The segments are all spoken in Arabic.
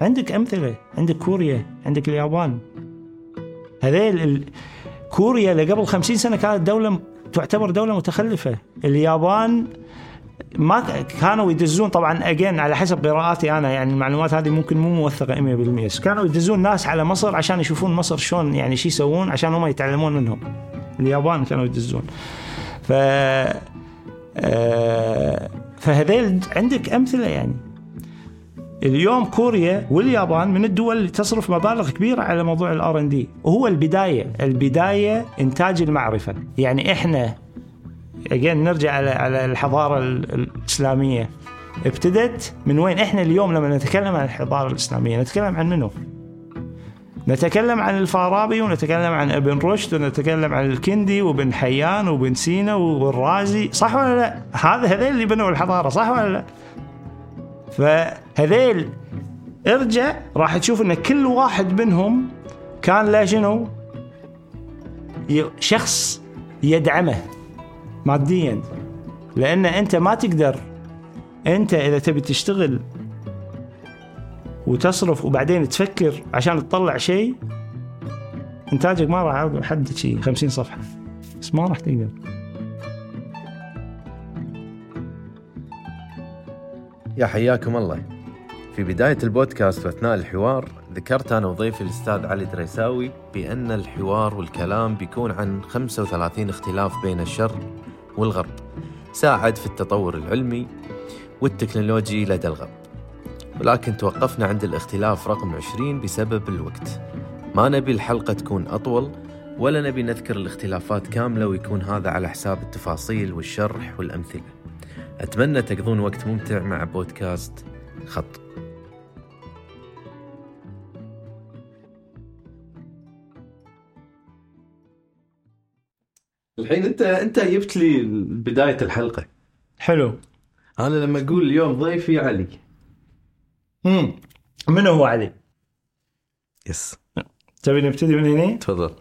عندك أمثلة عندك كوريا عندك اليابان. هذيل. كوريا اللي قبل خمسين سنة كانت دولة تعتبر دولة متخلفة. اليابان ما كانوا يدزون طبعا اجين على حسب قراءاتي أنا يعني المعلومات هذه ممكن مو موثقة 100% بس كانوا يدزون ناس على مصر عشان يشوفون مصر شلون يعني شو يسوون عشان هم يتعلمون منهم. اليابان كانوا يدزون. ف آه، فهذيل عندك أمثلة يعني. اليوم كوريا واليابان من الدول اللي تصرف مبالغ كبيرة على موضوع الآر إن دي وهو البداية. البداية إنتاج المعرفة. يعني إحنا اجين نرجع على على الحضارة الإسلامية. ابتدت من وين؟ إحنا اليوم لما نتكلم عن الحضارة الإسلامية نتكلم عن منو؟ نتكلم عن الفارابي ونتكلم عن ابن رشد ونتكلم عن الكندي وابن حيان وابن سينا والرازي صح ولا لا؟ هذا هذيل اللي بنوا الحضارة صح ولا لا؟ فهذيل إرجع راح تشوف إن كل واحد منهم كان له شنو؟ شخص يدعمه ماديا. لأن أنت ما تقدر. أنت إذا تبي تشتغل وتصرف وبعدين تفكر عشان تطلع شيء إنتاجك ما راح حد شيء. 50 صفحة. بس ما راح تقدر. يا حياكم الله. في بداية البودكاست وأثناء الحوار ذكرت أنا وضيفي الأستاذ علي دريساوي بأن الحوار والكلام بيكون عن 35 اختلاف بين الشرق والغرب. ساعد في التطور العلمي والتكنولوجي لدى الغرب. ولكن توقفنا عند الاختلاف رقم 20 بسبب الوقت. ما نبي الحلقة تكون أطول ولا نبي نذكر الاختلافات كاملة ويكون هذا على حساب التفاصيل والشرح والأمثلة. أتمنى تقضون وقت ممتع مع بودكاست خط. الحين انت أنت جبت لي بداية الحلقة. حلو. أنا لما أقول اليوم ضيفي علي. امم من هو علي؟ يس. تبي نبتدي من هنا؟ تفضل.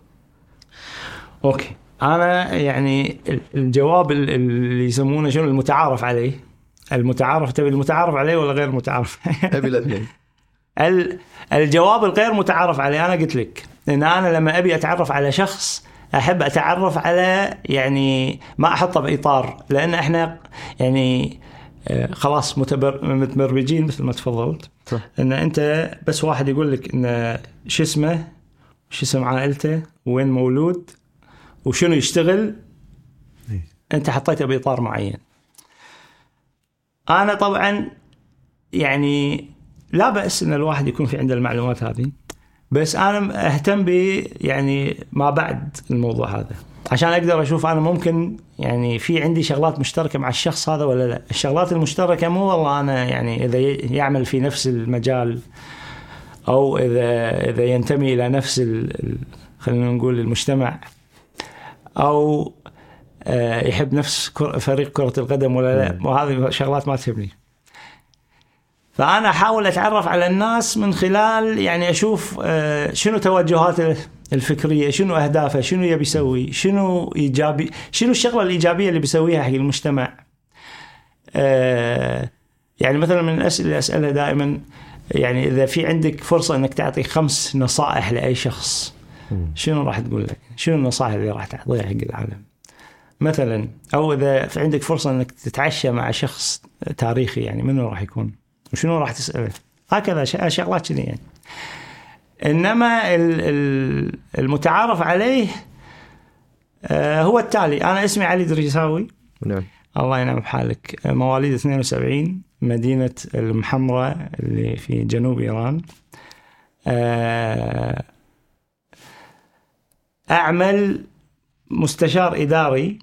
أوكي. أنا يعني الجواب اللي يسمونه شنو؟ المتعارف عليه. المتعارف تبي المتعارف عليه ولا غير متعارف؟ أبي الأثنين. الجواب الغير متعارف عليه أنا قلت لك إن أنا لما أبي أتعرف على شخص أحب أتعرف على يعني ما أحطه بإطار لأن إحنا يعني آه، خلاص متبرمجين مثل ما تفضلت. صح. إن أنت بس واحد يقول لك إن شو اسمه؟ شو اسم عائلته؟ وين مولود؟ وشنو يشتغل؟ إيه. أنت حطيته بإطار معين. أنا طبعا يعني لا بأس إن الواحد يكون في عنده المعلومات هذه بس أنا أهتم ب يعني ما بعد الموضوع هذا. عشان أقدر أشوف أنا ممكن يعني في عندي شغلات مشتركة مع الشخص هذا ولا لا. الشغلات المشتركة مو والله أنا يعني إذا يعمل في نفس المجال أو إذا إذا ينتمي إلى نفس خلينا نقول المجتمع أو آه، يحب نفس فريق كرة القدم ولا لا. وهذه شغلات ما تهمني. فأنا أحاول أتعرف على الناس من خلال يعني أشوف آه، شنو توجهاته الفكرية شنو أهدافه شنو يبي يسوي شنو إيجابي شنو الشغلة الإيجابية اللي بيسويها حق المجتمع. آه، يعني مثلا من الأسئلة اللي أسألها دائما يعني إذا في عندك فرصة إنك تعطي خمس نصائح لأي شخص شنو راح تقول لك؟ شنو النصائح اللي راح تعطيها حق العالم؟ مثلا أو إذا في عندك فرصة إنك تتعشى مع شخص تاريخي يعني منو راح يكون؟ وشنو راح تسأله؟ هكذا شغلات كذي يعني. إنما المتعارف عليه آه، هو التالي. أنا اسمي علي دريساوي نعم. الله ينعم بحالك. مواليد 72 مدينة المحمرة اللي في جنوب إيران. آه، أعمل مستشار إداري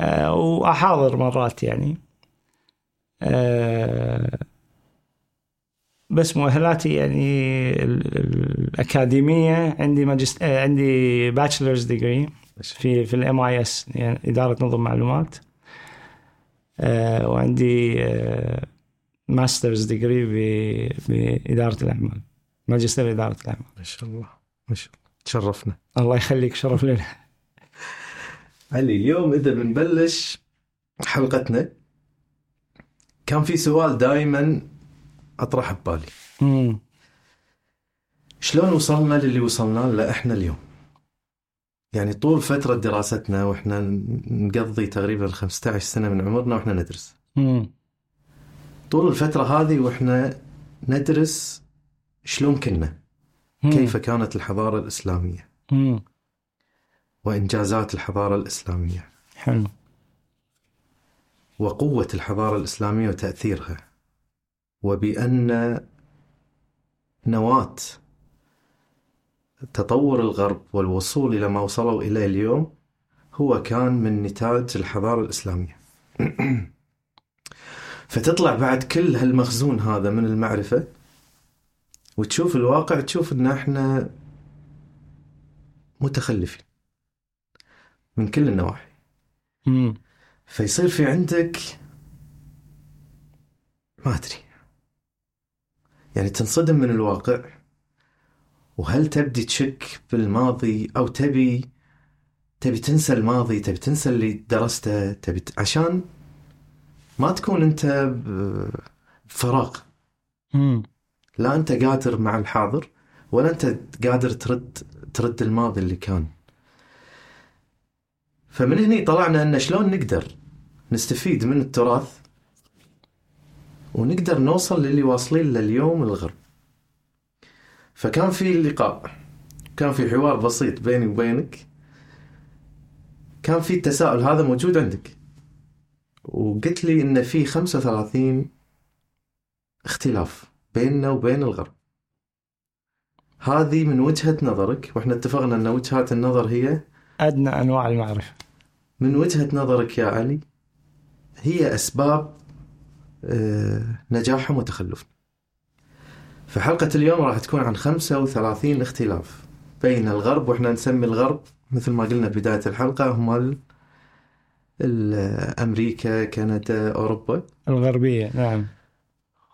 آه، وأحاضر مرات يعني. بس مؤهلاتي يعني الأكاديمية عندي ماجست آه، عندي bachelor's degree في في ال MIS يعني إدارة نظم معلومات. آه، وعندي master's degree بإدارة الأعمال ماجستير إدارة الأعمال. ما شاء الله ما شاء الله. تشرفنا. الله يخليك شرف لنا. علي اليوم إذا بنبلش حلقتنا كان في سؤال دائما أطرح ببالي. شلون وصلنا للي وصلنا له إحنا اليوم؟ يعني طول فترة دراستنا وإحنا نقضي تقريبا 15 سنة من عمرنا وإحنا ندرس. مم. طول الفترة هذه وإحنا ندرس شلون كنا. كيف كانت الحضارة الإسلامية؟ مم. وإنجازات الحضارة الإسلامية. حلو. وقوة الحضارة الإسلامية وتأثيرها. وبأن نواة تطور الغرب والوصول إلى ما وصلوا إليه اليوم هو كان من نتاج الحضارة الإسلامية. فتطلع بعد كل هالمخزون هذا من المعرفة وتشوف الواقع تشوف إن إحنا متخلفين من كل النواحي مم. فيصير في عندك ما أدري يعني تنصدم من الواقع وهل تبدي تشك بالماضي أو تبي تبي تنسى الماضي تبي تنسى اللي درسته تبي ت- عشان ما تكون أنت بفراغ. لا أنت قادر مع الحاضر ولا أنت قادر ترد ترد الماضي اللي كان. فمن هنا طلعنا أن شلون نقدر نستفيد من التراث ونقدر نوصل للي واصلين له اليوم الغرب. فكان في لقاء كان في حوار بسيط بيني وبينك. كان في التساؤل هذا موجود عندك؟ وقلت لي إن في 35 اختلاف. بيننا وبين الغرب. هذه من وجهة نظرك وإحنا اتفقنا أن وجهات النظر هي أدنى أنواع المعرفة. من وجهة نظرك يا علي هي أسباب آه، نجاحهم وتخلفهم فحلقة اليوم راح تكون عن 35 اختلاف بين الغرب وإحنا نسمي الغرب مثل ما قلنا بداية الحلقة هم ال- ال- أمريكا كندا أوروبا. الغربية نعم.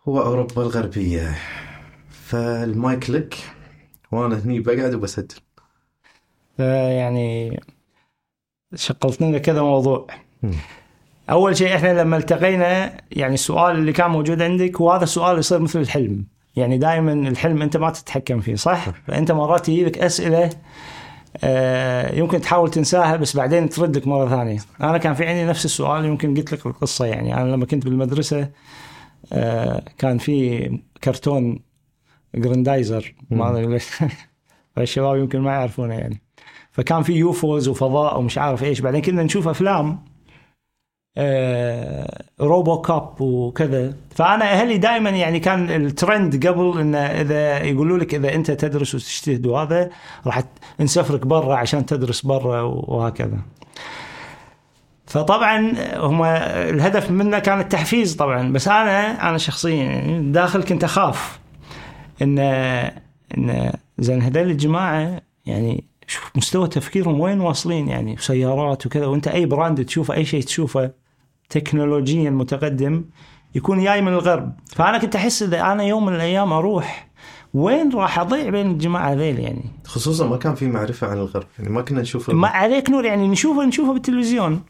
هو أوروبا الغربية. فالمايك لك وأنا هني بقعد وبسجل. يعني شقلت لنا كذا موضوع. أول شيء إحنا لما التقينا يعني السؤال اللي كان موجود عندك وهذا السؤال يصير مثل الحلم. يعني دائما الحلم أنت ما تتحكم فيه صح؟ فأنت مرات يجي لك أسئلة آه، يمكن تحاول تنساها بس بعدين ترد لك مرة ثانية. أنا كان في عندي نفس السؤال يمكن قلت لك القصة يعني. أنا لما كنت بالمدرسة كان في كرتون جراندايزر ما الشباب يمكن ما يعرفونه يعني. فكان في UFOs وفضاء ومش عارف إيش. بعدين كنا نشوف أفلام آه، RoboCop وكذا. فأنا أهلي دائما يعني كان الترند قبل انه إذا يقولوا لك إذا أنت تدرس وتجتهد وهذا راح نسافرك برا عشان تدرس برا وهكذا. فطبعا هم الهدف منه كان التحفيز طبعا بس أنا أنا شخصيا يعني داخل كنت أخاف إن إن زين هذول الجماعة يعني شوف مستوى تفكيرهم وين واصلين يعني سيارات وكذا وأنت أي brand تشوفه أي شيء تشوفه تكنولوجيا متقدم يكون جاي من الغرب. فأنا كنت أحس إذا أنا يوم من الأيام أروح وين راح أضيع بين الجماعة ذيل يعني؟ خصوصا ما كان في معرفة عن الغرب يعني ما كنا نشوف ما عليك نور يعني نشوفه نشوفه بالتلفزيون.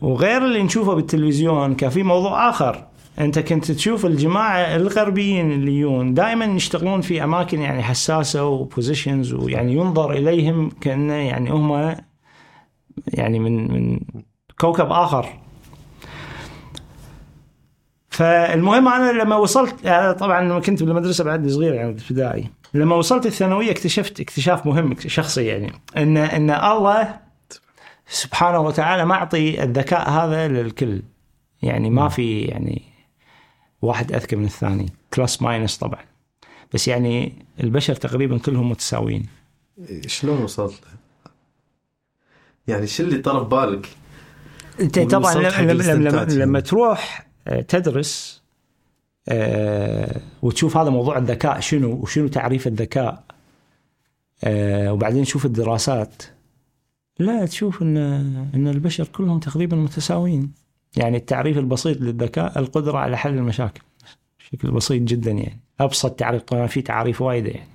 وغير اللي نشوفه بالتلفزيون كان في موضوع آخر. أنت كنت تشوف الجماعة الغربيين اللي يجون دائما يشتغلون في أماكن يعني حساسة وبوزيشنز ويعني ينظر إليهم كأنه يعني هم يعني من من كوكب آخر. فالمهم أنا لما وصلت أنا طبعا لما كنت بالمدرسة بعد صغير يعني ابتدائي لما وصلت الثانوية اكتشفت اكتشاف مهم شخصي يعني إن إن الله سبحانه وتعالى معطي الذكاء هذا للكل. يعني ما في يعني واحد أذكى من الثاني. plus minus طبعا. بس يعني البشر تقريبا كلهم متساويين. شلون وصلت؟ له؟ يعني شو اللي طرف بالك؟ أنت طبعا لما, لما, لما, تروح آه، تدرس آه، وتشوف هذا موضوع الذكاء شنو وشنو تعريف الذكاء آه، وبعدين تشوف الدراسات لا تشوف إن إن البشر كلهم تقريبا متساويين. يعني التعريف البسيط للذكاء القدرة على حل المشاكل. بشكل بسيط جدا يعني. أبسط تعريف طبعا في تعاريف وايده يعني.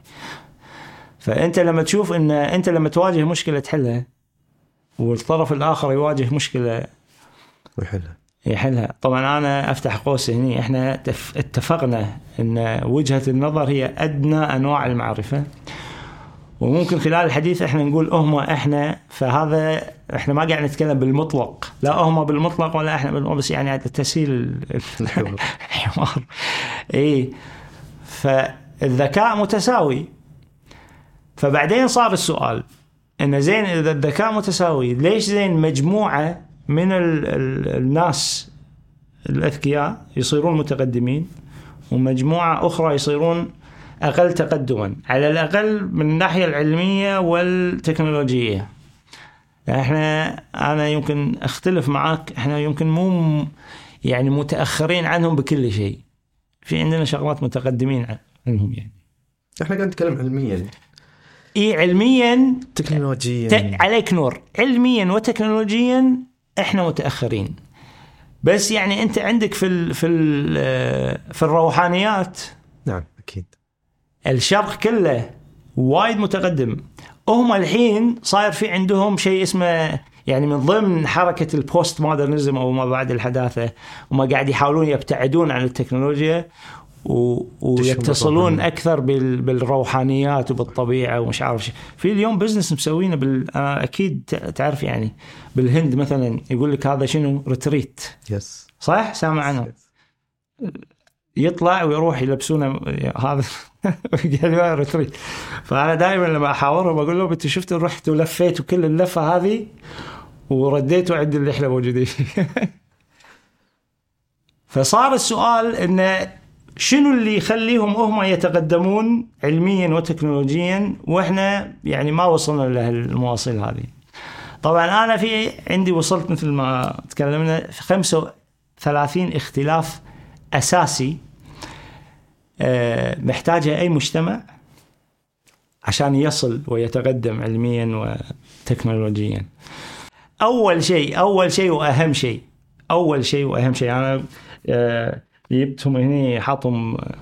فأنت لما تشوف إن أنت لما تواجه مشكلة تحلها والطرف الآخر يواجه مشكلة ويحلها. يحلها. طبعا أنا أفتح قوس هنا إحنا تف- اتفقنا إن وجهة النظر هي أدنى أنواع المعرفة. وممكن خلال الحديث إحنا نقول هم إحنا فهذا إحنا ما قاعد نتكلم بالمطلق. لا هم بالمطلق ولا إحنا بالمطلق بس يعني تسهيل ال- الحوار. إي. فالذكاء متساوي. فبعدين صار السؤال إن زين إذا الذكاء متساوي ليش زين مجموعة من ال ال الناس الأذكياء يصيرون متقدمين ومجموعة أخرى يصيرون أقل تقدما على الأقل من الناحية العلمية والتكنولوجية. يعني إحنا أنا يمكن أختلف معاك إحنا يمكن مو يعني متأخرين عنهم بكل شيء. في عندنا شغلات متقدمين عن- عنهم يعني. إحنا قاعد نتكلم علميا. إي علميا تكنولوجيا. ت- عليك نور. علميا وتكنولوجيا إحنا متأخرين. بس يعني أنت عندك في ال في ال في الروحانيات نعم أكيد. الشرق كله وايد متقدم. هم الحين صاير في عندهم شيء اسمه يعني من ضمن حركة ال postmodernism أو ما بعد الحداثة هم قاعد يحاولون يبتعدون عن التكنولوجيا و... ويتصلون. أكثر بال... بالروحانيات وبالطبيعة ومش عارف شيء في اليوم business مسوينه بال... أنا أكيد تعرف يعني بالهند مثلا يقول لك هذا شنو؟ retreat yes صح؟ سامع عنه يطلع ويروح يلبسونه هذا فأنا دائما لما أحاورهم أقول لهم أنتوا شفتوا رحتوا لفيتوا كل اللفة هذه ورديتوا عند اللي إحنا موجودين فيه. فصار السؤال انه شنو اللي يخليهم هم يتقدمون علميا وتكنولوجيا وإحنا يعني ما وصلنا له المواصيل هذه. طبعا أنا في عندي وصلت مثل ما تكلمنا في 35 اختلاف أساسي آه، محتاجة أي مجتمع عشان يصل ويتقدم علميا وتكنولوجيا. أول شيء أول شيء وأهم شيء أول شيء وأهم شيء. أنا آه، جبتهم هنا حاطهم آه،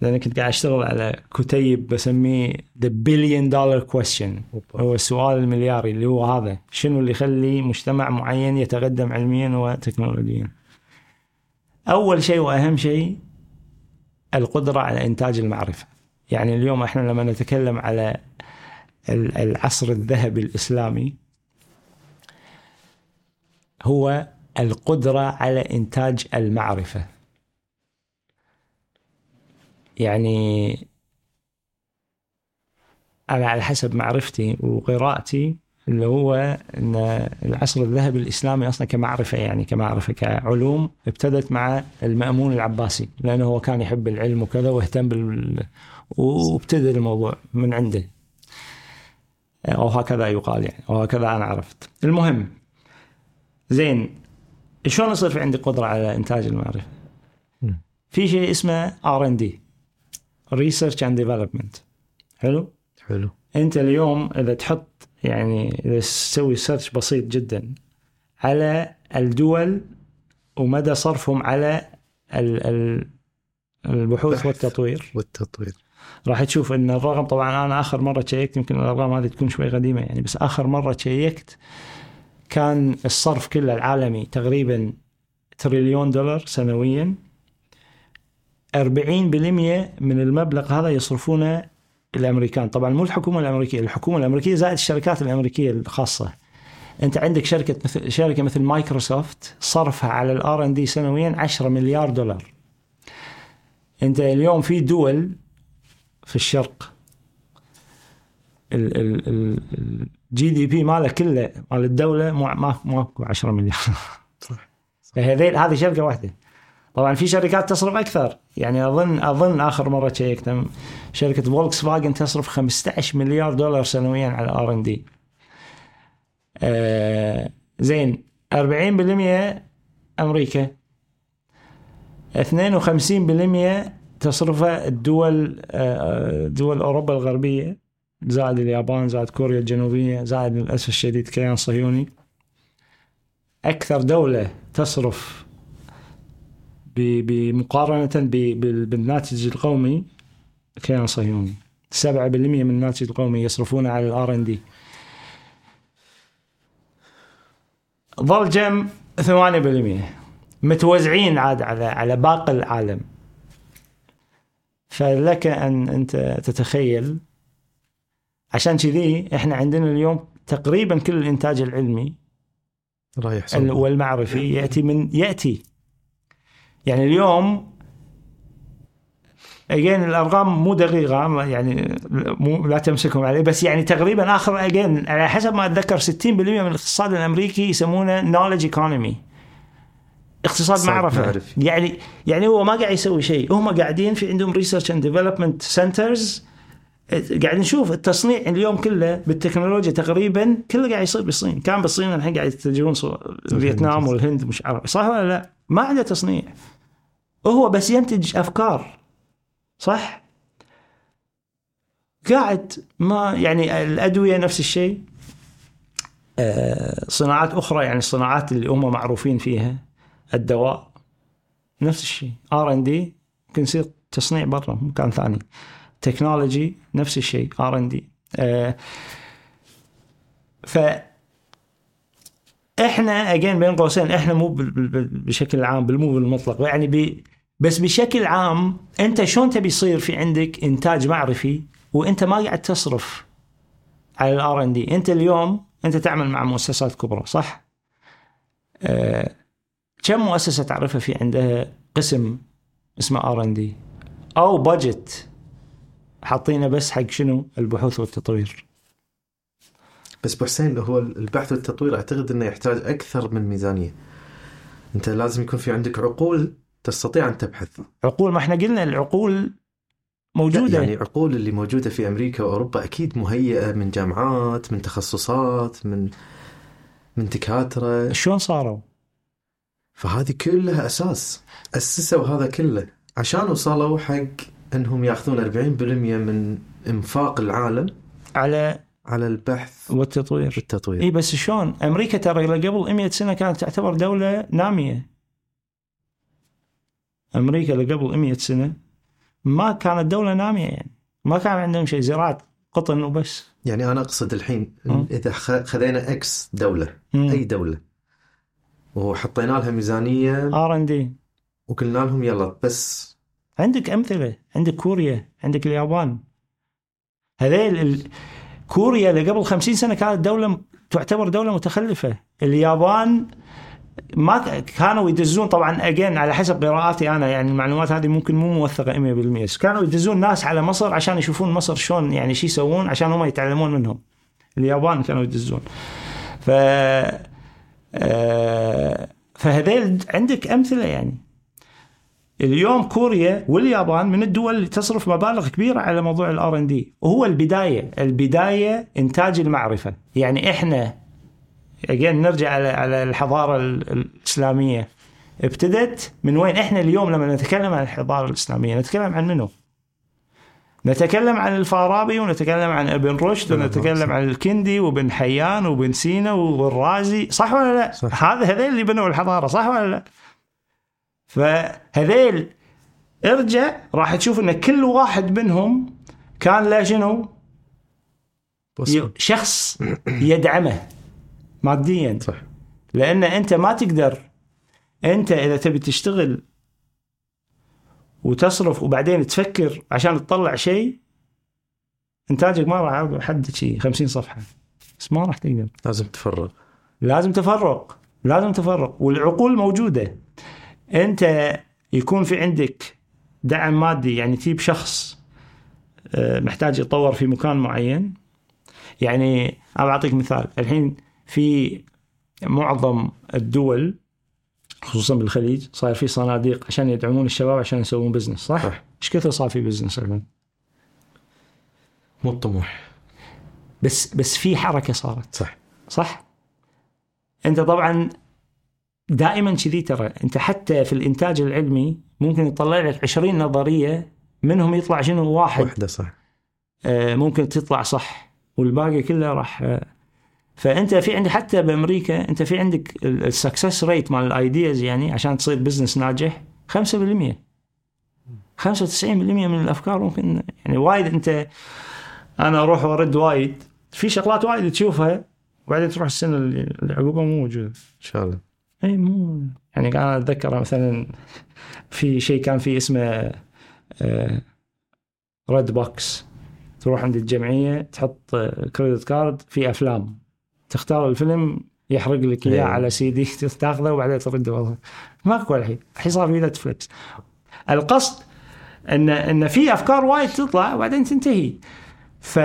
لأن كنت قاعد أشتغل على كتيب بسميه the billion dollar question هو السؤال الملياري اللي هو هذا شنو اللي يخلي مجتمع معين يتقدم علميا وتكنولوجيا؟ أول شيء وأهم شيء القدرة على إنتاج المعرفة. يعني اليوم إحنا لما نتكلم على ال- العصر الذهبي الإسلامي هو القدرة على إنتاج المعرفة. يعني أنا على حسب معرفتي وقراءتي اللي هو إن العصر الذهبي الإسلامي أصلا كمعرفة يعني كمعرفة كعلوم ابتدت مع المأمون العباسي لأنه هو كان يحب العلم وكذا واهتم بال وابتدى الموضوع من عنده. أو هكذا يقال يعني أو هكذا أنا عرفت. المهم زين شلون يصير في عندي قدرة على إنتاج المعرفة؟ في شيء اسمه R and D research and development حلو؟ حلو. أنت اليوم إذا تحط يعني إذا تسوي search بسيط جدا على الدول ومدى صرفهم على ال ال البحوث. والتطوير والتطوير راح تشوف إن الرقم طبعا أنا آخر مرة check ت يمكن الأرقام هذه تكون شوي قديمة يعني بس آخر مرة check ت كان الصرف كله العالمي تقريبا تريليون دولار سنويا 40% من المبلغ هذا يصرفونه الأمريكان. طبعا مو الحكومة الأمريكية الحكومة الأمريكية زائد الشركات الأمريكية الخاصة. أنت عندك شركة مثل شركة مثل مايكروسوفت صرفها على ال R and D سنويا 10 مليار دولار. أنت اليوم في دول في الشرق. ال GDP ماله كله مال الدولة مو- ما ماكو 10 مليار. صح هذيل هذه شركة واحدة. طبعا في شركات تصرف أكثر. يعني اظن أظن آخر مرة شيكت شركة فولكس فاجن تصرف 15 مليار دولار سنويا على R&D زين 40% أمريكا. 52% تصرفها الدول آه، دول أوروبا الغربية. زائد اليابان زائد كوريا الجنوبية زائد للأسف الشديد كيان صهيوني. أكثر دولة تصرف ب- بمقارنة ب- بال- بالناتج القومي كيان صهيوني. 7% من الناتج القومي يصرفونه على الآر إن دي. ظل جم 8% متوزعين عاد على على باقي العالم. فلك أن أنت تتخيل عشان كذي إحنا عندنا اليوم تقريبا كل الإنتاج العلمي رايح. والمعرفي يأتي من يأتي يعني اليوم again الأرقام مو دقيقة يعني مو لا تمسكهم علي بس يعني تقريبا آخر again على حسب ما أتذكر 60% من الاقتصاد الأمريكي يسمونه knowledge economy اقتصاد معرفة. معرفي. يعني يعني هو ما قاعد يسوي شيء. هم قاعدين في عندهم research and development centers قاعد نشوف التصنيع اليوم كله بالتكنولوجيا تقريبا كله قاعد يصير بالصين. كان بالصين الحين قاعد يتجهون فيتنام والهند مش عارف صح ولا لا؟ ما عنده تصنيع. هو بس ينتج أفكار صح؟ قاعد ما يعني الأدوية نفس الشيء؟ آه، صناعات أخرى يعني الصناعات اللي هم معروفين فيها الدواء نفس الشيء. R&D ممكن يصير تصنيع برا مكان ثاني. technology نفس الشيء R&D. ف إحنا again بين قوسين إحنا مو بشكل عام مو بالمطلق يعني ب بس بشكل عام أنت شلون تبي يصير في عندك إنتاج معرفي وأنت ما قاعد تصرف على ال R&D أنت اليوم أنت تعمل مع مؤسسات كبرى صح؟ آه كم مؤسسة تعرفها في عندها قسم اسمه R&D أو budget حاطينه بس حق شنو؟ البحوث والتطوير بس ابو حسين هو البحث والتطوير أعتقد إنه يحتاج أكثر من ميزانية. أنت لازم يكون في عندك عقول تستطيع أن تبحث. عقول ما إحنا قلنا العقول موجودة. يعني عقول اللي موجودة في أمريكا وأوروبا أكيد مهيئة من جامعات من تخصصات من من دكاترة. شلون صاروا؟ فهذه كلها أساس. أسسوا هذا كله. عشان وصلوا حق إنهم يأخذون 40% من إنفاق العالم. على على البحث والتطوير والتطوير إي بس شلون؟ أمريكا ترى قبل 100 سنة كانت تعتبر دولة نامية. أمريكا قبل 100 سنة ما كانت دولة نامية يعني ما كان عندهم شيء زراعة قطن وبس. يعني أنا أقصد الحين. إذا خذينا إكس دولة مم. أي دولة وحطينا لها ميزانية آر إن دي وقلنا لهم يلا بس عندك أمثلة عندك كوريا عندك اليابان هذيل ال... كوريا اللي قبل 50 سنة كانت دولة تعتبر دولة متخلفة. اليابان ما كانوا يدزون طبعا اجين على حسب قراءاتي أنا يعني المعلومات هذه ممكن مو موثقة 100% بس كانوا يدزون ناس على مصر عشان يشوفون مصر شلون يعني شو يسوون عشان هم يتعلمون منهم. اليابان كانوا يدزون. ف آه، فهذيل عندك أمثلة يعني. اليوم كوريا واليابان من الدول اللي تصرف مبالغ كبيرة على موضوع الآر إن دي وهو البداية البداية إنتاج المعرفة يعني إحنا اجين نرجع على على الحضارة ال- الإسلامية ابتدت من وين إحنا اليوم لما نتكلم عن الحضارة الإسلامية نتكلم عن منو؟ نتكلم عن الفارابي ونتكلم عن ابن رشد ونتكلم. عن الكندي وابن حيان وابن سينا والرازي صح ولا لا؟ صح. هذا هذيل اللي بنوا الحضارة صح ولا لا؟ فهذيل إرجع راح تشوف إن كل واحد منهم كان له شنو؟ شخص يدعمه ماديا. صح. لأن أنت ما تقدر أنت إذا تبي تشتغل وتصرف وبعدين تفكر عشان تطلع شيء إنتاجك ما راح حد شيء 50 صفحة. بس ما راح تقدر. لازم تفرغ. لازم تفرق لازم تفرق والعقول موجودة. أنت يكون في عندك دعم مادي يعني تجيب شخص آه، محتاج يتطور في مكان معين يعني أنا بعطيك مثال الحين في معظم الدول خصوصا بالخليج صاير في صناديق عشان يدعمون الشباب عشان يسوون business صح؟ صح. إيش كثر صار في business الحين؟ مو الطموح بس بس في حركة صارت صح صح؟ أنت طبعا دائما كذي ترى أنت حتى في الإنتاج العلمي ممكن يطلع لك 20 نظرية منهم يطلع شنو؟ واحد. وحده صح. آه، ممكن تطلع صح والباقي كله راح آه، فأنت في عندك حتى بأمريكا أنت في عندك ال success rate مال ال ideas يعني عشان تصير business ناجح 5% 95% من الأفكار ممكن يعني وايد. أنت أنا أروح وأرد وايد. في شغلات وايد تشوفها وبعدين تروح السنة اللي عقبها مو موجودة. إن شاء الله. اي مو يعني أنا أتذكر مثلا في شيء كان فيه اسمه ريد بوكس تروح عند الجمعية تحط credit card في أفلام. تختار الفيلم يحرق لك إياه إيه. على سي دي تاخذه وبعدين ترده. والله ماكو الحين. الحين صار في نتفلكس القصد إن إن في أفكار وايد تطلع وبعدين تنتهي. ف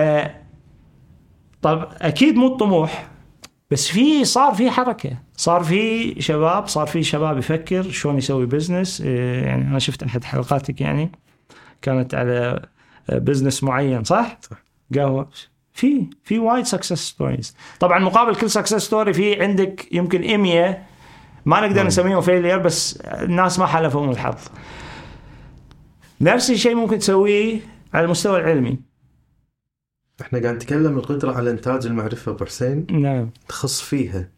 طب أكيد مو الطموح. بس في صار في حركة. صار في شباب صار في شباب يفكر شلون يسوي business إيه، يعني أنا شفت أحد حلقاتك يعني كانت على business معين صح؟ صح. قهوة. في في وايد success stories طبعا مقابل كل success story في عندك يمكن 100 ما نقدر. نسميهم failure بس الناس ما حالفهم الحظ. نفس الشيء ممكن تسويه على المستوى العلمي. إحنا قاعد نتكلم القدرة على إنتاج المعرفة أبو حسين نعم. تخص فيها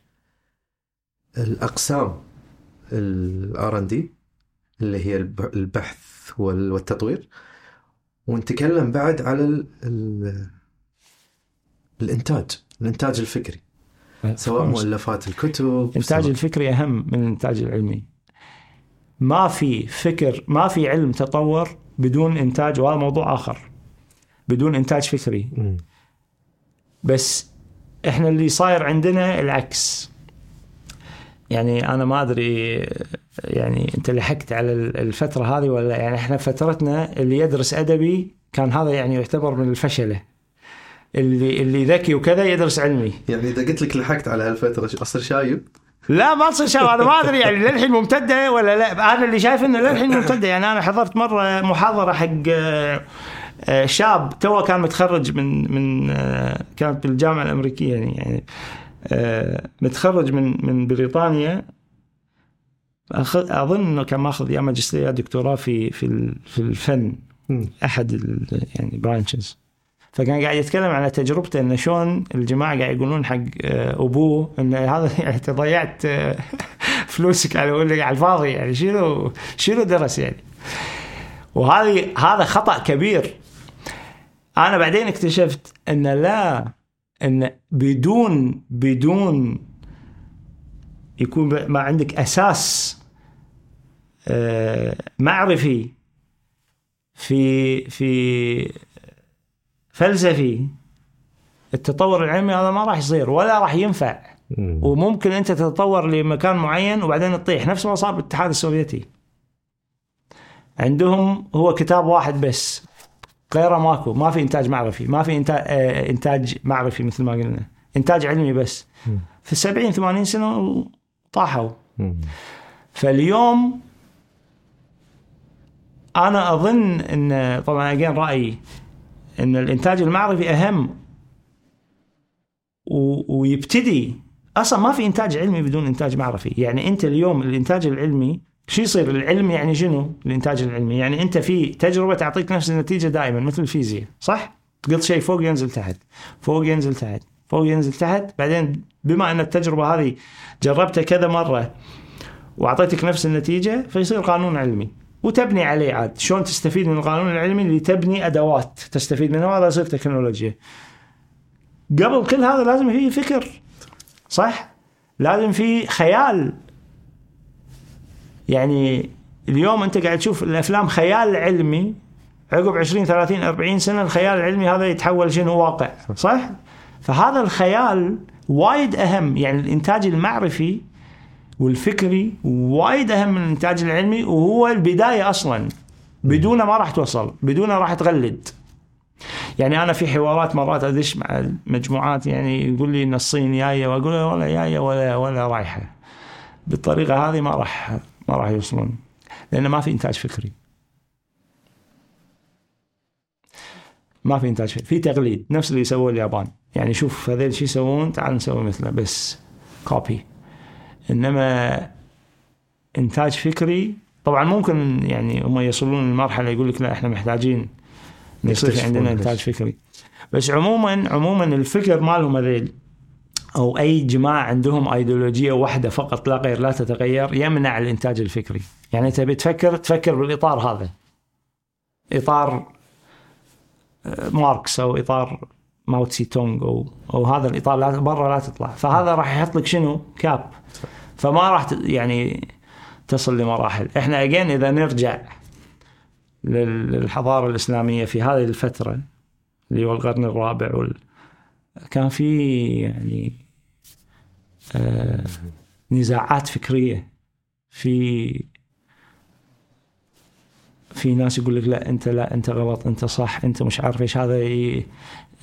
الأقسام الار ان دي اللي هي الب- البحث وال- والتطوير. ونتكلم بعد على ال ال الإنتاج الإنتاج الفكري. سواء مؤلفات الكتب الانتاج سواء- الفكري أهم من الإنتاج العلمي. ما في فكر ما في علم تطور بدون إنتاج وهذا موضوع آخر. بدون إنتاج فكري. بس إحنا اللي صاير عندنا العكس. يعني أنا ما أدري يعني أنت لحقت على الفترة هذه ولا يعني إحنا فترتنا اللي يدرس أدبي كان هذا يعني يعتبر من الفشلة. اللي اللي ذكي وكذا يدرس علمي. يعني إذا قلت لك لحقت على هالفترة شو- أصير شايب؟ لا ما تصير شباب أنا ما أدري يعني للحين ممتدة ولا لا. أنا اللي شايف إنه للحين ممتدة. يعني أنا حضرت مرة محاضرة حق آه، شاب تو كان متخرج من من آه، كانت بالجامعة الأمريكية يعني يعني آه، متخرج من من بريطانيا. أظن إنه كان ماخذ يا ماجستير يا دكتوراه في في في الفن. أحد يعني branches فكان قاعد يتكلم على تجربته إنه شلون الجماعة قاعد يقولون حق آه، أبوه إن هذا يعني أنت ضيعت آه، فلوسك على على الفاضي يعني شنو شنو درس يعني؟ وهذه هذا خطأ كبير. أنا بعدين اكتشفت إن لا إن بدون بدون يكون ما عندك أساس آه، معرفي في في فلسفي التطور العلمي هذا ما راح يصير ولا راح ينفع مم. وممكن أنت تتطور لمكان معين وبعدين تطيح نفس ما صار بالاتحاد السوفيتي عندهم هو كتاب واحد بس غيره ماكو. ما في إنتاج معرفي. ما في انتاج, آه إنتاج معرفي مثل ما قلنا. إنتاج علمي بس. في السبعين ثمانين سنة طاحوا. فاليوم أنا أظن إن طبعا أجين رأيي إن الإنتاج المعرفي أهم. و... ويبتدي. أصلا ما في إنتاج علمي بدون إنتاج معرفي. يعني أنت اليوم الإنتاج العلمي شو يصير؟ العلم يعني شنو؟ الإنتاج العلمي. يعني أنت في تجربة تعطيك نفس النتيجة دائما مثل الفيزياء صح؟ قلت شيء فوق ينزل تحت فوق ينزل تحت فوق ينزل تحت. بعدين بما أن التجربة هذه جربتها كذا مرة وأعطيتك نفس النتيجة فيصير قانون علمي. وتبني عليه عاد. شلون تستفيد من القانون العلمي؟ اللي تبني أدوات تستفيد منها وهذا يصير تكنولوجيا. قبل كل هذا لازم في فكر صح؟ لازم في خيال. يعني اليوم أنت قاعد تشوف الأفلام خيال علمي عقب 20 30 40 سنة الخيال العلمي هذا يتحول شنو؟ واقع. صح؟ فهذا الخيال وايد أهم. يعني الإنتاج المعرفي والفكري وايد أهم من الإنتاج العلمي وهو البداية أصلا. بدونه ما راح توصل بدونه راح تغلد. يعني أنا في حوارات مرات أدش مع المجموعات يعني يقول لي إن الصين جاية وأقول له ولا جاية ولا ولا رايحة. بالطريقة هذه ما راح ما راح يوصلون. لأن ما في إنتاج فكري. ما في إنتاج فكري. في تقليد. نفس اللي سووه اليابان. يعني شوف هذول شو يسوون تعال نسوي مثله بس كوبي إنما إنتاج فكري طبعا ممكن يعني هم يوصلون لمرحلة يقول لك لا إحنا محتاجين يصير عندنا. إنتاج فكري. بس عموما عموما الفكر مالهم هذيل. أو أي جماعة عندهم ايديولوجيه واحدة فقط لا غير لا تتغير يمنع الإنتاج الفكري. يعني تبي تفكر تفكر بالإطار هذا. إطار آه، ماركس أو إطار ماو تسي تونغ أو أو هذا الإطار لا برا لا تطلع. فهذا راح يحط لك شنو؟ cap فما راح يعني تصل لمراحل. إحنا again إذا نرجع لل- للحضارة الإسلامية في هذه الفترة اللي هو القرن الرابع وال... كان في يعني آه نزاعات فكرية في في ناس يقول لك لا أنت لا أنت غلط أنت صح أنت مش عارف إيش هذا ي...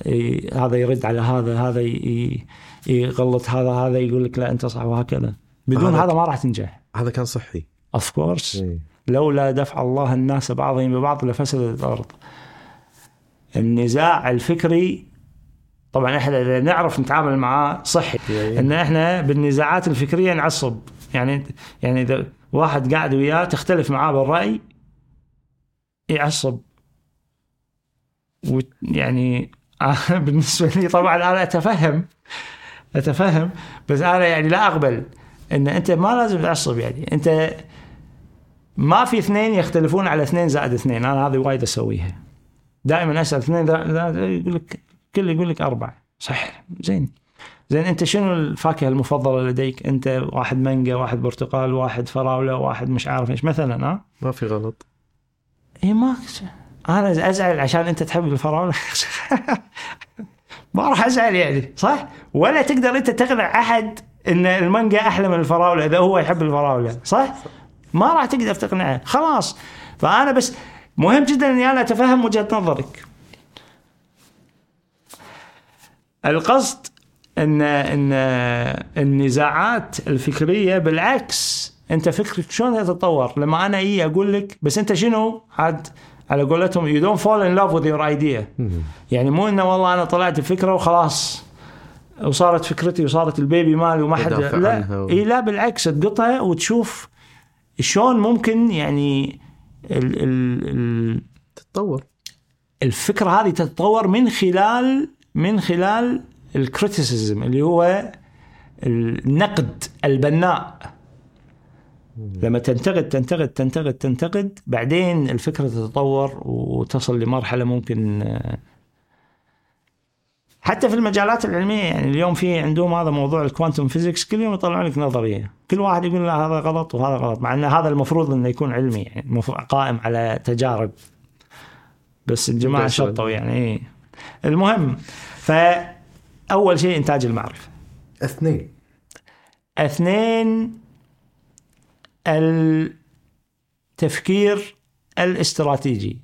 ي... هذا يرد على هذا هذا ي... يغلط هذا هذا يقول لك لا أنت صح وهكذا. بدون هذا- هذا ما راح تنجح. هذا كان صحي. اوف كورس إيه. لولا دفع الله الناس بعضهم ببعض لفسدت الأرض. النزاع الفكري طبعا إحنا إذا نعرف نتعامل معاه صحي. إن إحنا بالنزاعات الفكرية نعصب. يعني يعني إذا واحد قاعد وياه تختلف معاه بالرأي يعصب. يعني بالنسبة لي طبعا أنا أتفهم. أتفهم. بس أنا يعني لا أقبل. إن أنت ما لازم تعصب يعني. أنت ما في اثنين يختلفون على اثنين زائد اثنين. أنا هذه وايد أسويها. دائما أسأل اثنين يقول لك كل يقول لك أربعة. صح زين. زين أنت شنو الفاكهة المفضلة لديك؟ أنت واحد مانجا، واحد برتقال، واحد فراولة، واحد مش عارف إيش. مثلا ها؟ ما في غلط. اي ما أنا أزعل عشان أنت تحب الفراولة. ما راح أزعل يعني. صح؟ ولا تقدر أنت تقنع أحد إن المانجا أحلى من الفراولة إذا هو يحب الفراولة. صح؟ ما راح تقدر تقنعه. خلاص. فأنا بس مهم جدا إني أنا أتفهم وجهة نظرك. القصد ان ان النزاعات الفكرية بالعكس أنت فكرك شلون تتطور لما أنا أجي أقول لك بس أنت شنو؟ عاد على قولتهم you don't fall in love with your idea. يعني مو إنه والله أنا طلعت بفكرة وخلاص وصارت فكرتي وصارت ال baby مالي وما حد لا و- اي لا بالعكس تقطها وتشوف شلون ممكن يعني ال ال ال تتطور. الفكرة هذه تتطور من خلال من خلال ال criticism اللي هو النقد البناء. لما تنتقد تنتقد تنتقد تنتقد بعدين الفكرة تتطور وتصل لمرحلة ممكن حتى في المجالات العلمية يعني اليوم في عندهم هذا موضوع الكوانتم فيزيكس كل يوم يطلعون لك نظرية. كل واحد يقول لا هذا غلط وهذا غلط مع إن هذا المفروض إنه يكون علمي يعني قائم على تجارب. بس الجماعه بس- شطوا يعني إيه. المهم فأول شيء إنتاج المعرفة. اثنين. اثنين التفكير الاستراتيجي.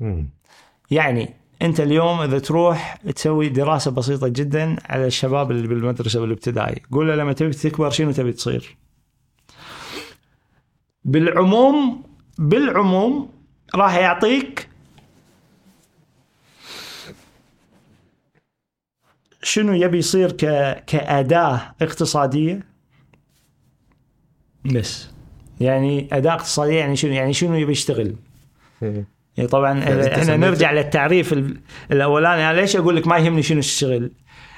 مم. يعني أنت اليوم إذا تروح تسوي دراسة بسيطة جدا على الشباب اللي بالمدرسة والابتدائي. قول له لما تبي تكبر شنو تبي تصير؟ بالعموم بالعموم راح يعطيك شنو يبي يصير ك... كأداة اقتصادية بس يعني أداة اقتصادية يعني شنو يعني شنو يبي يشتغل إيه. يعني طبعا يعني إحنا نرجع للتعريف ال- الأولاني أنا ليش أقول لك ما يهمني شنو تشتغل؟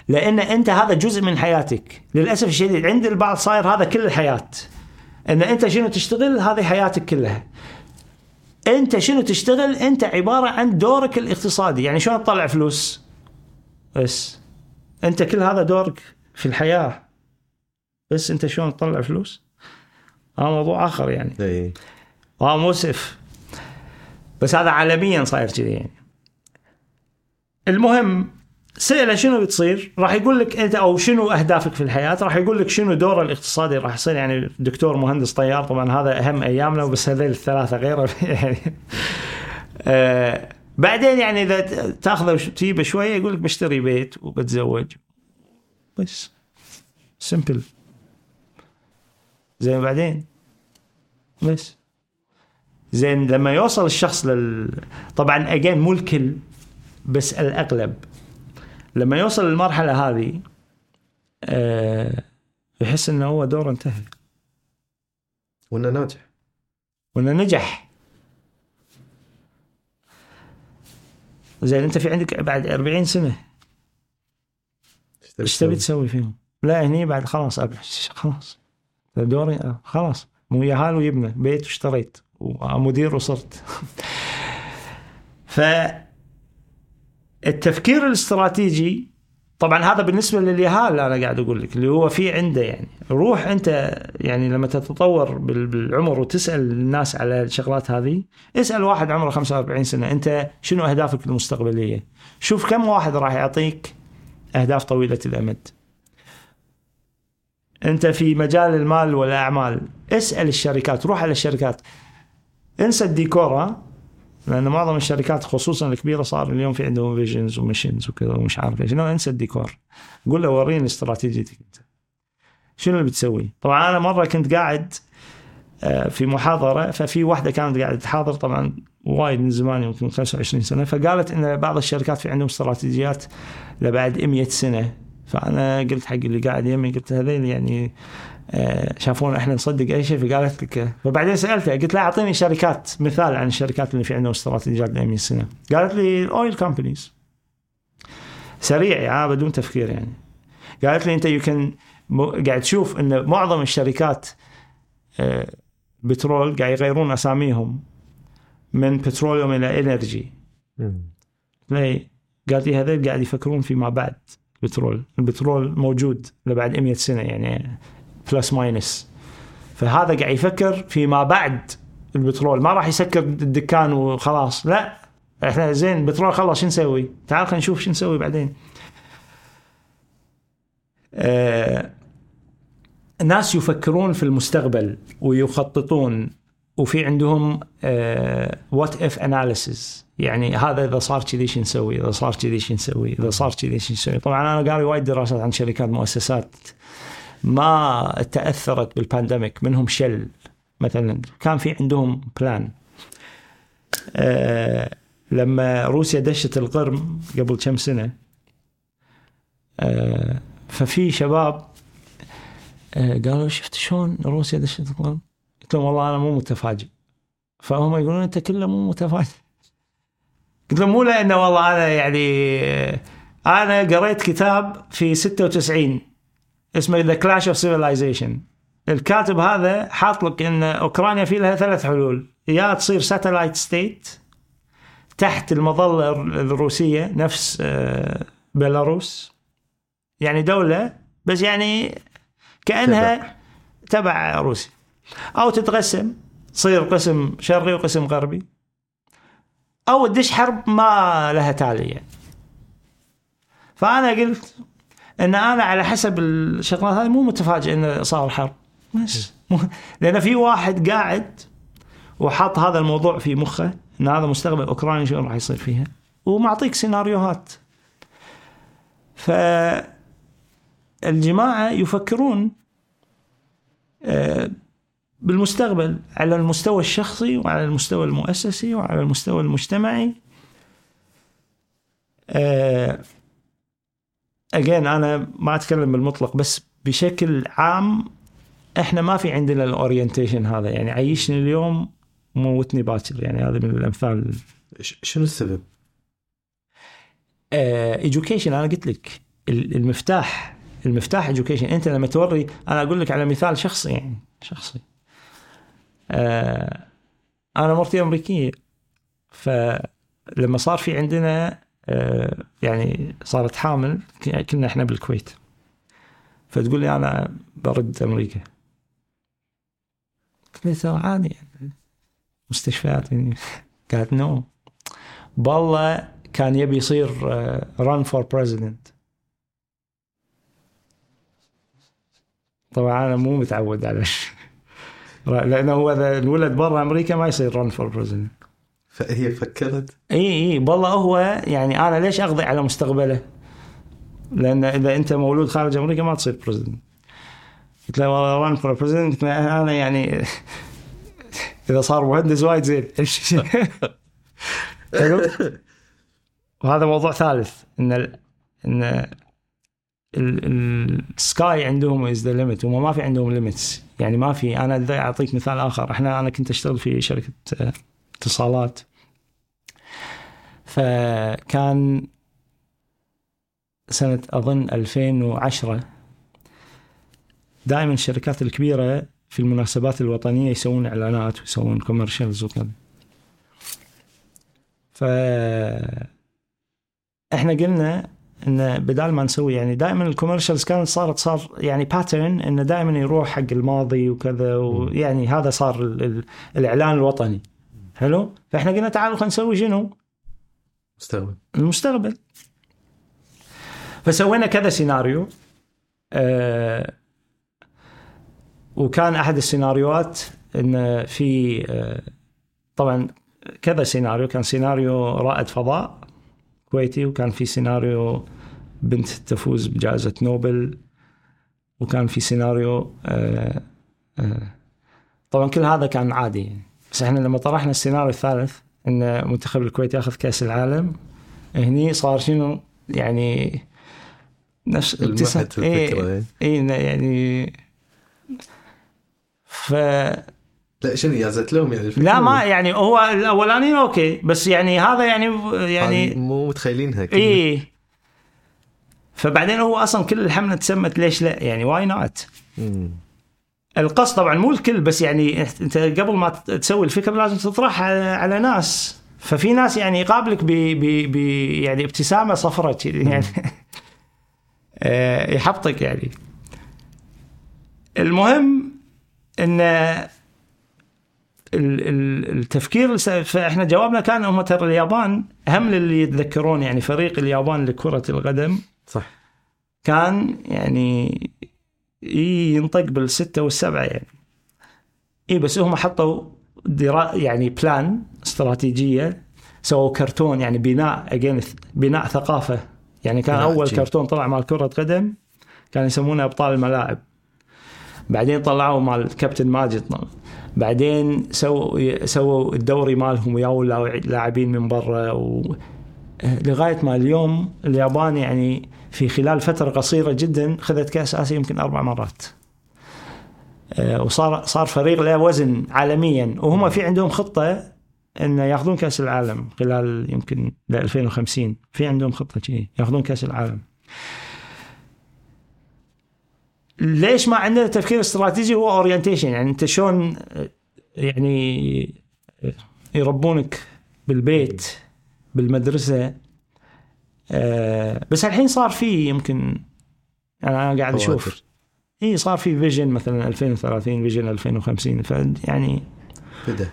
لأن أنت هذا جزء من حياتك، للأسف الشديد عند البعض صاير هذا كل الحياة. أن أنت شنو تشتغل هذه حياتك كلها. أنت شنو تشتغل؟ أنت عبارة عن دورك الاقتصادي، يعني شلون تطلع فلوس؟ بس أنت كل هذا دورك في الحياة. بس أنت شلون تطلع فلوس؟ هذا موضوع آخر يعني. إيه. آه مؤسف بس هذا عالميا صاير كذي يعني المهم سأله شنو بتصير راح يقول لك أنت أو شنو أهدافك في الحياة راح يقول لك شنو دوره الاقتصادي راح يصير يعني دكتور مهندس طيار طبعا هذا أهم أيامنا بس هذول الثلاثة غيره يعني آه بعدين يعني إذا تأخذه تجيبه شوية يقول لك بشتري بيت وبتزوج. بس. سمبل زين بعدين؟ بس. زين لما يوصل الشخص لل طبعا اجين مو الكل بس الأغلب. لما يوصل للمرحلة هذه آه يحس إنه هو دوره انتهى. وإنه ناجح. وإنه نجح. زين أنت في عندك بعد 40 سنة. إيش تبي تسوي؟ فيهم؟ لا هني بعد خلاص خلاص. دوري آه، خلاص. مو يهال ويبنى بيت واشتريت ومدير وصرت. ف التفكير الاستراتيجي طبعا هذا بالنسبة لليهال أنا قاعد أقول لك اللي هو في عنده يعني. روح أنت يعني لما تتطور بال- بالعمر وتسأل الناس على الشغلات هذه اسأل واحد عمره 45 سنة أنت شنو أهدافك المستقبلية؟ شوف كم واحد راح يعطيك أهداف طويلة الامد أنت في مجال المال والأعمال اسأل الشركات روح على الشركات. انسى الديكور لأن معظم الشركات خصوصا الكبيرة صار اليوم في عندهم visions و missions وكذا ومش عارف إيش. أنسى الديكور. قول له وريني استراتيجيتك أنت. شنو اللي بتسوي؟ طبعا أنا مرة كنت قاعد آه، في محاضرة ففي واحدة كانت قاعدة تحاضر طبعا وايد من زمان يمكن 25 سنة. فقالت إن بعض الشركات في عندهم استراتيجيات لبعد 100 سنة. فأنا قلت حق اللي قاعد يمي قلت هذيل يعني شافونا إحنا نصدق أي شيء فقالت لك فبعدين سالتها قلت لها أعطيني شركات مثال عن الشركات اللي في عندهم استراتيجيات ل 100 سنة. قالت لي ال oil companies سريع يعني بدون تفكير يعني. قالت لي أنت you can قاعد تشوف إن معظم الشركات آه، بترول قاعد يغيرون أساميهم من petroleum إلى energy ليه؟ قالت لي هذول قاعد يفكرون فيما بعد البترول البترول موجود لبعد 100 سنة يعني. plus minus فهذا قاعد يفكر فيما بعد البترول ما راح يسكر الدكان وخلاص لا إحنا زين البترول خلص شو نسوي؟ تعال خلينا نشوف شو نسوي بعدين. آه الناس يفكرون في المستقبل ويخططون وفي عندهم what if analysis يعني هذا إذا صار كذي شو نسوي؟ إذا صار كذي شو نسوي؟ إذا صار كذي شو نسوي؟ طبعا أنا قاري وايد دراسات عن شركات مؤسسات ما تأثرت بال pandemic منهم شل مثلا. كان في عندهم plan آه لما روسيا دشت القرم قبل كم سنة آه ففي شباب آه قالوا شفت شلون روسيا دشت القرم؟ قلت لهم والله أنا مو متفاجئ. فهم يقولون أنت كله مو متفاجئ. قلت لهم مو لأنه والله أنا يعني أنا قريت كتاب في 96 اسمه The Clash of Civilizations الكاتب هذا حاط لك إن أوكرانيا في لها ثلاث حلول. يا تصير satellite state تحت المظلة الروسية نفس آه، بيلاروس. يعني دولة بس يعني كأنها تبع روسيا. أو تتقسم تصير قسم شرقي وقسم غربي. أو تدش حرب ما لها تالي يعني. فأنا قلت إن أنا على حسب الشغلات هذه مو متفاجئ انه صار حرب بس لأن في واحد قاعد وحط هذا الموضوع في مخه إن هذا مستقبل أوكرانيا شو راح يصير فيها؟ ومعطيك سيناريوهات. ف الجماعة يفكرون آه، بالمستقبل على المستوى الشخصي وعلى المستوى المؤسسي وعلى المستوى المجتمعي. اجين أنا ما أتكلم بالمطلق بس بشكل عام إحنا ما في عندنا ال orientation هذا. يعني عيشني اليوم موتني باكر. يعني هذا من الأمثال. شنو السبب؟ education أنا قلت لك. ال- المفتاح. المفتاح education. أنت لما توري أنا أقول لك على مثال شخصي يعني شخصي. آه أنا مرتي أمريكية. فلما صار في عندنا آه يعني صارت حامل كنا إحنا بالكويت. فتقول لي أنا برد أمريكا. قلت لي ترى عادي يعني مستشفيات يعني. قالت no. بالله كان يبي يصير run for president طبعا أنا مو متعود على لأنه هو إذا الولد برا أمريكا ما يصير run for president فهي فكرت؟ إي إي. والله هو يعني أنا ليش أقضي على مستقبله؟ لأن إذا أنت مولود خارج أمريكا ما تصير president. قلت له والله run for president أنا يعني إذا صار مهندس وايد زين. وهذا موضوع ثالث. إن ال إن ال sky عندهم is the limit هم ما في عندهم limits يعني ما في أنا أعطيك مثال آخر. إحنا أنا كنت أشتغل في شركة اتصالات. فكان سنة أظن 2010 دائما الشركات الكبيرة في المناسبات الوطنية يسوون إعلانات ويسوون commercials وكذا. ف إحنا قلنا انه بدال ما نسوي يعني دائما ال commercials كانت صارت صار يعني pattern إنه دائما يروح حق الماضي وكذا ويعني هذا صار ال- ال- الإعلان الوطني. حلو فإحنا قلنا تعالوا خلينا نسوي شنو؟ مستقبل. المستقبل. فسوينا كذا سيناريو آه وكان أحد السيناريوهات إن في آه طبعا كذا سيناريو كان سيناريو رائد فضاء كويتي وكان في سيناريو بنت تفوز بجائزة نوبل وكان في سيناريو آه آه طبعا كل هذا كان عادي. يعني. بس إحنا لما طرحنا السيناريو الثالث إن منتخب الكويت ياخذ كأس العالم هني صار شنو؟ يعني نفس في إيه الفكرة إيه. اي يعني ف لا شنو جازت لهم يعني الفكرة؟ لا ما يعني هو الاولاني okay بس يعني هذا يعني يعني مو متخيلينها. اي فبعدين هو أصلا كل الحملة تسمت ليش لا؟ يعني why not. القصد طبعا مو الكل بس يعني انت قبل ما تسوي الفكرة لازم تطرحها على, على ناس. ففي ناس يعني يقابلك ب يعني ابتسامة صفراء يعني. آه، يحبطك يعني. المهم إن ال- ال- التفكير فإحنا جوابنا كان هم ترى اليابان هم للي يتذكرون يعني فريق اليابان لكرة القدم. صح. كان يعني ينطق بالستة والسبعة يعني إي بس هم حطوا درا يعني plan استراتيجية سووا كرتون يعني بناء again بناء ثقافة يعني كان بناء أول جيل. كرتون طلع مال كرة قدم كان يسمونه أبطال الملاعب بعدين طلعوا مال كابتن ماجد. بعدين سووا سووا الدوري مالهم وياو لاعبين من برا و... لغاية ما اليوم اليابان يعني في خلال فترة قصيرة جدا خذت كأس آسيا يمكن أربع مرات. آه، وصار صار فريق له وزن عالميا وهم في عندهم خطة إن ياخذون كأس العالم خلال يمكن ل 2050 في عندهم خطة شيء ياخذون كأس العالم. ليش ما عندنا تفكير استراتيجي هو اورينتيشن يعني أنت شلون آه، يعني آه، يربونك بالبيت بالمدرسة آه، بس الحين صار في يمكن أنا قاعد أشوف. إي صار في vision مثلا 2030 vision 2050 فيعني بدا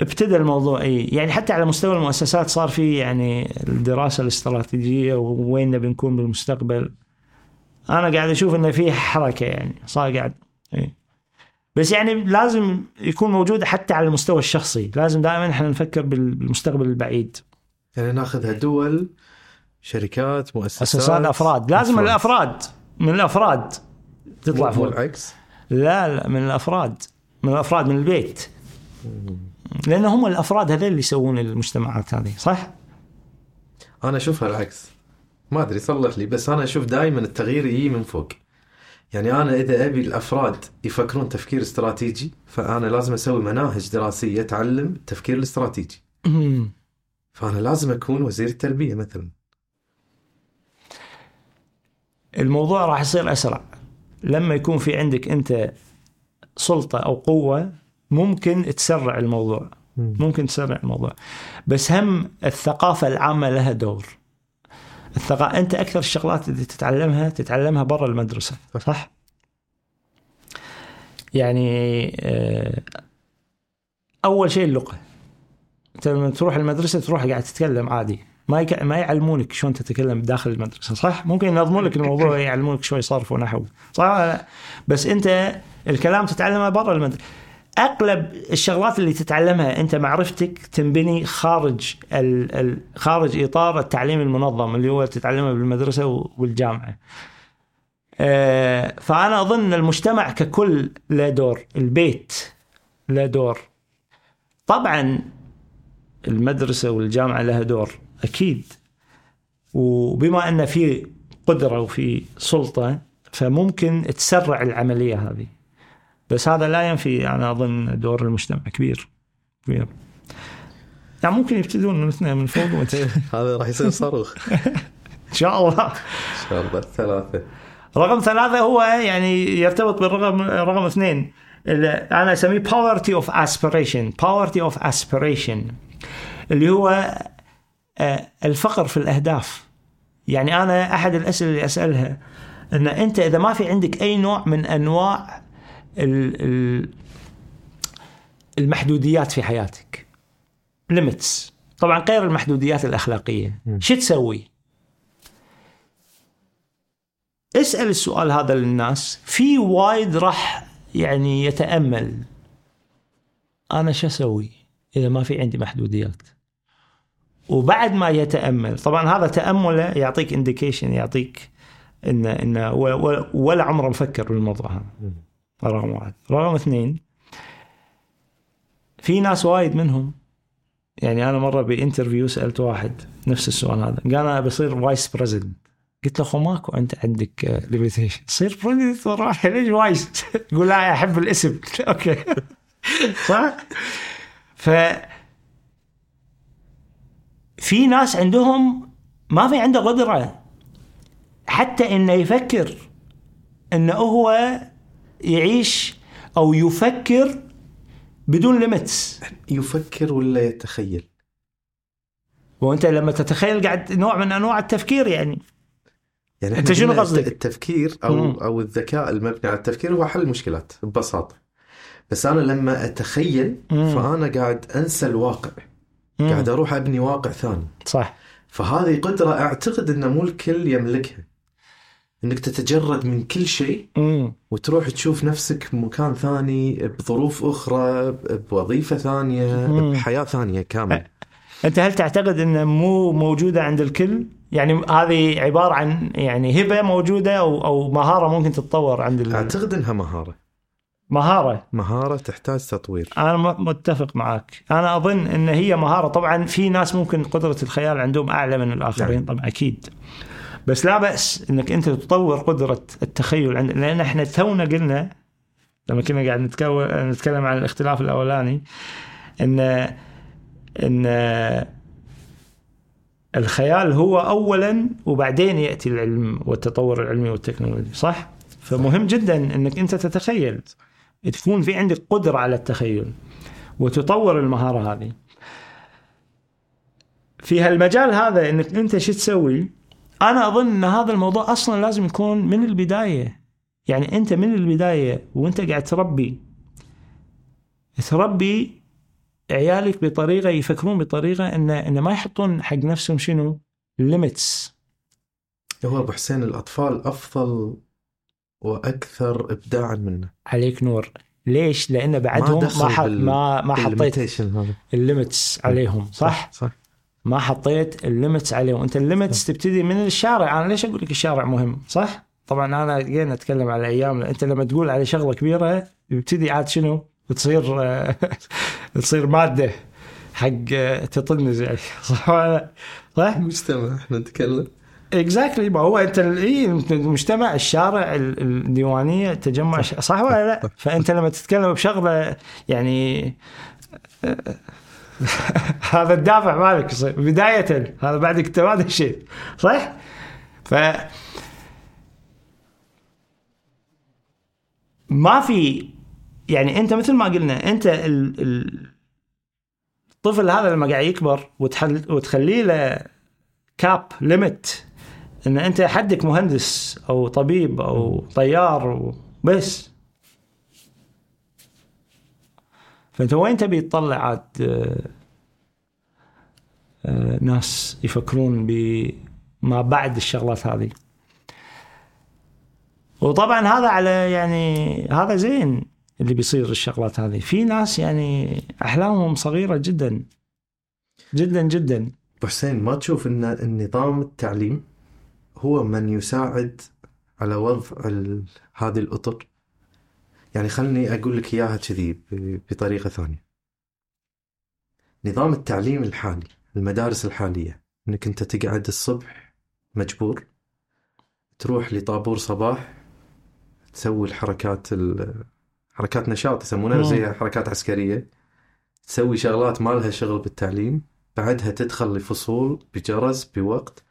ابتدى الموضوع إي يعني حتى على مستوى المؤسسات صار في يعني الدراسة الاستراتيجية ووين نبي نكون بالمستقبل. أنا قاعد أشوف إنه في حركة يعني صار قاعد إي. بس يعني لازم يكون موجود حتى على المستوى الشخصي لازم دائما إحنا نفكر بال- بالمستقبل البعيد. يعني ناخذها دول شركات مؤسسات. أساسات أفراد. لازم من الأفراد. من الأفراد تطلع فوق. العكس لا لا من الأفراد. من الأفراد من البيت. لأن هم الأفراد هذول اللي يسوون المجتمعات هذه صح؟ أنا أشوفها العكس ما أدري صلح لي. بس أنا أشوف دائما التغيير يجي من فوق. يعني أنا إذا أبي الأفراد يفكرون تفكير استراتيجي فأنا لازم أسوي مناهج دراسية تعلم التفكير الاستراتيجي. فأنا لازم أكون وزير التربية مثلا. الموضوع راح يصير أسرع. لما يكون في عندك أنت سلطة أو قوة ممكن تسرع الموضوع. ممكن تسرع الموضوع. بس هم الثقافة العامة لها دور. الثقا... أنت أكثر الشغلات اللي تتعلمها تتعلمها برا المدرسة صح؟ يعني آه، أول شيء اللغة. انت لما تروح المدرسة تروح قاعد تتكلم عادي. ما يك... ما يعلمونك شلون تتكلم داخل المدرسة صح؟ ممكن ينظمون لك الموضوع يعلمونك شوي صرف ونحو صح؟ بس انت الكلام تتعلمه برا المدرسة. أغلب الشغلات اللي تتعلمها انت معرفتك تنبني خارج ال... ال... خارج إطار التعليم المنظم اللي هو تتعلمه بالمدرسة والجامعة. آه، فأنا أظن المجتمع ككل له دور البيت له دور. طبعا المدرسة والجامعة لها دور أكيد. وبما أن في قدرة وفي سلطة فممكن تسرع العملية هذه. بس هذا لا ينفي أنا أظن دور المجتمع كبير. كبير يعني ممكن يبتدون من اثنين من فوق وانت ان هذا راح يصير صاروخ. شاء الله إن شاء الله. ثلاثة رقم ثلاثة هو يعني يرتبط بالرقم رقم اثنين. اللي أنا أسميه poverty of aspiration. poverty of aspiration. اللي هو آه، الفقر في الأهداف. يعني أنا أحد الأسئلة اللي أسألها إن أنت إذا ما في عندك أي نوع من أنواع ال- ال- المحدوديات في حياتك. limits طبعا غير المحدوديات الأخلاقية. شو تسوي؟ اسأل السؤال هذا للناس. في وايد راح يعني يتأمل. أنا شو أسوي؟ إذا ما في عندي محدوديات وبعد ما يتأمل طبعا هذا تأمله يعطيك indication يعطيك إن إن ولا عمره مفكر بالموضوع هذا. رقم واحد. رقم اثنين في ناس وايد منهم يعني أنا مرة ب interview سألت واحد نفس السؤال هذا قال أنا بصير vice president قلت له خو ماكو أنت عندك limitation تصير president ليش vice يقول لا أحب الاسم. okay. صح؟ ف في ناس عندهم ما في عنده قدرة. حتى إنه يفكر إنه هو يعيش أو يفكر بدون ليميتس يفكر ولا يتخيل؟ وأنت لما تتخيل قاعد نوع من أنواع التفكير يعني. يعني إحنا شنو قصدك؟ التفكير أو مم. أو الذكاء المبني على التفكير هو حل مشكلات ببساطة. بس أنا لما أتخيل مم. فأنا قاعد أنسى الواقع مم. قاعد أروح أبني واقع ثاني صح فهذه قدرة أعتقد إن مو الكل يملكها إنك تتجرد من كل شيء مم. وتروح تشوف نفسك بمكان ثاني بظروف أخرى بوظيفة ثانية مم. بحياة ثانية كاملة أنت هل تعتقد انه مو موجودة عند الكل؟ يعني هذه عبارة عن يعني هبة موجودة أو أو مهارة ممكن تتطور عند ال- أعتقد إنها مهارة مهارة مهارة تحتاج تطوير أنا متفق معك أنا أظن إن هي مهارة طبعا في ناس ممكن قدرة الخيال عندهم أعلى من الآخرين نعم. طبعا أكيد بس لا بأس إنك أنت تطور قدرة التخيل عند لأن إحنا تونا قلنا لما كنا قاعد. نتكلم عن الاختلاف الأولاني ان إن الخيال هو اولا وبعدين يأتي العلم والتطور العلمي والتكنولوجي صح؟ فمهم جدا إنك أنت تتخيل تكون في عندك قدرة على التخيل وتطور المهارة هذه. في هالمجال هذا إنك أنت شو تسوي؟ أنا أظن إن هذا الموضوع أصلا لازم يكون من البداية. يعني أنت من البداية وأنت قاعد تربي تربي عيالك بطريقة يفكرون بطريقة إن إن ما يحطون حق نفسهم شنو؟ ليميتس هو أبو حسين الأطفال أفضل وأكثر ابداعا منا عليك نور. ليش؟ لأن بعدهم ما دخل ما, بال- ما, ما حطيت ال limits عليهم صح؟ صح؟ ما حطيت ال limits عليهم. أنت ال limits تبتدي من الشارع. أنا ليش أقول لك الشارع مهم؟ صح؟ طبعا أنا جينا اتكلم على أيام. أنت لما تقول على شغلة كبيرة يبتدي عاد شنو؟ تصير تصير مادة حق تطنز يعني صح؟ ولا لا؟ صح مجتمع إحنا نتكلم. exactly ما هو أنت إيه، المجتمع الشارع ال- الديوانية التجمع الش- صح ولا لا؟ فأنت لما تتكلم بشغلة يعني هذا الدافع مالك بداية هذا بعد انت ما دشيت صح؟ ف ما في يعني أنت مثل ما قلنا أنت ال... ال... الطفل هذا لما قاعد يكبر وتحل... وتخليه له cap limit إن أنت حدك مهندس أو طبيب أو طيار بس. فأنت وين تبي تطلع عاد آه، آه، ناس يفكرون بما بعد الشغلات هذه؟ وطبعا هذا على يعني هذا زين اللي بيصير الشغلات هذه. في ناس يعني أحلامهم صغيرة جدا جدا جدا. حسين ما تشوف ان النظام التعليم هو من يساعد على وضع. هذه الأطر يعني خلني أقول لك إياها كذي بطريقة ثانية نظام التعليم الحالي المدارس الحالية إنك أنت تقعد الصبح مجبور تروح لطابور صباح تسوي الحركات ال... حركات نشاط يسمونها. زي حركات عسكرية تسوي شغلات ما لها شغل بالتعليم بعدها تدخل لفصول بجرس بوقت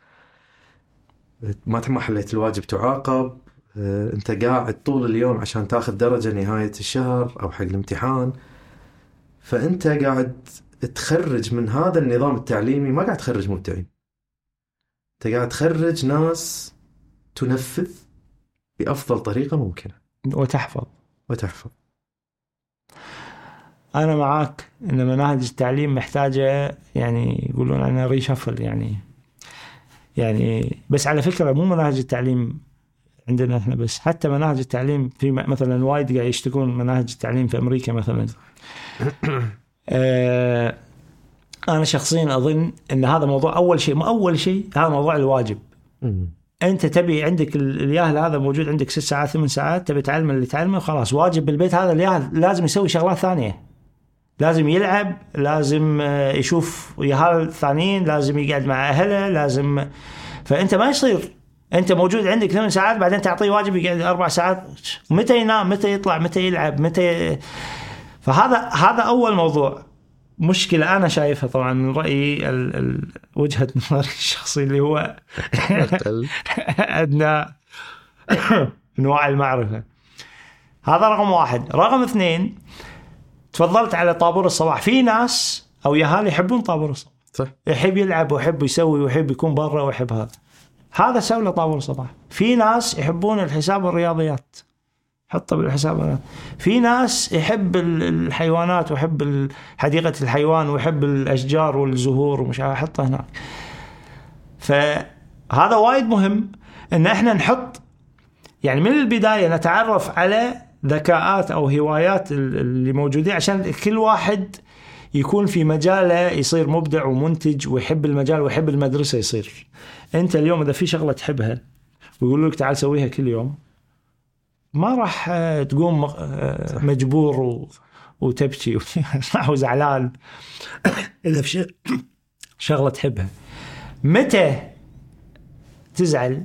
ما ما حليت الواجب تعاقب آه، انت قاعد طول اليوم عشان تاخذ درجة نهاية الشهر أو حق الامتحان فأنت قاعد تخرج من هذا النظام التعليمي ما قاعد تخرج مبدعين أنت قاعد تخرج ناس تنفذ بأفضل طريقة ممكنة. وتحفظ. وتحفظ. أنا معاك إن مناهج التعليم محتاجة يعني يقولون عنها ريشفل يعني يعني بس على فكرة مو مناهج التعليم عندنا إحنا بس حتى مناهج التعليم في مثلا وايد قاعد يشتكون مناهج التعليم في أمريكا مثلا. آه أنا شخصيا أظن إن هذا موضوع أول شيء أول شيء هذا موضوع الواجب. أنت تبي عندك ال- الياهل هذا موجود عندك ست ساعات ثمان ساعات تبي تعلم اللي تعلمه خلاص واجب بالبيت هذا الياهل لازم يسوي شغلات ثانية. لازم يلعب لازم آه، يشوف ياهل ثانيين لازم يقعد مع أهله لازم فأنت ما يصير. أنت موجود عندك ثمان ساعات بعدين تعطيه واجب يقعد أربع ساعات. متى ينام؟ متى يطلع؟ متى يلعب؟ متى ي... فهذا هذا أول موضوع. مشكلة أنا شايفها طبعا من رأيي ال... ال... وجهة نظري الشخصي اللي هو أدنى انواع المعرفة. هذا رقم واحد. رقم اثنين تفضلت على طابور الصباح. في ناس أو يهال يحبون طابور الصباح. صح. يحب يلعب ويحب يسوي ويحب يكون برا ويحب هذا. هذا سوي له طابور الصباح. في ناس يحبون الحساب والرياضيات. حطه بالحساب في ناس يحب ال- الحيوانات ويحب حديقة الحيوان ويحب الأشجار والزهور ومش عارف حطه هناك. فهذا وايد مهم إن إحنا نحط يعني من البداية نتعرف على ذكاءات أو هوايات ال- اللي موجودين عشان كل واحد يكون في مجاله يصير مبدع ومنتج ويحب المجال ويحب المدرسة يصير. أنت اليوم إذا في شغلة تحبها ويقولوا لك تعال سويها كل يوم ما راح آه، تقوم آه، مجبور و... وتبكي وزعلان إذا في شغلة تحبها. متى تزعل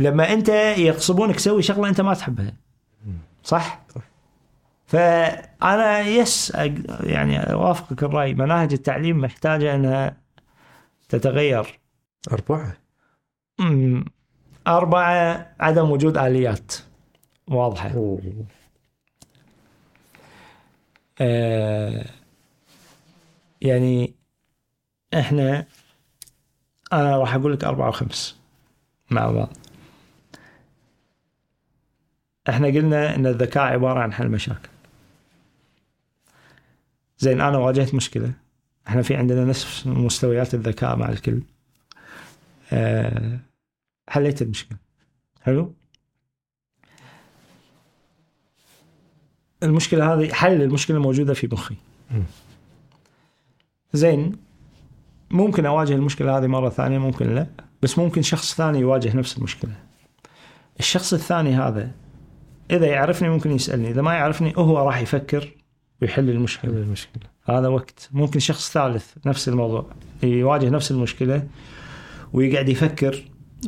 لما أنت يغصبونك تسوي شغلة أنت ما تحبها صح؟ فأنا يس يعني أوافقك الرأي. مناهج التعليم محتاجة انها تتغير. أمم، أربعة عدم وجود آليات. واضحة. آه يعني إحنا أنا راح أقول لك أربعة وخمس مع بعض. إحنا قلنا إن الذكاء عبارة عن حل مشاكل. زين أنا واجهت مشكلة. إحنا في عندنا نفس مستويات الذكاء مع الكل. آه حليت المشكلة. حلو؟ المشكلة هذه حل المشكلة موجودة في مخي. زين ممكن أواجه المشكلة هذه مرة ثانية؟ ممكن لا. بس ممكن شخص ثاني يواجه نفس المشكلة. الشخص الثاني هذا إذا يعرفني ممكن يسألني إذا ما يعرفني هو راح يفكر ويحل المشكلة. المشكلة. هذا وقت. ممكن شخص ثالث نفس الموضوع يواجه نفس المشكلة ويقعد يفكر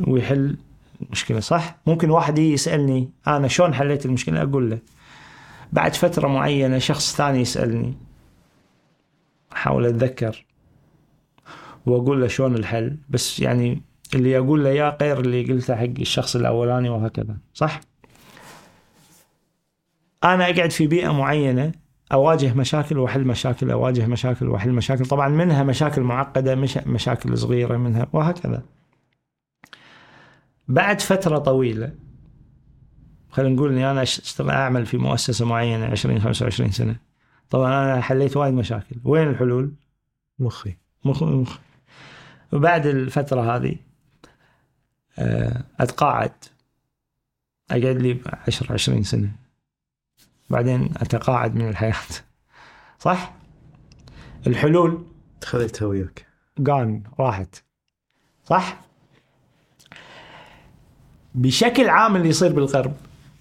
ويحل المشكلة صح؟ ممكن واحد يجي يسألني أنا شلون حليت المشكلة؟ أقول له بعد فترة معينة شخص ثاني يسألني أحاول أتذكر وأقول له شلون الحل بس يعني اللي أقول له إياه غير اللي قلته حق الشخص الأولاني وهكذا صح؟ أنا أقعد في بيئة معينة أواجه مشاكل وأحل مشاكل أواجه مشاكل وأحل مشاكل. طبعا منها مشاكل معقدة مش مشاكل صغيرة منها وهكذا. بعد فترة طويلة خلينا نقول إني أنا أشتغل أعمل في مؤسسة معينة 20 25 سنة. طبعا أنا حليت وايد مشاكل. وين الحلول؟ مخي. مخ مخ. وبعد الفترة هذه آه، أتقاعد. أقعد لي 10 20 سنة. بعدين اتقاعد من الحياة. صح؟ الحلول. خذيتها وياك جان راحت. صح؟ بشكل عام اللي يصير بالغرب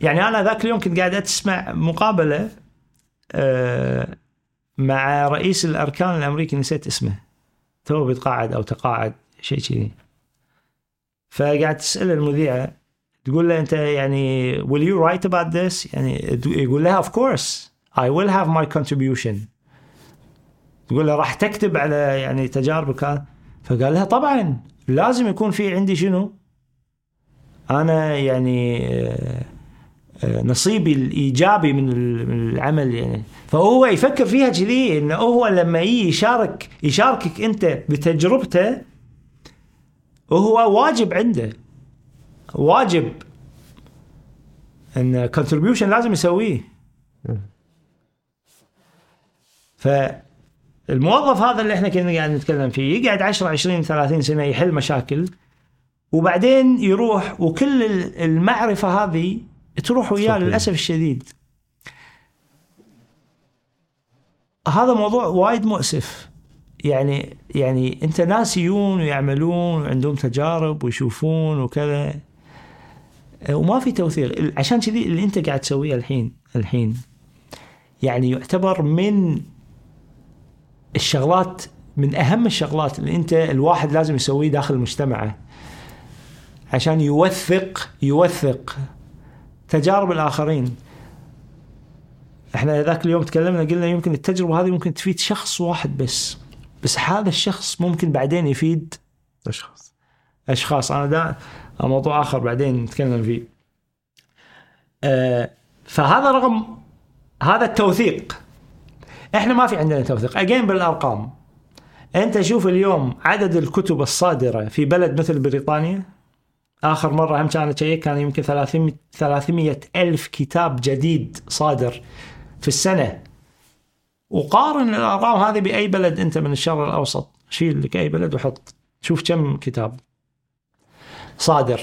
يعني أنا ذاك اليوم كنت قاعد أسمع مقابلة آه، مع رئيس الأركان الأمريكي نسيت اسمه. تو بيتقاعد أو تقاعد شيء كذي. فقاعد تسأل المذيعة تقول له أنت يعني will you write about this? يعني يقول لها of course I will have my contribution. تقول له راح تكتب على يعني تجاربك؟ فقال لها طبعا لازم يكون في عندي شنو؟ أنا يعني آه، آه، نصيبي الإيجابي من ال- من العمل يعني. فهو يفكر فيها كذي انه هو لما يجي يشارك يشاركك أنت بتجربته وهو واجب عنده. واجب إن كونتريبيوشن لازم يسويه. فالموظف هذا اللي إحنا كنا قاعد نتكلم فيه يقعد 10 20 30 سنة يحل مشاكل وبعدين يروح وكل المعرفة هذه تروح وياه. للأسف الشديد. هذا موضوع وايد مؤسف. يعني يعني أنت ناس يجون ويعملون وعندهم تجارب ويشوفون وكذا. وما في توثيق. عشان كذي اللي انت قاعد تسويه الحين الحين يعني يعتبر من الشغلات من أهم الشغلات اللي انت الواحد لازم يسويه داخل مجتمعه. عشان يوثق يوثق تجارب الآخرين. إحنا ذاك اليوم تكلمنا قلنا يمكن التجربة هذه ممكن تفيد شخص واحد بس. بس هذا الشخص ممكن بعدين يفيد أشخاص. أشخاص. أنا ده موضوع آخر بعدين نتكلم فيه. آه فهذا رقم هذا التوثيق. إحنا ما في عندنا توثيق. اجين بالأرقام. أنت شوف اليوم عدد الكتب الصادرة في بلد مثل بريطانيا. آخر مرة هم كان شيء كان يمكن 300 300 ألف كتاب جديد صادر في السنة. وقارن الأرقام هذه بأي بلد أنت من الشرق الأوسط. شيل لك أي بلد وحط. شوف كم كتاب. صادر.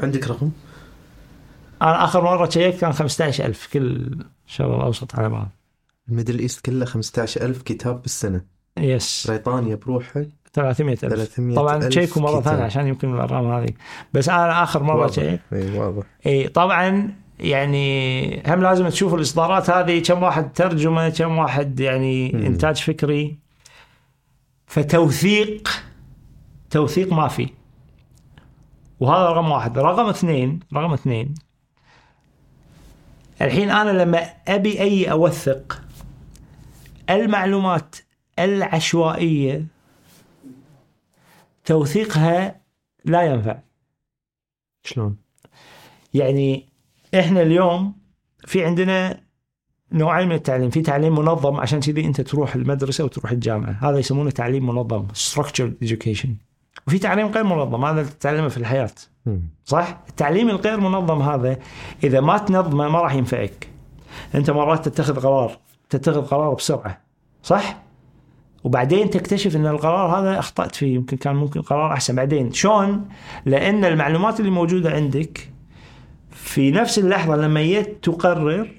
عندك رقم؟ أنا آخر مرة شيكت كان 15000 كل الشرق الأوسط على بعض. ال Middle East كله 15000 كتاب بالسنة. yes. بريطانيا بروحها. 300000 300 طبعا تشيكوا مره. ثانية عشان يمكن الأرقام هذه. بس أنا آخر مرة واضح. check. إي واضح. إي طبعا يعني هم لازم تشوف الإصدارات هذه. كم واحد ترجمة كم واحد يعني مم. إنتاج فكري. فتوثيق توثيق ما في. وهذا رقم واحد. رقم اثنين رقم اثنين. الحين أنا لما أبي أي أوثق المعلومات العشوائية توثيقها لا ينفع. شلون؟ يعني إحنا اليوم في عندنا نوعين من التعليم. في تعليم منظم عشان كذي أنت تروح المدرسة وتروح الجامعة. هذا يسمونه تعليم منظم structured education. وفي تعليم غير منظم هذا اللي تتعلمه في الحياة. صح؟ التعليم الغير منظم هذا إذا ما تنظمه ما راح ينفعك. أنت مرات تتخذ قرار تتخذ قرار بسرعة. صح؟ وبعدين تكتشف إن القرار هذا أخطأت فيه يمكن كان ممكن قرار أحسن. بعدين شلون؟ لأن المعلومات اللي موجودة عندك في نفس اللحظة لما جيت تقرر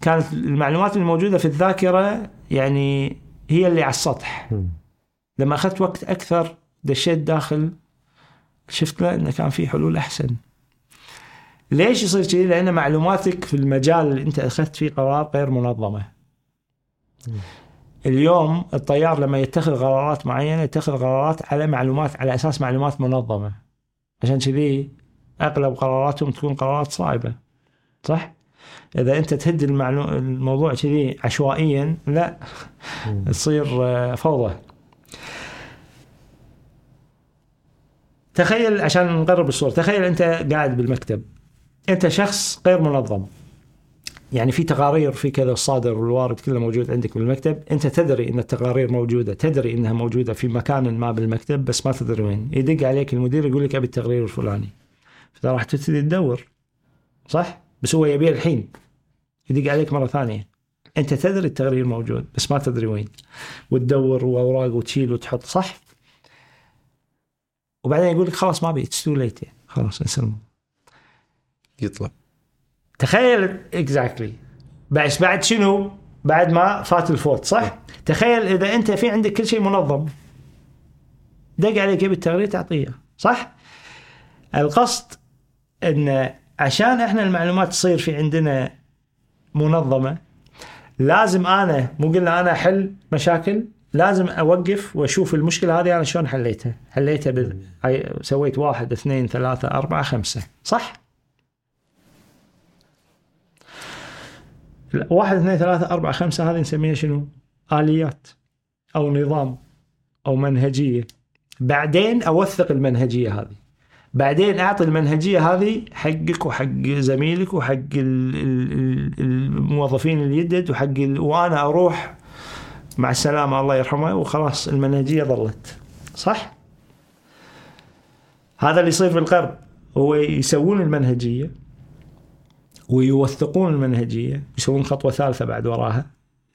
كانت المعلومات الموجودة في الذاكرة يعني هي اللي على السطح. لما أخذت وقت أكثر دشيت داخل شفت له إنه كان في حلول أحسن. ليش يصير كذي؟ لأن معلوماتك في المجال اللي أنت أخذت فيه قرار غير منظمة. اليوم الطيار لما يتخذ قرارات معينة يتخذ قرارات على معلومات على أساس معلومات منظمة. عشان كذي أغلب قراراتهم تكون قرارات صائبة. صح؟ إذا أنت تهد. الموضوع كذي عشوائيا لا. تصير آه، فوضى. تخيل عشان نقرب الصورة تخيل أنت قاعد بالمكتب. أنت شخص غير منظم. يعني في تقارير في كذا الصادر والوارد كله موجود عندك بالمكتب. أنت تدري أن التقارير موجودة تدري أنها موجودة في مكان ما بالمكتب بس ما تدري وين. يدق عليك المدير يقول لك أبي التقرير الفلاني. فأنت راح تبتدي تدور صح؟ بس هو يبيه الحين. يدق عليك مرة ثانية. أنت تدري التقرير موجود بس ما تدري وين. وتدور وأوراق وتشيل وتحط صح؟ وبعدين يقول لك خلاص ما أبي it's too late خلاص انسى يطلع. تخيل exactly بس بعد شنو؟ بعد ما فات الفوت صح؟ تخيل إذا أنت في عندك كل شيء منظم. دق عليك يبي التغريده تعطيه صح؟ القصد إن عشان إحنا المعلومات تصير في عندنا منظمة لازم أنا مو قلنا أنا احل مشاكل؟ لازم أوقف وأشوف المشكلة هذه أنا شلون حليتها؟ حليتها بال... عي- سويت واحد اثنين ثلاثة أربعة خمسة صح؟ واحد اثنين ثلاثة أربعة خمسة هذه نسميها شنو؟ آليات أو نظام أو منهجية بعدين أوثق المنهجية هذه بعدين أعطي المنهجية هذه حقك وحق زميلك وحق ال- ال- ال- الموظفين الجدد وحق. وأنا أروح مع السلامة الله يرحمه وخلاص المنهجية ظلت صح؟ هذا اللي يصير في الغرب هو يسوون المنهجية ويوثقون المنهجية يسوون خطوة ثالثة بعد وراها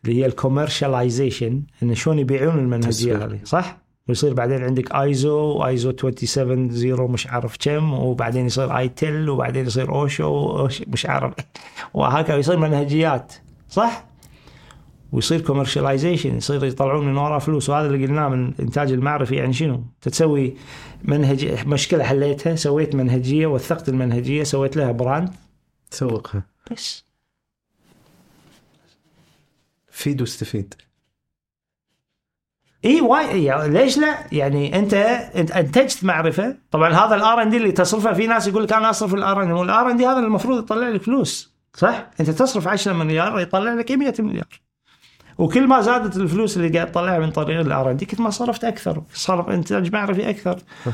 اللي هي ال commercialization إن شلون يبيعون المنهجية هذه صح؟ ويصير بعدين عندك ISO ISO 270 مش عارف كم وبعدين يصير ITIL وبعدين يصير أوشو مش عارف وهكذا يصير منهجيات صح؟ ويصير commercialization يصير يطلعون من وراه فلوس. وهذا اللي قلناه من إنتاج المعرفي يعني شنو؟ تسوي منهج مشكلة حليتها سويت منهجية وثقت المنهجية سويت لها brand تسوقها بس. فيد واستفيد. اي why يعني ليش لا؟ يعني أنت أنت أنتجت معرفة. طبعا هذا ال R and D اللي تصرفه في ناس يقول لك أنا أصرف ال R and ال R and D هذا المفروض يطلع لك فلوس صح؟ أنت تصرف 10 مليار يطلع لك 100 مليار. وكل ما زادت الفلوس اللي قاعد تطلعها من طريق ال R and D كنت ما صرفت أكثر. صرف انتاج معرفي أكثر.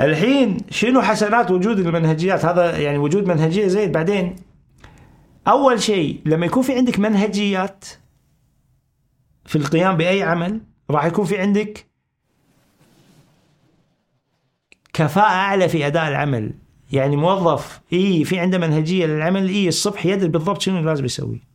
الحين شنو حسنات وجود المنهجيات؟ هذا يعني وجود منهجية زين. بعدين أول شيء لما يكون في عندك منهجيات في القيام بأي عمل راح يكون في عندك كفاءة أعلى في أداء العمل. يعني موظف إي في عنده منهجية للعمل إي الصبح يدري بالضبط شنو لازم يسوي.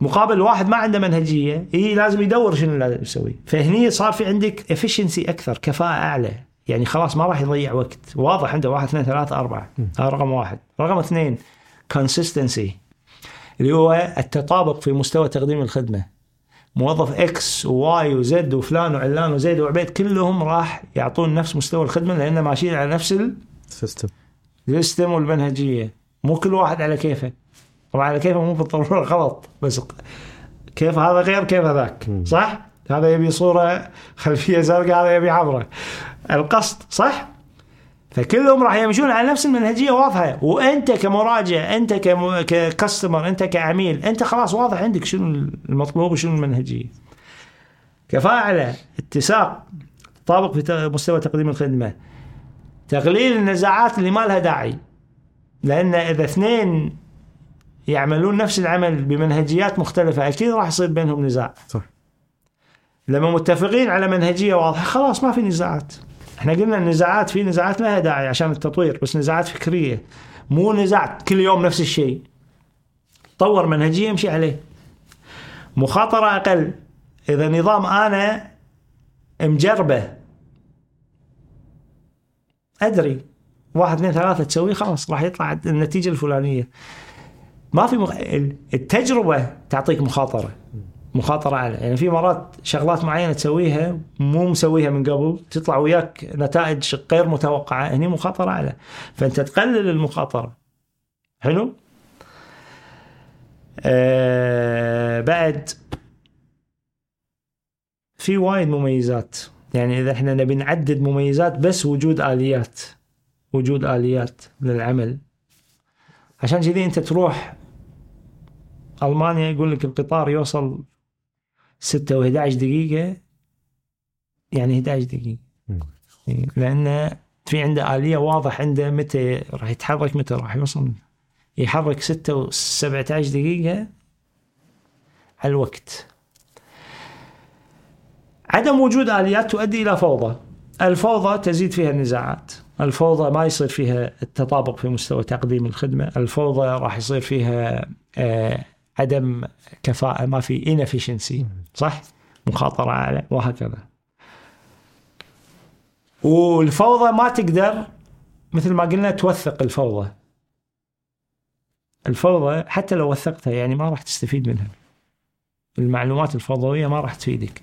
مقابل واحد ما عنده منهجية إي لازم يدور شنو لازم يسوي. فهني صار في عندك efficiency أكثر كفاءة أعلى. يعني خلاص ما راح يضيع وقت. واضح عنده واحد اثنين ثلاثة أربعة. هذا رقم واحد. رقم اثنين consistency. اللي هو التطابق في مستوى تقديم الخدمة. موظف إكس وواي وزد وفلان وعلان وزيد وعبيد كلهم راح يعطون نفس مستوى الخدمة لأن ماشيين على نفس system ال system والمنهجية. مو كل واحد على كيفه. طبعا كيفه مو بالضروره غلط بس كيف هذا غير كيف هذاك صح؟ هذا يبي صورة خلفية زرقاء هذا يبي عبره القصد صح؟ فكلهم راح يمشون على نفس المنهجية واضحة. وأنت كمراجع أنت كم... ككستمر أنت كعميل أنت خلاص واضح عندك شنو المطلوب وشنو المنهجية. كفاءة على اتساق تطابق في مستوى تقديم الخدمة. تقليل النزاعات اللي ما لها داعي. لأن إذا اثنين يعملون نفس العمل بمنهجيات مختلفة أكيد راح يصير بينهم نزاع. صح. لما متفقين على منهجية واضحة خلاص ما في نزاعات. إحنا قلنا النزاعات في نزاعات لها داعي عشان التطوير بس نزاعات فكرية. مو نزاع كل يوم نفس الشيء. طور منهجية امشي عليه. مخاطرة أقل. إذا نظام أنا مجربه. أدري. واحد اثنين ثلاثة تسويه خلاص راح يطلع النتيجة الفلانية. ما في مخ... التجربة تعطيك مخاطرة. مخاطرة اعلى يعني في مرات شغلات معينة تسويها مو مسويها من قبل تطلع وياك نتائج غير متوقعة هني مخاطرة اعلى فأنت تقلل المخاطرة. حلو؟ آه بعد في وايد مميزات. يعني إذا إحنا نبي نعدد مميزات بس وجود آليات وجود آليات للعمل. عشان كذي أنت تروح ألمانيا يقول لك القطار يوصل 6 و11 دقيقة يعني 11 دقيقة. لأن في عنده آلية واضح عنده متى راح يتحرك متى راح يوصل. يحرك 6 و 17 دقيقة على الوقت. عدم وجود آليات تؤدي إلى فوضى. الفوضى تزيد فيها النزاعات. الفوضى ما يصير فيها التطابق في مستوى تقديم الخدمة. الفوضى راح يصير فيها آه عدم كفاءة ما في inefficiency صح؟ مخاطرة أعلى وهكذا. والفوضى ما تقدر مثل ما قلنا توثق الفوضى. الفوضى حتى لو وثقتها يعني ما راح تستفيد منها. المعلومات الفوضوية ما راح تفيدك.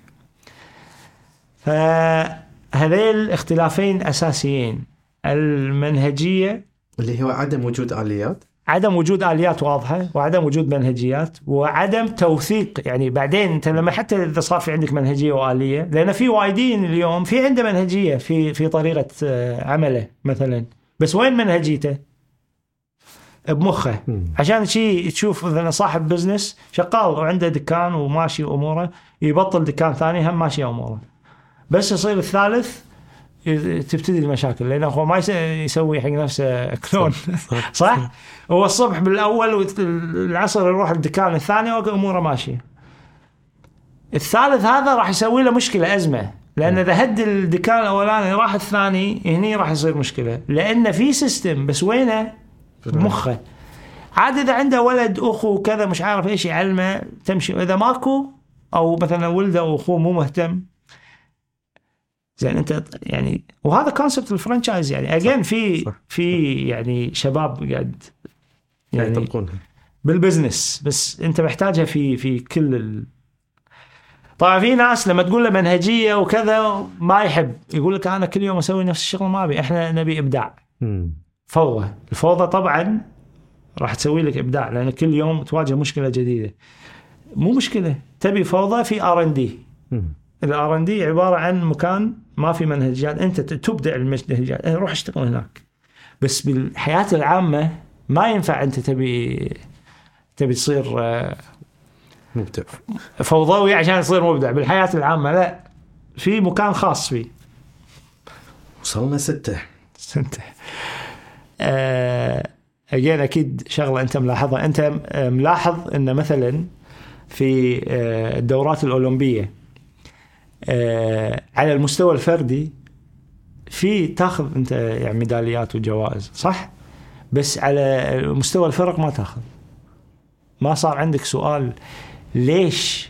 فهذيل اختلافين أساسيين. المنهجية اللي هو عدم وجود آليات. عدم وجود آليات واضحة وعدم وجود منهجيات وعدم توثيق. يعني بعدين أنت لما حتى إذا صار في عندك منهجية وآلية لأن في وايدين اليوم في عنده منهجية في في طريقة عمله مثلا. بس وين منهجيته؟ بمخه. عشان شيء تشوف مثلا صاحب بزنس شغال وعنده دكان وماشي أموره يبطل دكان ثاني هم ماشي أموره. بس يصير الثالث تبتدي المشاكل لأنه هو ما يسوي حق نفسه كلون. صح؟, صح؟ هو الصبح بالأول والعصر يروح الدكان الثاني واموره ماشية. الثالث هذا راح يسوي له مشكلة أزمة. لأن إذا هد الدكان الأولاني راح الثاني هني راح يصير مشكلة. لأن في سيستم بس وينه؟ بمخه عاد إذا عنده ولد أخو كذا مش عارف إيش يعلمه تمشي. واذا ماكو أو مثلا ولده أو أخوه مو مهتم زين انت يعني وهذا concept ال franchise يعني. again في. في يعني شباب قاعد يعني يطبقونها بال business بس انت محتاجها في في كل ال... طبعا في ناس لما تقول له منهجية وكذا ما يحب يقول لك أنا كل يوم أسوي نفس الشغل ما أبي إحنا نبي إبداع. فوضى. الفوضى طبعا راح تسوي لك إبداع لأن كل يوم تواجه مشكلة جديدة. مو مشكلة تبي فوضى في R and D. ال R and D عبارة عن مكان ما في منهجيات انت تبدع المنهجيات آه، روح اشتغل هناك. بس بالحياة العامة ما ينفع انت تبي تبي تصير آه، مبدع. فوضوي عشان تصير مبدع. بالحياة العامة لا. في مكان خاص فيه. وصلنا ستة. انت آه اجين أكيد شغلة أنت ملاحظها. أنت آه، ملاحظ إن مثلا في آه الدورات الأولمبية آه على المستوى الفردي في تاخذ انت يعني ميداليات وجوائز صح؟ بس على مستوى الفرق ما تاخذ. ما صار عندك سؤال ليش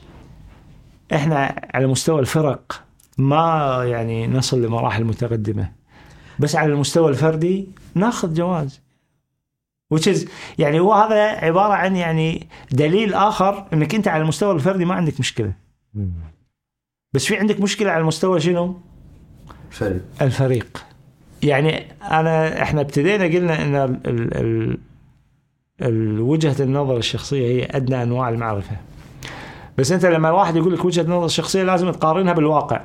إحنا على مستوى الفرق ما يعني نصل لمراحل متقدمة؟ بس على المستوى الفردي ناخذ جواز is يعني هو هذا عبارة عن يعني دليل آخر إنك أنت على المستوى الفردي ما عندك مشكلة. بس في عندك مشكلة على المستوى شنو؟ فرق الفريق. يعني أنا إحنا ابتدينا قلنا إن ال ال ال وجهة النظر الشخصية هي أدنى أنواع المعرفة. بس أنت لما واحد يقول لك وجهة نظر شخصية لازم تقارنها بالواقع.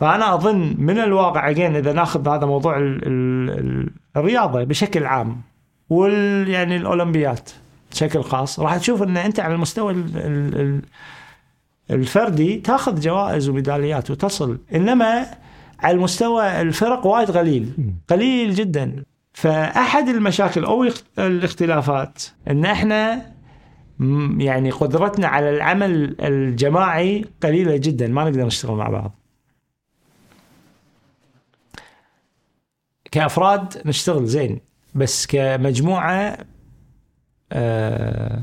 فأنا أظن من الواقع again إذا ناخذ هذا موضوع ال ال ال الرياضة بشكل عام وال يعني الأولمبيات بشكل خاص راح تشوف إن أنت على المستوى ال ال ال الفردي تاخذ جوائز وميداليات وتصل إنما على المستوى الفرق وايد قليل قليل جدا. فأحد المشاكل أو الاخت- الاختلافات إن إحنا يعني قدرتنا على العمل الجماعي قليلة جدا ما نقدر نشتغل مع بعض. كأفراد نشتغل زين بس كمجموعة آه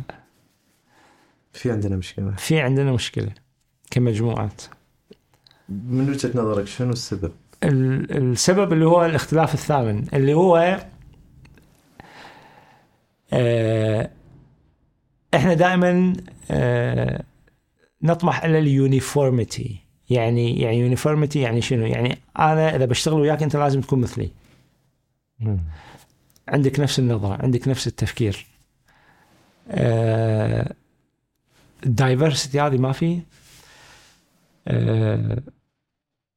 في عندنا مشكلة. في عندنا مشكلة كمجموعات. من وجهة نظرك شنو السبب؟ ال- السبب اللي هو الاختلاف الثامن اللي هو آه، إحنا دائما آه، نطمح إلى ال uniformity. يعني يعني uniformity يعني شنو؟ يعني أنا إذا بشتغل وياك أنت لازم تكون مثلي. عندك نفس النظرة عندك نفس التفكير. ال diversity هذه ما في آه،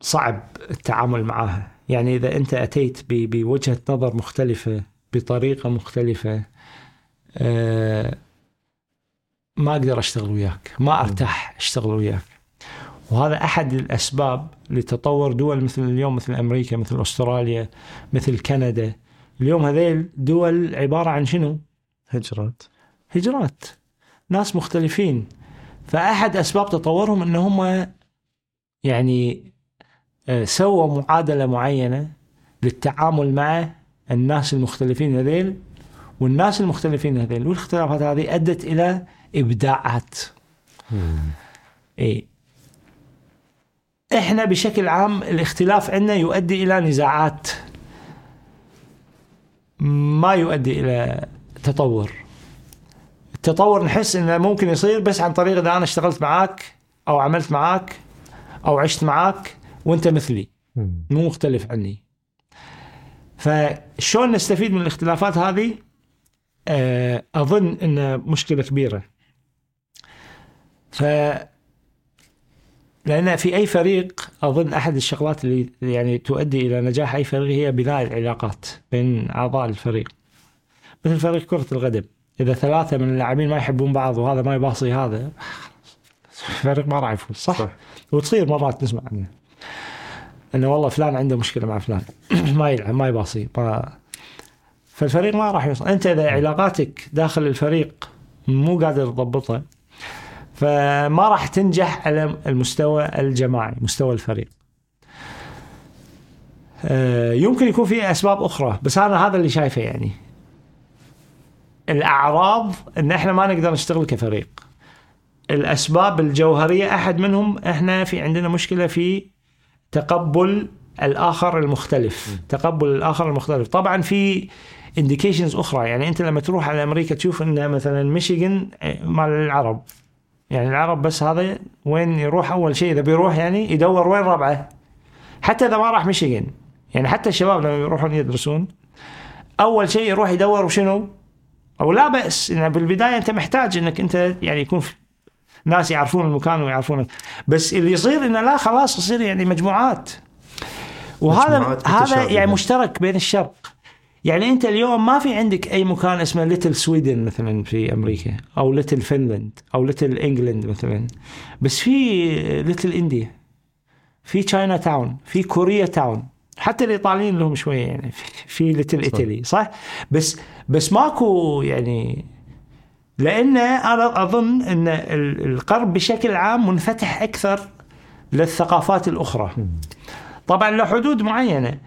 صعب التعامل معها يعني إذا أنت أتيت بوجهة نظر مختلفة بطريقة مختلفة آه، ما أقدر أشتغل وياك ما أرتاح أشتغل وياك. وهذا أحد الأسباب لتطور دول مثل اليوم مثل أمريكا مثل أستراليا مثل كندا. اليوم هذيل دول عبارة عن شنو؟ هجرات. هجرات. ناس مختلفين. فأحد أسباب تطورهم أن هم يعني آه، سووا معادلة معينة للتعامل مع الناس المختلفين هذيل. والناس المختلفين هذيل والاختلافات هذه أدت إلى إبداعات. إيه. إحنا بشكل عام الاختلاف عندنا يؤدي إلى نزاعات ما يؤدي إلى تطور. التطور نحس إنه ممكن يصير بس عن طريق إذا أنا اشتغلت معاك أو عملت معاك أو عشت معاك وأنت مثلي مو مختلف عني. فشلون نستفيد من الاختلافات هذه؟ آه، أظن انه مشكلة كبيرة. ف لأن في أي فريق أظن أحد الشغلات اللي يعني تؤدي إلى نجاح أي فريق هي بناء العلاقات بين أعضاء الفريق. مثل فريق كرة القدم. إذا ثلاثة من اللاعبين ما يحبون بعض وهذا ما يباصي هذا الفريق ما راح يفوز صح؟, صح. وتصير مرات نسمع عنه. إنه والله فلان عنده مشكلة مع فلان. ما يلعب ما يباصي ما فالفريق ما راح يوصل. أنت إذا علاقاتك داخل الفريق مو قادر تضبطها فما راح تنجح على المستوى الجماعي مستوى الفريق. آه، يمكن يكون في أسباب أخرى بس أنا هذا اللي شايفه يعني. الأعراض إن إحنا ما نقدر نشتغل كفريق. الأسباب الجوهرية أحد منهم إحنا في عندنا مشكلة في تقبل الآخر المختلف. تقبل الآخر المختلف. طبعا في indications أخرى. يعني أنت لما تروح على أمريكا تشوف إن مثلا ميشيغان مال العرب. يعني العرب بس هذا وين يروح أول شيء؟ إذا بيروح يعني يدور وين ربعه. حتى إذا ما راح ميشيغان. يعني حتى الشباب لما يروحون يدرسون أول شيء يروح يدور وشنو أو لا بأس يعني بالبداية أنت محتاج إنك أنت يعني يكون في ناس يعرفون المكان ويعرفون بس اللي يصير إنه لا خلاص يصير يعني مجموعات. وهذا مجموعات هذا. يعني مشترك بين الشرق. يعني أنت اليوم ما في عندك أي مكان اسمه Little Sweden مثلا في أمريكا أو Little Finland أو Little England مثلا. بس في Little India في Chinatown في Koreatown حتى الإيطاليين لهم شوية يعني في- Little Italy صح. بس بس ماكو يعني لأن أنا أظن إن ال- الغرب بشكل عام منفتح أكثر للثقافات الأخرى. طبعا له حدود معينة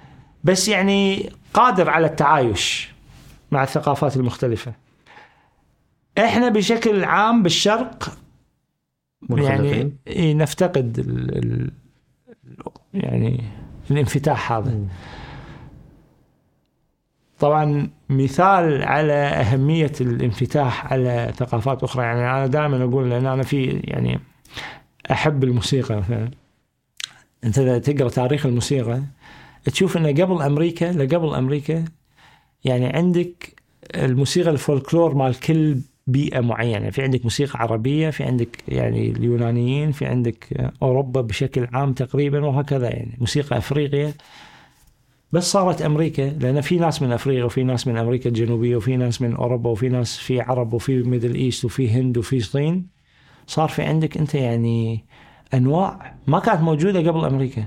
بس يعني قادر على التعايش مع الثقافات المختلفة. إحنا بشكل عام بالشرق يعني منخلقين إيه نفتقد ال ال يعني الانفتاح هذا. طبعا مثال على أهمية الانفتاح على ثقافات أخرى. يعني أنا دائما أقول لأن أنا في يعني أحب الموسيقى مثلا. أنت إذا تقرأ تاريخ الموسيقى تشوف أنه قبل أمريكا لقبل أمريكا يعني عندك الموسيقى الفولكلور مال كل بيئة معينة. في عندك موسيقى عربية في عندك يعني اليونانيين في عندك أوروبا بشكل عام تقريبا وهكذا يعني. موسيقى أفريقيا بس صارت أمريكا لأن في ناس من أفريقيا وفي ناس من أمريكا الجنوبية وفي ناس من أوروبا وفي ناس في عرب وفي Middle East وفي هند وفي صين. صار في عندك أنت يعني أنواع ما كانت موجودة قبل أمريكا.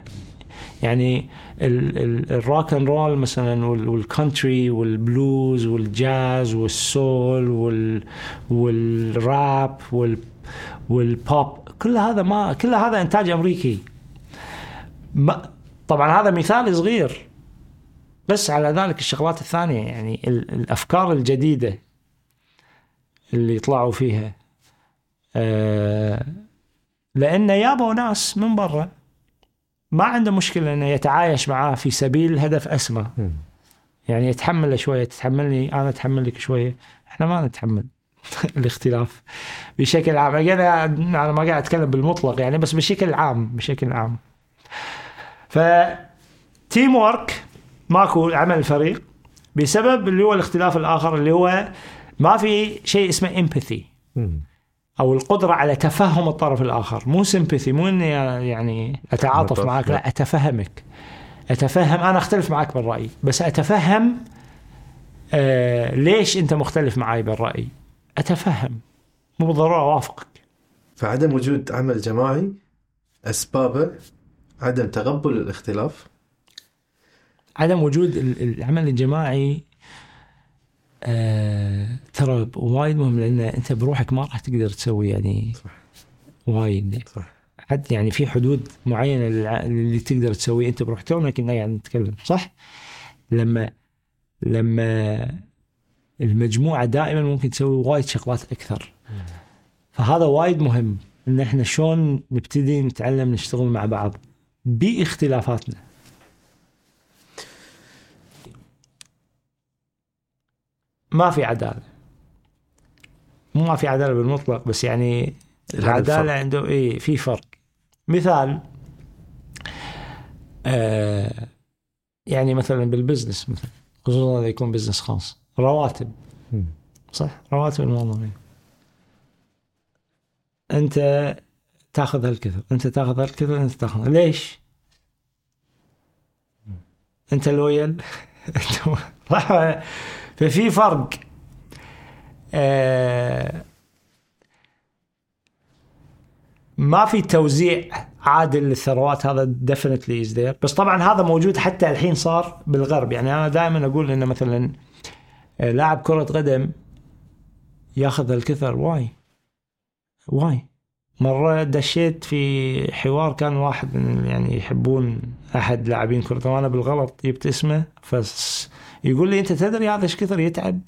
يعني ال- ال- ال rock and roll مثلا وال- وال country وال blues والجاز وال soul وال والراب وال والبوب كل هذا ما كل هذا إنتاج أمريكي. ما طبعا هذا مثال صغير. بس على ذلك الشغلات الثانية يعني ال- الأفكار الجديدة اللي طلعوا فيها. آه لأن يابوا ناس من برا ما عنده مشكلة إنه يتعايش معاه في سبيل هدف أسمى. يعني يتحمله شوية تتحملني أنا أتحمل لك شوية. إحنا ما نتحمل الاختلاف بشكل عام. أنا أنا ما قاعد أتكلم بالمطلق يعني بس بشكل عام بشكل عام. ف تيم ورك ماكو عمل فريق بسبب اللي هو الاختلاف الآخر اللي هو ما في شيء اسمه امباثي. أو القدرة على تفهم الطرف الآخر. مو سمباثي مو إني يعني أتعاطف. معك لا أتفهمك. أتفهم أنا أختلف معك بالرأي بس أتفهم آه ليش أنت مختلف معي بالرأي؟ أتفهم. مو بالضرورة أوافقك. فعدم وجود عمل جماعي أسبابه عدم تقبل الاختلاف. عدم وجود ال- العمل الجماعي آه ترى وايد مهم لأن أنت بروحك ما راح تقدر تسوي يعني صح. وايد. صح. حتى يعني في حدود معينة اللي تقدر تسويه أنت بروح تونا كنا يعني نتكلم. صح؟ لما لما المجموعة دائما ممكن تسوي وايد شغلات أكثر. فهذا وايد مهم إن إحنا شلون نبتدي نتعلم نشتغل مع بعض بإختلافاتنا. ما في عدالة. مو ما في عدالة بالمطلق بس يعني العدالة فرق. عنده إيه في فرق. مثال آه يعني مثلا بال business مثلا خصوصا إذا يكون business خاص. رواتب. صح؟ رواتب الموظفين. أنت تاخذ هالكثر أنت تاخذ هالكثر أنت تاخذ. ليش؟ أنت loyal. صح؟ ففي فرق آه ما في توزيع عادل للثروات هذا definitely is there بس طبعا هذا موجود حتى الحين صار بالغرب. يعني أنا دائما أقول إنه مثلا آه، لاعب كرة قدم ياخذ الكثر. وأي وأي مرة دشيت في حوار كان واحد يعني يحبون أحد لاعبين كرة. القدم أنا بالغلط جبت اسمه فس يقول لي أنت تدري هذا إيش كثر يتعب.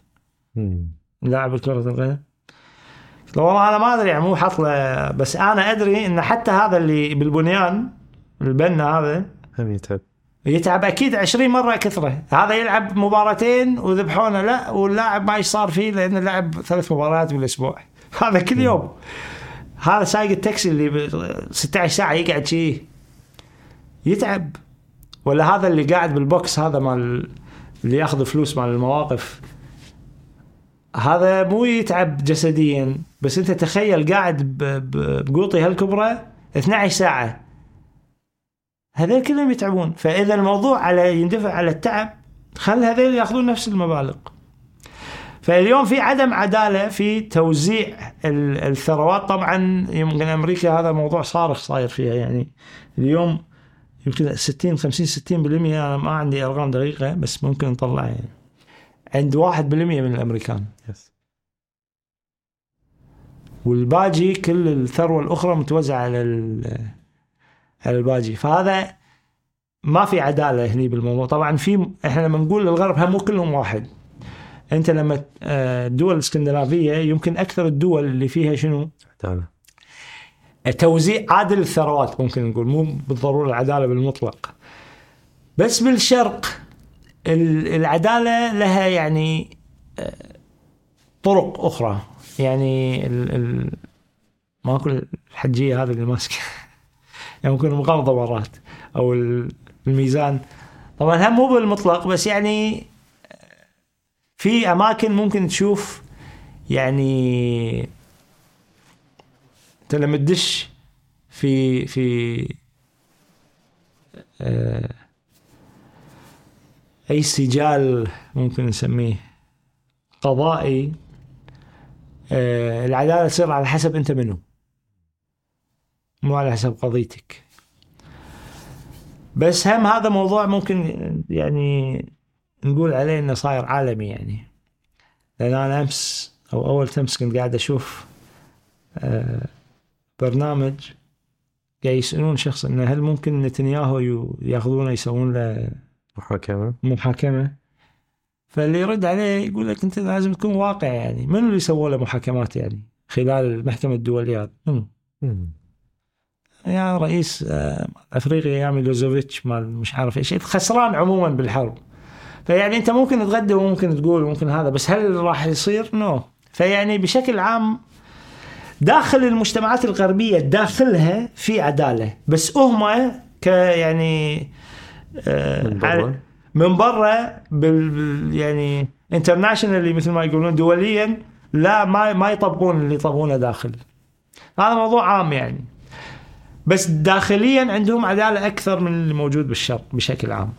لاعب كرة القدم؟ قلت له والله أنا ما أدري يعني مو حاط له بس أنا أدري إن حتى هذا اللي بالبنيان البنا هذا هم يتعب. يتعب أكيد 20 مرة كثرة. هذا يلعب مباراتين وذبحونه لا واللاعب ما إيش صار فيه لأنه لعب ثلاث مباريات بالأسبوع. هذا كل يوم. هذا سايق التاكسي اللي ب 16 ساعة يقعد شيء يتعب. ولا هذا اللي قاعد بالبوكس هذا مال اللي ياخذ فلوس مال المواقف. هذا مو يتعب جسديا بس أنت تخيل قاعد بقوطي هالكبره 12 ساعة. هذول كلهم يتعبون. فإذا الموضوع على يندفع على التعب خل هذول ياخذون نفس المبالغ. فاليوم في عدم عدالة في توزيع ال- الثروات. طبعا يمكن أمريكا هذا موضوع صارخ صاير فيها يعني اليوم يمكن 60 50 60% أنا ما عندي أرقام دقيقة بس ممكن نطلعها يعني عند 1% من الأمريكان. يس والباجي كل الثروة الأخرى متوزعة على على الباجي. فهذا ما في عدالة هني بالموضوع. طبعا في إحنا لما نقول الغرب هم مو كلهم واحد. أنت لما آه، الدول الاسكندنافيه يمكن أكثر الدول اللي فيها شنو؟ تعال توزيع عادل الثروات ممكن نقول مو بالضرورة العدالة بالمطلق. بس بالشرق ال- العدالة لها يعني آه، طرق أخرى. يعني ال ال ما أقول الحجية هذه اللي ماسكة. يعني ممكن مغامضه مرات أو ال- الميزان. طبعا هم مو بالمطلق بس يعني آه، في أماكن ممكن تشوف يعني انت لما تدش في في آه، أي سجال ممكن نسميه قضائي آه، العدالة تصير على حسب أنت منو. مو على حسب قضيتك. بس هم هذا موضوع ممكن يعني نقول عليه إنه صاير عالمي يعني. لأن أنا أمس أو أول امس كنت قاعد أشوف آه، برنامج قاعد يسألون شخص إنه هل ممكن نتنياهو ياخذونه يسوون له محاكمة؟ محاكمة؟ فاللي يرد عليه يقول لك أنت لازم تكون واقع يعني. منو اللي سووا له محاكمات يعني؟ خلال المحكمة الدولية؟ منو؟ مم. يا رئيس آه، أفريقيا أيام ميلوزوفيتش مال مش عارف إيش. خسران عموما بالحرب. فيعني أنت ممكن تغدى وممكن تقول وممكن هذا بس هل راح يصير؟ no. فيعني بشكل عام داخل المجتمعات الغربية داخلها في عدالة. بس هم ك يعني آه، من برا؟ من برا بال بال- يعني internationally مثل ما يقولون دوليا لا ما ما يطبقون اللي يطبقونه داخل. هذا موضوع عام يعني. بس داخليا عندهم عدالة أكثر من اللي موجود بالشرق بشكل عام.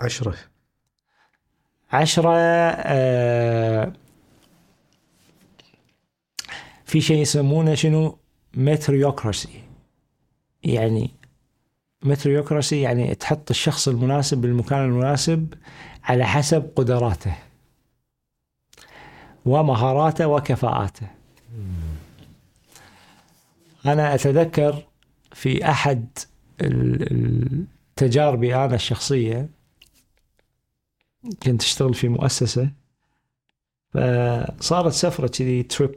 عشرة. عشرة آه في شيء يسمونه شنو؟ متريوكراسي يعني متريوكراسي يعني تحط الشخص المناسب بالمكان المناسب على حسب قدراته ومهاراته وكفاءاته. أنا أتذكر في أحد تجاربي أنا الشخصية كنت أشتغل في مؤسسة فصارت سفرة كذي تريب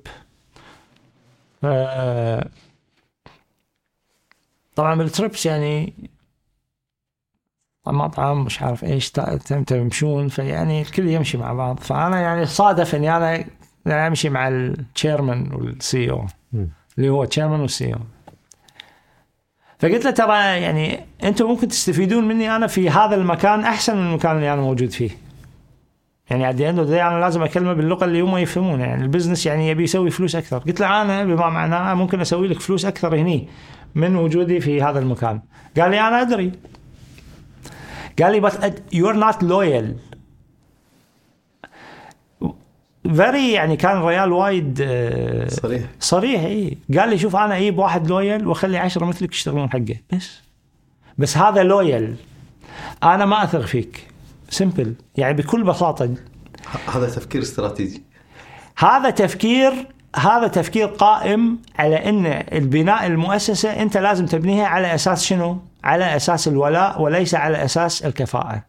طبعا بالتريبس يعني مطعم مش عارف إيش تمشون فيعني الكل يمشي مع بعض فأنا يعني صادف اني أنا أمشي مع ال chairman وال CEO. اللي هو chairman وال CEO فقلت له ترى يعني أنتم ممكن تستفيدون مني أنا في هذا المكان أحسن من المكان اللي أنا موجود فيه. يعني على the end of the day أنا لازم أكلمه باللغة اللي هم يفهمونها يعني ال business يعني يبي يسوي فلوس أكثر. قلت له أنا بما معناه ممكن أسوي لك فلوس أكثر هني من وجودي في هذا المكان. قال لي أنا أدري. قال لي but you're not loyal. Very يعني كان رجال وايد آه، صريح. صريح اي قال لي شوف أنا أجيب واحد loyal وأخلي عشرة مثلك يشتغلون حقه. بس. بس هذا loyal أنا ما أثق فيك. simple يعني بكل بساطة هذا تفكير استراتيجي هذا تفكير هذا تفكير قائم على إن البناء المؤسسة أنت لازم تبنيها على أساس شنو؟ على أساس الولاء وليس على أساس الكفاءة.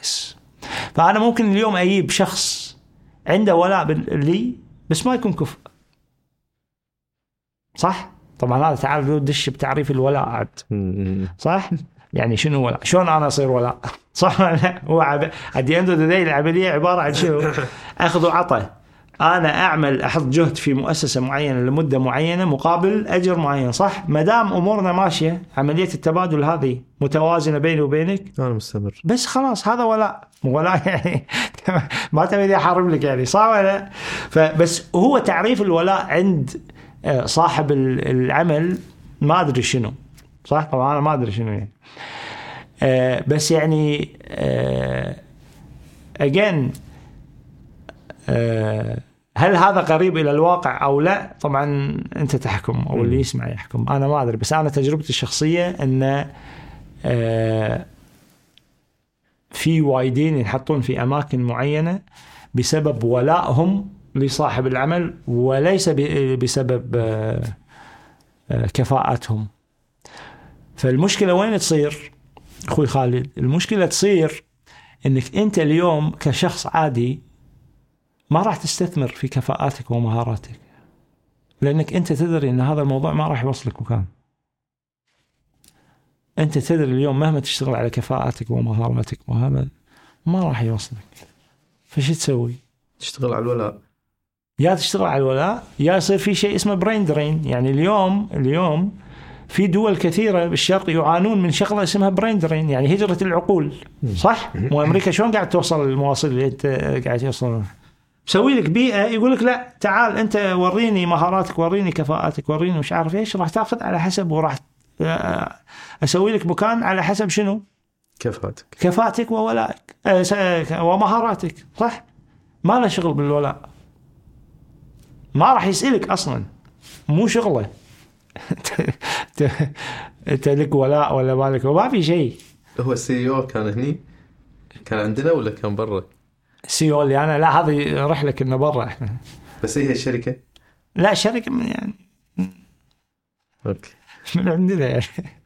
بس فأنا ممكن اليوم أجيب شخص عنده ولاء لي بس ما يكون كفء. صح؟ طبعا هذا تعال دش بتعريف الولاء عاد. صح؟ يعني شنو ولاء؟ شلون أنا أصير ولاء؟ صح ولا لا؟ هو the day العملية عبارة عن شنو؟ أخذ وعطى. أنا أعمل أحط جهد في مؤسسة معينة لمدة معينة مقابل أجر معين، صح؟ ما دام أمورنا ماشية عملية التبادل هذه متوازنة بيني وبينك أنا مستمر بس خلاص هذا ولاء ولاء يعني ما تبي أحارب لك يعني صح ولا لا؟ فبس هو تعريف الولاء عند آه، صاحب ال- العمل ما أدري شنو صح؟ طبعا أنا ما أدري شنو يعني آه، بس يعني اجين هل هذا قريب إلى الواقع أو لا؟ طبعا أنت تحكم أو اللي يسمع يحكم. أنا ما أدري بس أنا تجربتي الشخصية إن آه، في وايدين ينحطون في أماكن معينة بسبب ولائهم لصاحب العمل وليس بسبب آه، آه، كفاءتهم. فالمشكلة وين تصير؟ أخوي خالد المشكلة تصير إنك أنت اليوم كشخص عادي ما راح تستثمر في كفاءاتك ومهاراتك لأنك أنت تدري إن هذا الموضوع ما راح يوصلك مكان. أنت تدري اليوم مهما تشتغل على كفاءاتك ومهاراتك وهذا ما راح يوصلك. فش تسوي؟ تشتغل على الولاء. يا تشتغل على الولاء يا يصير في شيء اسمه برين درين يعني اليوم اليوم في دول كثيرة بالشرق يعانون من شغلة اسمها برين درين يعني هجرة العقول. صح؟ وأمريكا شلون قاعد توصل للمواصيل اللي أنت قاعد توصل مسوي لك بيئة يقول لك لا تعال أنت وريني مهاراتك وريني كفاءاتك وريني مش عارف إيش راح تأخذ على حسب وراح آه، أسوي لك مكان على حسب شنو؟ كفاءتك. كفاءتك وولائك آه، ومهاراتك صح؟ ما له شغل بالولاء. ما راح يسألك أصلا. مو شغلة. انت لك ولاء ولا مالك وما في شيء. هو ال CEO كان هني؟ كان عندنا ولا كان برا؟ CEO اللي أنا لا هذه رحله كنا برا. إحنا بس هي الشركة لا شركة من يعني. أوكي. من عندنا يعني.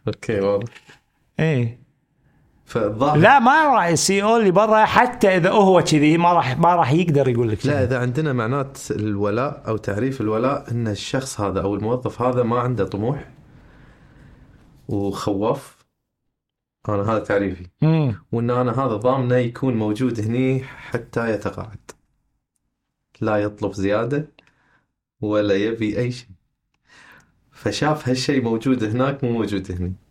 أوكي واضح. إيه. فالظاهر لا ما راح السي أو اللي برا حتى إذا هو كذي ما راح ما راح يقدر يقول لك لا. إذا عندنا معنات الولاء أو تعريف الولاء إن الشخص هذا أو الموظف هذا ما عنده طموح وخواف. أنا هذا تعريفي. مم. وإن أنا هذا ضامنه يكون موجود هني حتى يتقاعد. لا يطلب زيادة ولا يبي أي شيء. فشاف هالشيء موجود هناك مو موجود هني.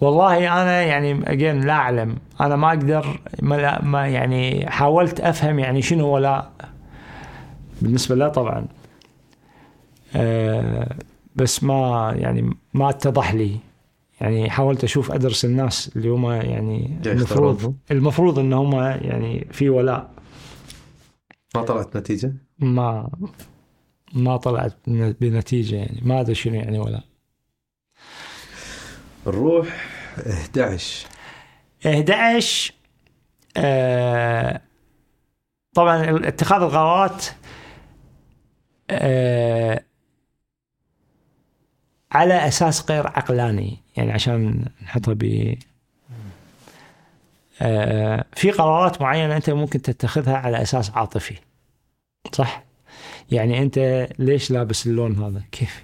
والله أنا يعني اجين لا أعلم. أنا ما أقدر ما, لا- ما يعني حاولت أفهم يعني شنو ولاء بالنسبة له طبعا. أه بس ما يعني ما اتضح لي. يعني حاولت أشوف أدرس الناس اللي هم يعني المفروض. المفروض إن هم يعني في ولاء ما طلعت نتيجة؟ ما ما طلعت بنتيجة يعني. ما أدري شنو يعني ولاء نروح 11 11 آه طبعا اتخاذ القرارات آه على أساس غير عقلاني يعني عشان نحطها ب آه في قرارات معينة أنت ممكن تتخذها على أساس عاطفي صح؟ يعني أنت ليش لابس اللون هذا؟ كيفي؟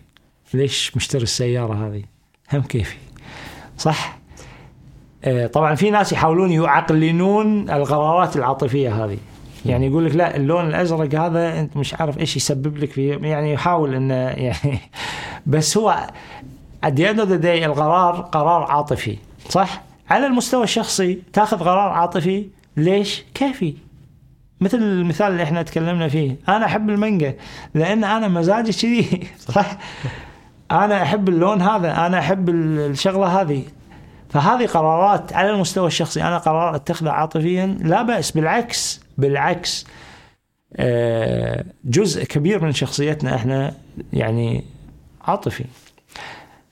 ليش مشتري السيارة هذه؟ هم كيفي؟ صح آه، طبعا في ناس يحاولون يعقلنون القرارات العاطفية هذه يعني يقول لك لا اللون الأزرق هذا أنت مش عارف إيش يسبب لك فيه يعني يحاول انه يعني بس هو at the end of the day القرار قرار عاطفي صح؟ على المستوى الشخصي تاخذ قرار عاطفي ليش؟ كيفي مثل المثال اللي إحنا تكلمنا فيه أنا أحب المانجا لأن أنا مزاجي كذي صح؟ أنا أحب اللون هذا أنا أحب الشغلة هذه. فهذه قرارات على المستوى الشخصي. أنا قرار اتخذها عاطفيا لا بأس بالعكس بالعكس. آه، جزء كبير من شخصيتنا إحنا يعني عاطفي.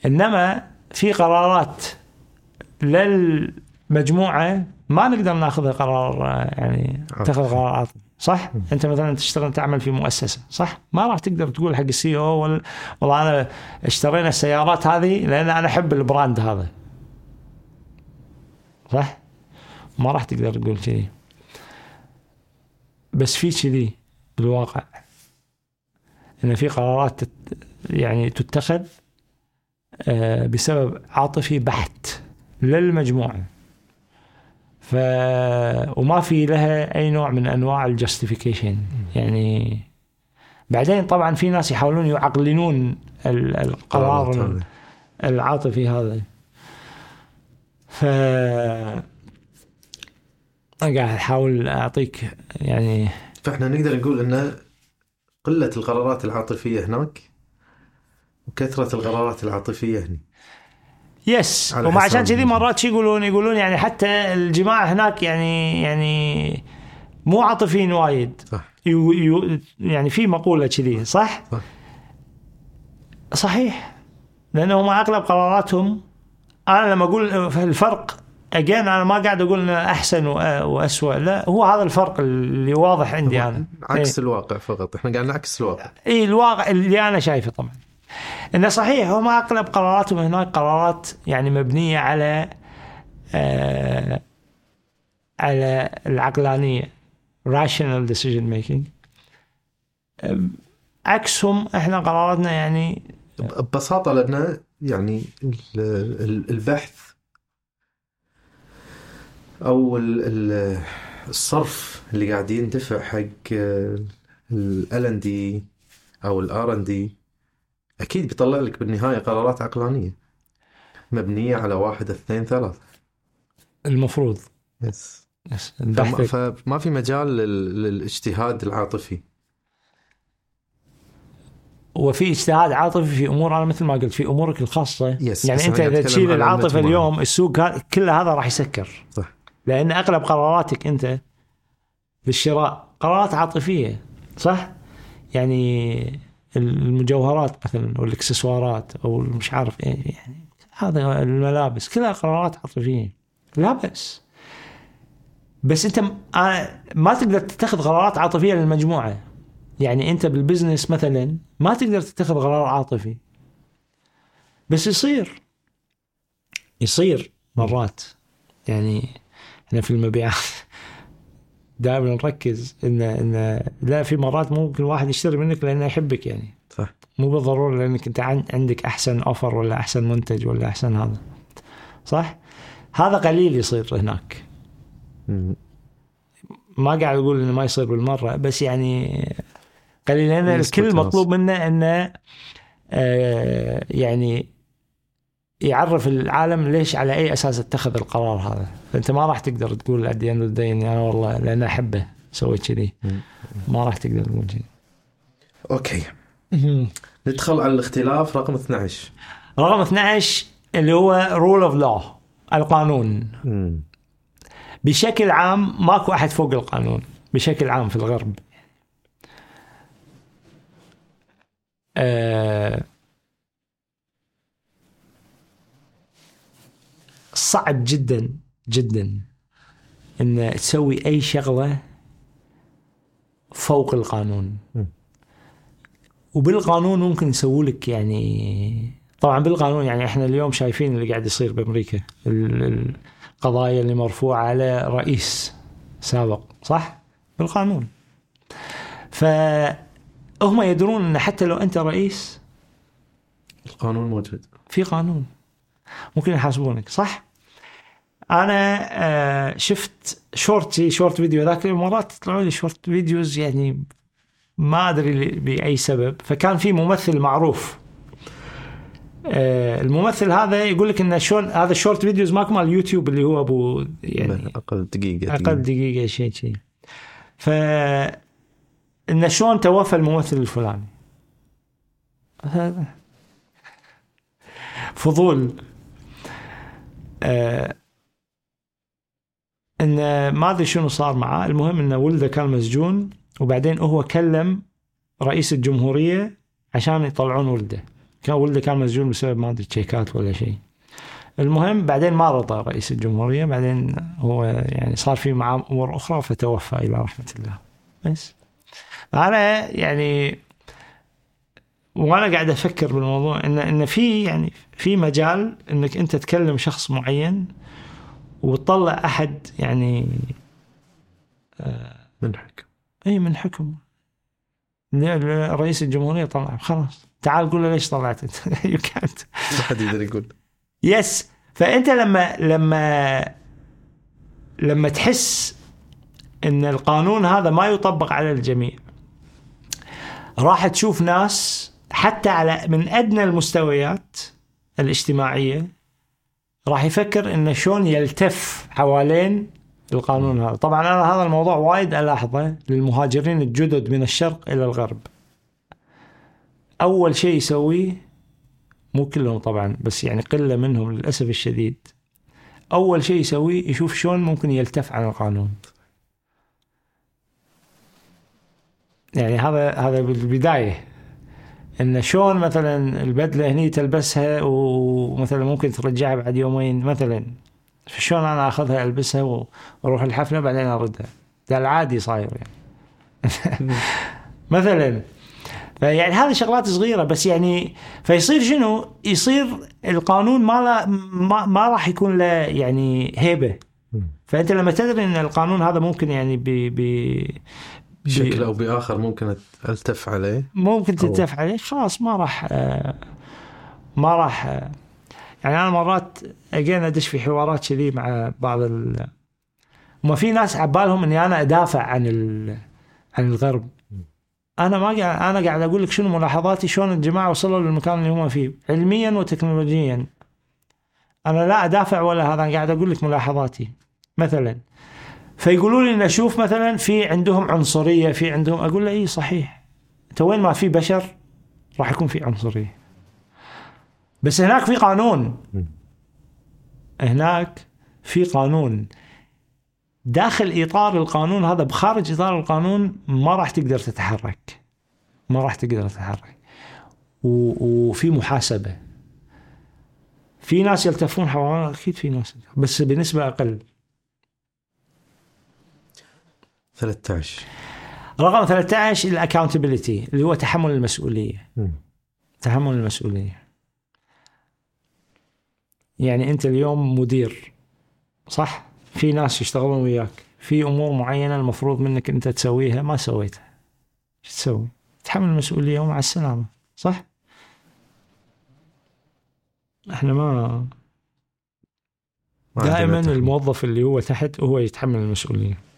إنما في قرارات للمجموعة ما نقدر ناخذها قرار يعني. أتخذ قرار عاطفي. صح؟ انت مثلا تشتغل تعمل في مؤسسة صح؟ ما راح تقدر تقول حق السي أو والله أنا اشترينا السيارات هذه لأن أنا أحب البراند هذا صح؟ ما راح تقدر تقول كذي بس في كذي بالواقع إن في قرارات تت يعني تتخذ آه، بسبب عاطفي بحت للمجموعة ف وما في لها أي نوع من أنواع الجاستيفيكيشن يعني بعدين طبعا في ناس يحاولون يعقلنون ال- القرار العاطفي هذا. ف قاعد أحاول أعطيك يعني فإحنا نقدر نقول إن قلة القرارات العاطفية هناك وكثرة القرارات العاطفية هنا yes وما عشان كذي مرات شي يقولون يقولون يعني حتى الجماعة هناك يعني يعني مو عاطفيين وايد. صح. you you يعني في مقولة كذي صح؟ صح. صحيح. لأنهم أغلب قراراتهم أنا لما أقول الفرق اجين أنا ما قاعد أقول إنه أحسن واسوء لا هو هذا الفرق اللي واضح عندي أنا. عكس الواقع فقط. إحنا قاعد نعكس الواقع. اي الواقع اللي أنا شايفه طبعا. إنه صحيح هم اغلب قراراتهم هناك قرارات يعني مبنية على آه على العقلانية decision making. أم، عكسهم إحنا قراراتنا يعني ببساطة لأن يعني ال- ال- البحث أو ال- ال- الصرف اللي قاعد يندفع حق ال R&D أو ال R&D أكيد بيطلع لك بالنهاية قرارات عقلانية. مبنية على واحد اثنين ثلاثة المفروض. yes yes فما, في مجال لل- للاجتهاد العاطفي. وفي اجتهاد عاطفي في أمور أنا مثل ما قلت في أمورك الخاصة. يس، يعني أنت إذا تشيل العاطفة. اليوم السوق ها- كل هذا راح يسكر. صح. لأن أغلب قراراتك أنت بالشراء قرارات عاطفية صح؟ يعني المجوهرات مثلا والاكسسوارات أو مش عارف إيه يعني هذا الملابس كلها قرارات عاطفية. لا بس بس أنت آه، ما تقدر تتخذ قرارات عاطفية للمجموعة. يعني أنت بال business مثلا ما تقدر تتخذ قرار عاطفي. بس يصير. يصير مرات. يعني إحنا في المبيعات. دائما نركز ان إن لا في مرات ممكن واحد يشتري منك لأنه يحبك يعني صح مو بالضرورة لأنك أنت عن- عندك أحسن offer ولا أحسن منتج ولا أحسن هذا صح؟ هذا قليل يصير هناك. ما قاعد أقول إنه ما يصير بالمرة بس يعني قليل لأن الكل. مطلوب منه إنه آه، يعني يعرف العالم ليش على أي أساس اتخذ القرار هذا. فانت ما راح تقدر تقول إني أنا والله لأن أحبه سويت كذي. ما راح تقدر تقول كذي. أوكي. ندخل على الاختلاف رقم 12 رقم 12 اللي هو rule of law القانون. بشكل عام ماكو أحد فوق القانون بشكل عام في الغرب. آه صعب جدا جدا إن تسوي أي شغلة فوق القانون. م. وبالقانون ممكن يسووا لك يعني طبعا بالقانون يعني إحنا اليوم شايفين اللي قاعد يصير بأمريكا ال- القضايا اللي مرفوعة على رئيس سابق صح؟ بالقانون. فهم يدرون إن حتى لو أنت رئيس القانون موجود. في قانون. ممكن يحاسبونك صح؟ أنا آه شفت short short video ذاك اليوم مرات يطلعوا لي short videos يعني ما أدري بأي سبب فكان في ممثل معروف. آه الممثل هذا يقول لك ان شلون هذا ال short videos ماكو مال اليوتيوب اللي هو أبو يعني أقل دقيقة أقل دقيقة شيء شيء ف ان شلون توفى الممثل الفلاني. فضول. آه إن ما أدري شنو صار معاه المهم إنه ولده كان مسجون وبعدين هو كلم رئيس الجمهورية عشان يطلعون ولده. كان ولده كان مسجون بسبب ما أدري تشيكات ولا شيء. المهم بعدين ما رضى رئيس الجمهورية بعدين هو يعني صار في معاه امور أخرى فتوفى إلى رحمة الله. بس. أنا يعني وأنا قاعد أفكر بالموضوع ان إن في يعني في مجال إنك أنت تكلم شخص معين وتطلع أحد يعني من حكم. إي من حكم. رئيس الجمهورية طلع خلاص. تعال قول له ليش طلعت أنت؟ يو كانت ما حد يقدر يقول. يس فأنت لما لما لما تحس إن القانون هذا ما يطبق على الجميع راح تشوف ناس حتى على من أدنى المستويات الاجتماعية راح يفكر انه شلون يلتف حوالين القانون هذا. طبعا أنا هذا الموضوع وايد ألاحظه للمهاجرين الجدد من الشرق إلى الغرب. أول شيء يسويه مو كلهم طبعا بس يعني قلة منهم للأسف الشديد. أول شيء يسويه يشوف شلون ممكن يلتف عن القانون. يعني هذا هذا بالبداية. إن شلون مثلا البدلة هني تلبسها ومثلا ممكن ترجعها بعد يومين مثلا. شلون أنا أخذها ألبسها وأروح الحفلة بعدين أردها. ده العادي صاير يعني. مثلا. فيعني هذه شغلات صغيرة بس يعني فيصير شنو؟ يصير القانون ما لا ما, ما راح يكون له يعني هيبة. فأنت لما تدري إن القانون هذا ممكن يعني ب ب بشكل أو بآخر ممكن ألتف عليه ممكن تلتف عليه. خلاص ما راح آه، ما راح آه، يعني أنا مرات اجينا أدش في حوارات كذي مع بعض ال ما في ناس عبالهم إني أنا أدافع عن ال... عن الغرب. أنا ما قاعد أنا قاعد أقول لك شنو ملاحظاتي شلون الجماعة وصلوا للمكان اللي هم فيه. علميا وتكنولوجيا. أنا لا أدافع ولا هذا أنا قاعد أقول لك ملاحظاتي. مثلا فيقولوا لي إن أشوف مثلا في عندهم عنصرية في عندهم أقول له اي صحيح. أنت وين ما في بشر راح يكون في عنصرية. بس هناك في قانون. هناك في قانون. داخل إطار القانون هذا بخارج إطار القانون ما راح تقدر تتحرك. ما راح تقدر تتحرك. وفي محاسبة. في ناس يلتفون حول أكيد في ناس بس بنسبة أقل. 13 رقم 13 الاكاونتبيلتي اللي هو تحمل المسؤولية. مم. تحمل المسؤولية. يعني أنت اليوم مدير صح؟ في ناس يشتغلون وياك. في أمور معينة المفروض منك أنت تسويها ما سويتها. إيش تسوي؟ تحمل المسؤولية ومع السلامة صح؟ إحنا ما دائما. الموظف اللي هو تحت هو يتحمل المسؤولية.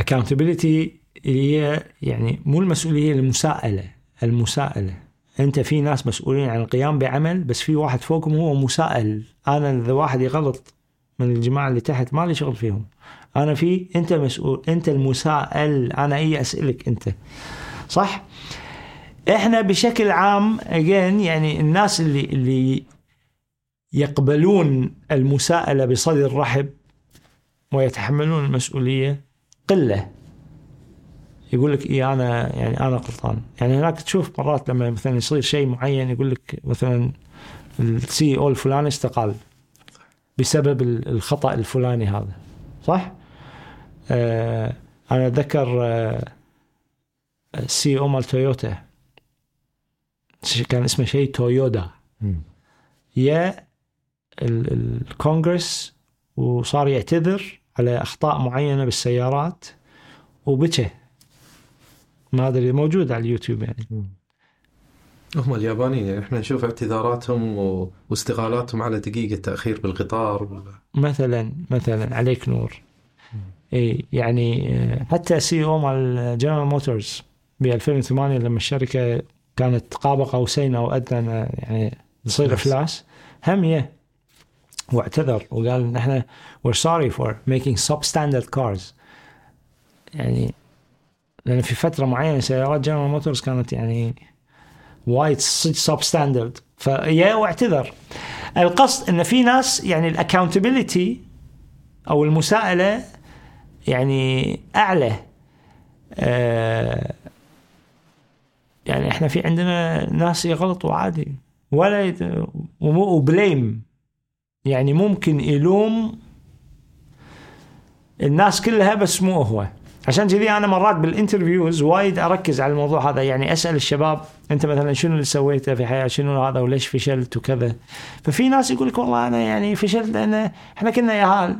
Accountability هي يعني مو المسؤولية المساءلة المساءلة. أنت في ناس مسؤولين عن القيام بعمل بس في واحد فوقهم هو مساءل. أنا إذا واحد يغلط من الجماعة اللي تحت ما لي شغل فيهم. أنا في أنت مسؤول أنت المساءل. أنا اي أسألك أنت. صح؟ إحنا بشكل عام again يعني الناس اللي اللي يقبلون المساءلة بصدر رحب ويتحملون المسؤولية قلة. يقول لك اي أنا يعني أنا غلطان. يعني هناك تشوف مرات لما مثلا يصير شيء معين يقول لك مثلا السي أو الفلاني استقال بسبب ال- الخطأ الفلاني هذا. صح؟ آه أنا اتذكر آه السي أو مال تويوتا. كان اسمه شيء تويودا. يا ال- الكونغرس وصار يعتذر على أخطاء معينة بالسيارات وبكى ما أدري موجود على اليوتيوب يعني. هم اليابانيين يعني إحنا نشوف اعتذاراتهم و... واستقالاتهم على دقيقة تأخير بالقطار ولا. مثلا مثلا عليك نور. إي يعني آه، حتى CEO مال جنرال موتورز ب 2008 لما الشركة كانت قاب قوسين أو ادنى يعني تصير. إفلاس هم يا واعتذر وقال ان إحنا we're sorry for making substandard cars. يعني لأن في فترة معينة سيارات جنرال موتورز كانت يعني وايد substandard فيا واعتذر. القصد إن في ناس يعني ال accountability أو المساءلة يعني أعلى. آه يعني إحنا في عندنا ناس يغلطوا عادي. ولا و blame يعني ممكن يلوم الناس كلها بس مو هو. عشان كذي أنا مرات بال interviews وايد أركز على الموضوع هذا. يعني أسأل الشباب أنت مثلا شنو اللي سويته في حياتك؟ شنو هذا؟ وليش فشلت؟ وكذا. ففي ناس يقول لك والله أنا يعني فشلت لأن إحنا كنا ياهال.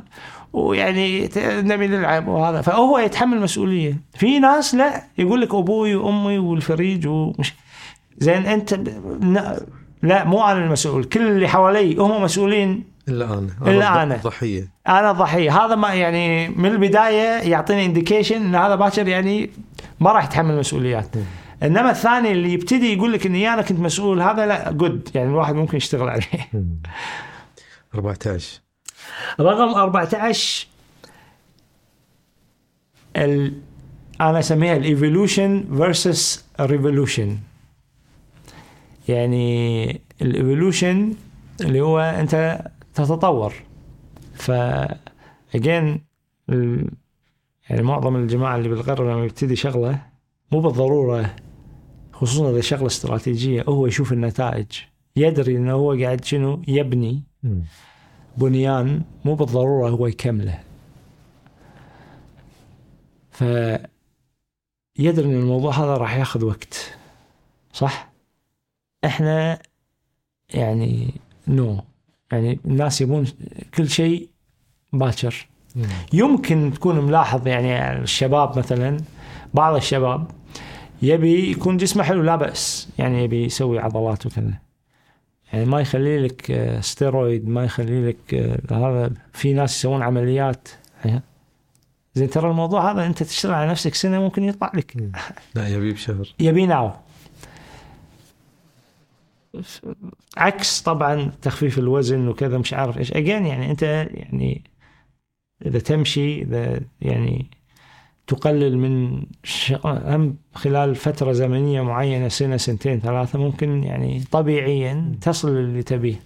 ويعني نبي نلعب وهذا. فهو يتحمل مسؤولية. في ناس لا. يقول لك أبوي وأمي والفريج ومش زين أنت لا مو أنا المسؤول كل اللي حوالي هم مسؤولين. إلا أنا. إلا أنا. ضحية. أنا ضحية. هذا ما يعني من البداية يعطيني indication إن هذا باكر يعني ما راح يتحمل مسؤوليات. إنما الثاني اللي يبتدي يقول لك إني أنا كنت مسؤول هذا لا good يعني الواحد ممكن يشتغل عليه. 14 رقم 14 ال... أنا أسميها ال evolution versus revolution يعني ال evolution اللي هو أنت تتطور. ف again ال... يعني معظم الجماعة اللي بالغرب لما يبتدي شغلة مو بالضرورة خصوصا إذا شغلة استراتيجية هو يشوف النتائج. يدري إنه هو قاعد شنو؟ يبني بنيان مو بالضرورة هو يكمله. ف يدري إن الموضوع هذا راح ياخذ وقت صح؟ إحنا يعني no. يعني الناس يبون كل شيء باكر. يمكن تكون ملاحظ يعني الشباب مثلا بعض الشباب يبي يكون جسمه حلو لا بأس. يعني يبي يسوي عضلات وكذا يعني ما يخلي لك ستيرويد ما يخلي لك آه، هذا في ناس يسوون عمليات. زين ترى الموضوع هذا أنت تشتغل على نفسك سنة ممكن يطلع لك. لا يبي بشهر. يبي now. عكس طبعا تخفيف الوزن وكذا مش عارف إيش. again يعني أنت يعني إذا تمشي إذا يعني تقلل من. هم خلال فترة زمنية معينة سنة سنتين ثلاثة ممكن يعني طبيعيا تصل اللي تبيه.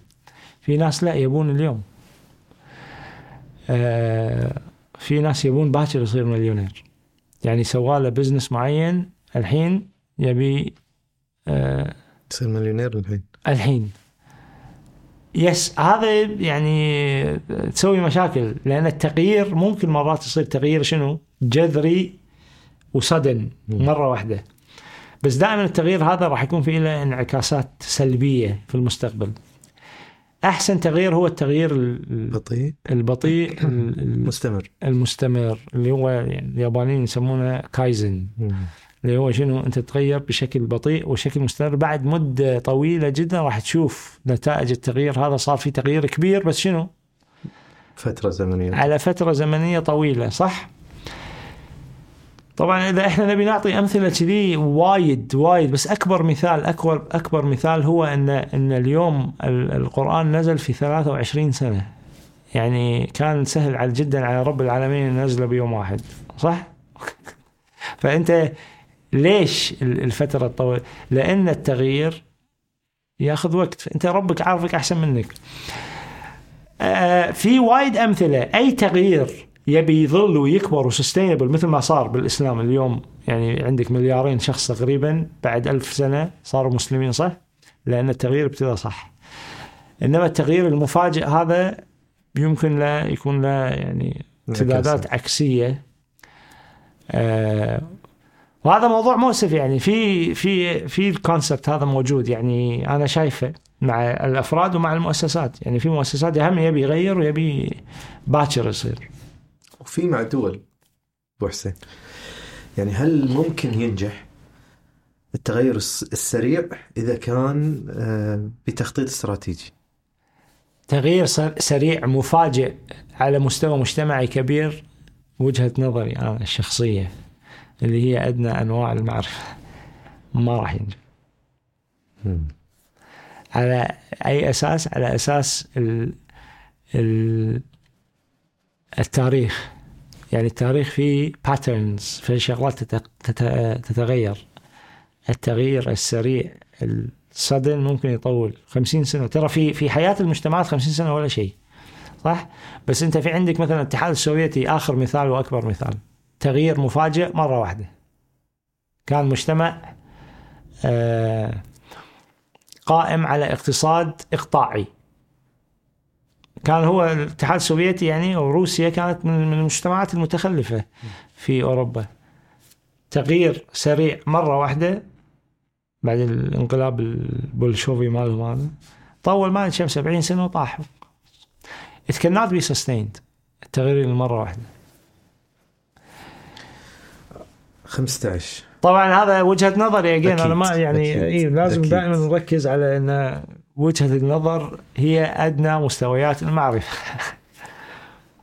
في ناس لا يبون اليوم. آه في ناس يبون باكر يصير مليونير. يعني سواله business معين الحين يبي آه تصير مليونير الحين. الحين. يس هذا يعني تسوي مشاكل لأن التغيير ممكن مرات يصير تغيير شنو؟ جذري وصدن مرة واحدة. بس دائما التغيير هذا راح يكون فيه له انعكاسات سلبية في المستقبل. أحسن تغيير هو التغيير ال- بطيء البطيء. ال- ال- مستمر المستمر اللي هو يعني اليابانيين يسمونه كايزن. اللي هو شنو؟ أنت تتغير بشكل بطيء وشكل مستمر. بعد مدة طويلة جدا راح تشوف نتائج التغيير. هذا صار في تغيير كبير بس شنو؟ فترة زمنية. على فترة زمنية طويلة صح؟ طبعا إذا إحنا نبي نعطي أمثلة كذي وايد وايد بس أكبر مثال أكبر أكبر مثال هو إن إن اليوم ال- القرآن نزل في 23 سنة. يعني كان سهل على جدا على رب العالمين أن ينزله بيوم واحد صح؟ فأنت ليش ال- الفترة الطويلة؟ لأن التغيير ياخذ وقت أنت ربك عارفك أحسن منك آه، في وايد أمثلة أي تغيير يبي يظل ويكبر وسستينبل مثل ما صار بالإسلام اليوم يعني عندك مليارين شخص تقريبا بعد ألف سنة صاروا مسلمين صح؟ لأن التغيير ابتدى صح. إنما التغيير المفاجئ هذا يمكن له يكون له يعني امتدادات عكسية. آه وهذا موضوع مؤسف يعني. في في في الكونسبت هذا موجود يعني. أنا شايفه مع الأفراد ومع المؤسسات يعني. في مؤسسات هم يبي يغير ويبي باكر يصير. وفي مع دول أبو حسين. يعني هل ممكن ينجح التغير الس- السريع إذا كان آه، بتخطيط استراتيجي؟ تغيير سر- سريع مفاجئ على مستوى مجتمعي كبير وجهة نظري أنا الشخصية اللي هي أدنى أنواع المعرفة. ما راح ينجح على أي أساس؟ على أساس ال ال التاريخ. يعني التاريخ فيه باترنز في شغلات تت- تت- تتغير. التغيير السريع السدن ممكن يطول 50 سنة. ترى في في حياة المجتمعات 50 سنة ولا شيء صح؟ بس أنت في عندك مثلا الاتحاد السوفيتي آخر مثال وأكبر مثال. تغيير مفاجئ مرة واحدة. كان مجتمع آه، قائم على اقتصاد إقطاعي. كان هو الاتحاد السوفيتي يعني وروسيا كانت من المجتمعات المتخلفة في أوروبا. تغيير سريع مرة واحدة بعد الانقلاب البولشوفي مالهم هذا. طول ما كم 70 سنة وطاحوا it cannot be sustained. التغيير المرة واحدة. 15 طبعا هذا وجهة نظري اجين أنا ما يعني أكيد، إيه لازم أكيد. دائما نركز على إن وجهة النظر هي أدنى مستويات المعرفة.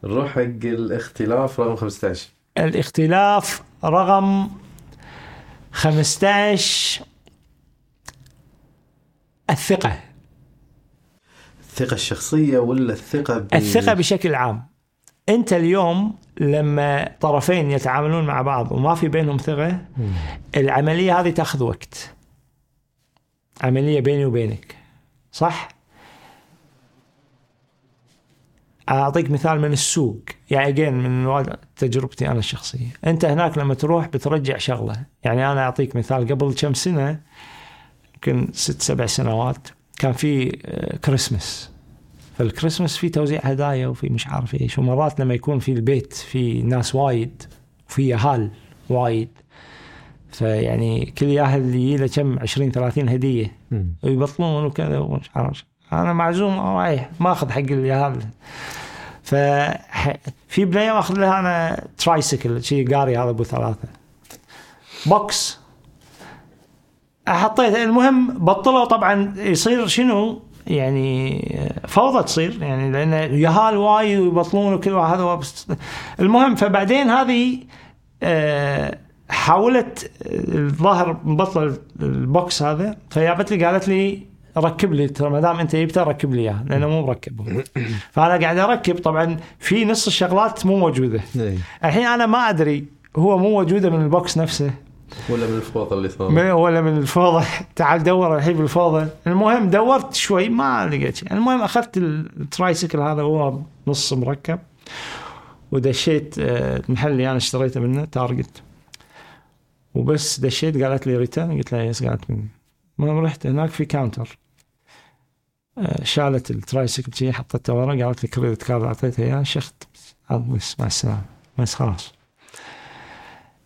نروح حق الاختلاف رقم 15 الاختلاف رقم 15 الثقة. الثقة الشخصية ولا الثقة ب... الثقة بشكل عام. أنت اليوم لما طرفين يتعاملون مع بعض وما في بينهم ثقة العملية هذه تأخذ وقت. عملية بيني وبينك. صح؟ أعطيك مثال من السوق. يعني اجين من تجربتي أنا الشخصية. أنت هناك لما تروح بترجع شغلة. يعني أنا أعطيك مثال. قبل كم سنة يمكن ست سبع سنوات كان في آه، كريسمس فالكريسماس في توزيع هدايا وفي مش عارف إيش. ومرات لما يكون في البيت في ناس وايد وفي يهال وايد. فيعني كل ياهل يجي له كم؟ 20 30 هدية. ويبطلون وكذا ومش عارف. أنا معزوم رايح ما اخذ حق اليهال ف في بنيه اخذ لها أنا tricycle شي قاري هذا أبو ثلاثة. box حطيت المهم بطلوا طبعا يصير شنو؟ يعني فوضى تصير يعني لأن يهال وايد ويبطلون وكل واحد هذا المهم فبعدين هذه آه، حاولت الظاهر مبطل ال box هذا فجابت لي قالت لي ركب لي ترى ما دام أنت جبته ركب لي إياه لأنه مو مركب. فأنا قاعد أركب طبعا في نص الشغلات مو موجودة. إيه. الحين أنا ما أدري هو مو موجودة من ال box نفسه. ولا من الفوضى اللي صار؟ ولا من الفوضى. تعال دور الحين بالفوضى. المهم دورت شوي ما لقيت شيء. المهم أخذت ال tricycle هذا هو نص مركب ودشيت آه، المحل اللي أنا اشتريته منه Target. وبس دشيت قالت لي return قلت لها yes قالت لي المهم رحت هناك في counter آه، شالت ال tricycle شي حطيته ورا قالت لي credit card أعطيتها اياه شخت بس مع السلامه بس خلاص.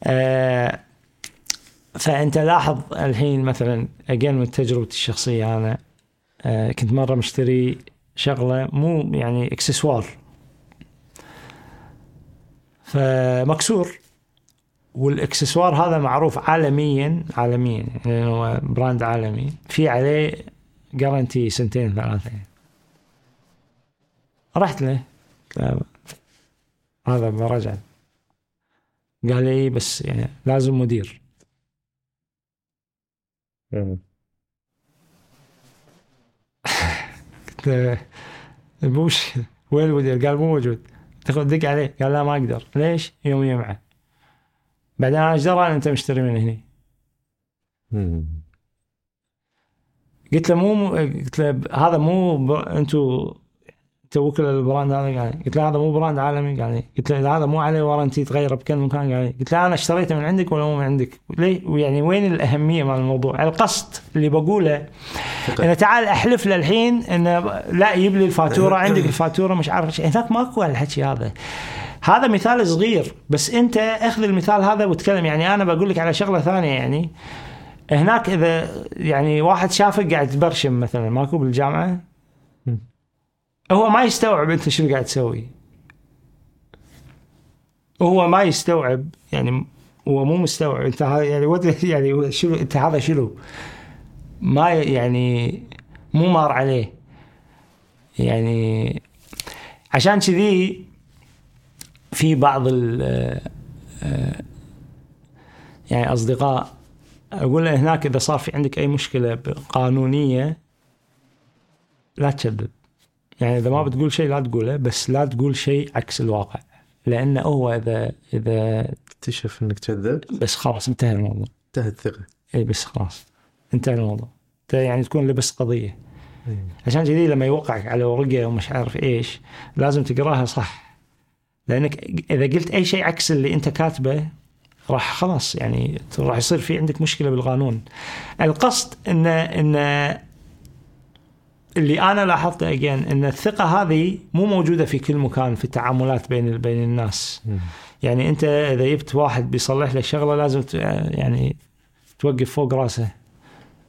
آه فأنت لاحظ الحين مثلا again من تجربتي الشخصية أنا آه كنت مرة مشتري شغلة مو يعني اكسسوار فمكسور. والاكسسوار هذا معروف عالميا عالميا يعني هو brand عالمي. في عليه guarantee سنتين ثلاثة. رحت له. هذا برجع قال لي بس يعني لازم مدير. مم. مشكلة وين المدير؟ قال مو موجود تاخذ دق عليه قال لا ما أقدر ليش؟ يوميا معه بعدين أنا إيش أنت مشتري من هنا؟ مم. قلت له مو قلت له هذا مو. أنتم وكلاء ال brand هذا قال لي. قلت له هذا مو brand عالمي قال لي قلت له هذا مو عليه warranty تغيره بكل مكان قال لي. قلت له أنا اشتريته من عندك ولا مو من عندك؟ ليه؟ ويعني وين الأهمية مال الموضوع؟ القصد اللي بقوله إنه تعال أحلف له الحين إنه لا يجيب لي الفاتورة عندك الفاتورة مش عارف شيء هناك ماكو هالحكي هذا هذا مثال صغير بس أنت أخذ المثال هذا وتكلم يعني أنا بقول لك على شغلة ثانية يعني هناك إذا يعني واحد شافك قاعد تبرشم مثلا ماكو بالجامعة. هو ما يستوعب أنت شنو قاعد تسوي. هو ما يستوعب يعني هو مو مستوعب. أنت يعني يعني شنو أنت هذا شنو؟ ما يعني مو مار عليه. يعني عشان كذي في بعض ال آه، يعني أصدقاء أقول له هناك إذا صار في عندك أي مشكلة قانونيه لا تكذب يعني إذا ما بتقول شيء لا تقوله بس لا تقول شيء عكس الواقع. لأنه هو إذا إذا اكتشف إنك كذب بس خلاص انتهى الموضوع. انتهت الثقة. إي بس خلاص. انتهى الموضوع. انت يعني تكون لبس قضية. إيه. عشان كذي لما يوقعك على ورقة ومش عارف إيش لازم تقراها صح. لأنك إذا قلت أي شيء عكس اللي أنت كاتبه راح خلاص يعني راح يصير في عندك مشكلة بالقانون. القصد ان ان اللي أنا لاحظته اجين إن الثقة هذه مو موجودة في كل مكان في التعاملات بين بين الناس. يعني أنت إذا جبت واحد بيصلح لك شغلة لازم يعني توقف فوق رأسه.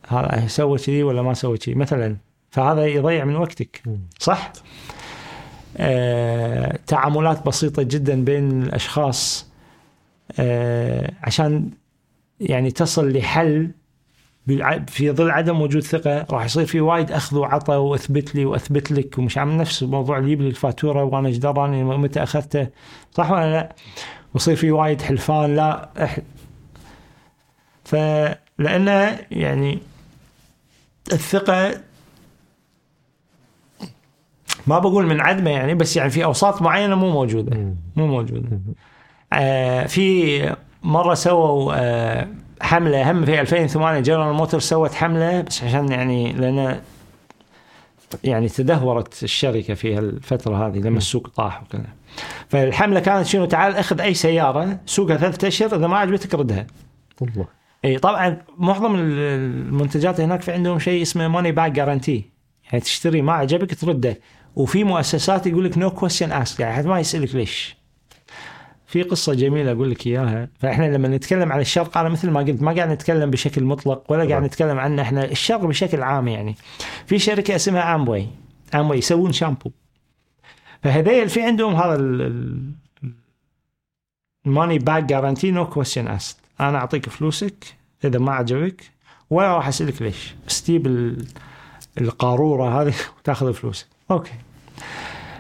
هذا سوى كذي ولا ما سوى كذي؟ مثلا فهذا يضيع من وقتك. صح؟ آه، تعاملات بسيطة جدا بين الأشخاص آه، عشان يعني تصل لحل في ظل عدم وجود ثقة راح يصير في وايد أخذ وعطى وأثبت لي وأثبت لك ومش عامل نفس الموضوع اللي يجيب لي الفاتورة وأنا إيش دراني متى أخذته. صح ولا لا؟ ويصير في وايد حلفان لا إح... فلأنه يعني الثقة ما بقول من عدمه يعني بس يعني في أوساط معينة مو موجودة مو موجودة. آه في مرة سووا آه حملة هم في 2008 جنرال موتور سوت حملة بس عشان يعني لأن يعني تدهورت الشركة في الفترة هذه لما السوق طاح وكذا. فالحملة كانت شنو؟ تعال أخذ أي سيارة سوقها ثلاثة أشهر إذا ما عجبتك ردها. والله إي طبعا معظم ال- المنتجات هناك في عندهم شيء اسمه money back guarantee يعني تشتري ما عجبك ترده. وفي مؤسسات يقول لك no question asked يعني ما يسألك ليش. في قصة جميلة أقول لك إياها. فإحنا لما نتكلم عن الشرق أنا مثل ما قلت ما قاعد نتكلم بشكل مطلق ولا قاعد. نتكلم عنه إحنا الشرق بشكل عام يعني. في شركة اسمها Amway Amway يسوون شامبو. فهذيل في عندهم هذا ال money back guarantee no question asked أنا أعطيك فلوسك إذا ما عجبك ولا راح أسألك ليش. ال- القارورة هذه وتأخذ فلوسك. أوكي.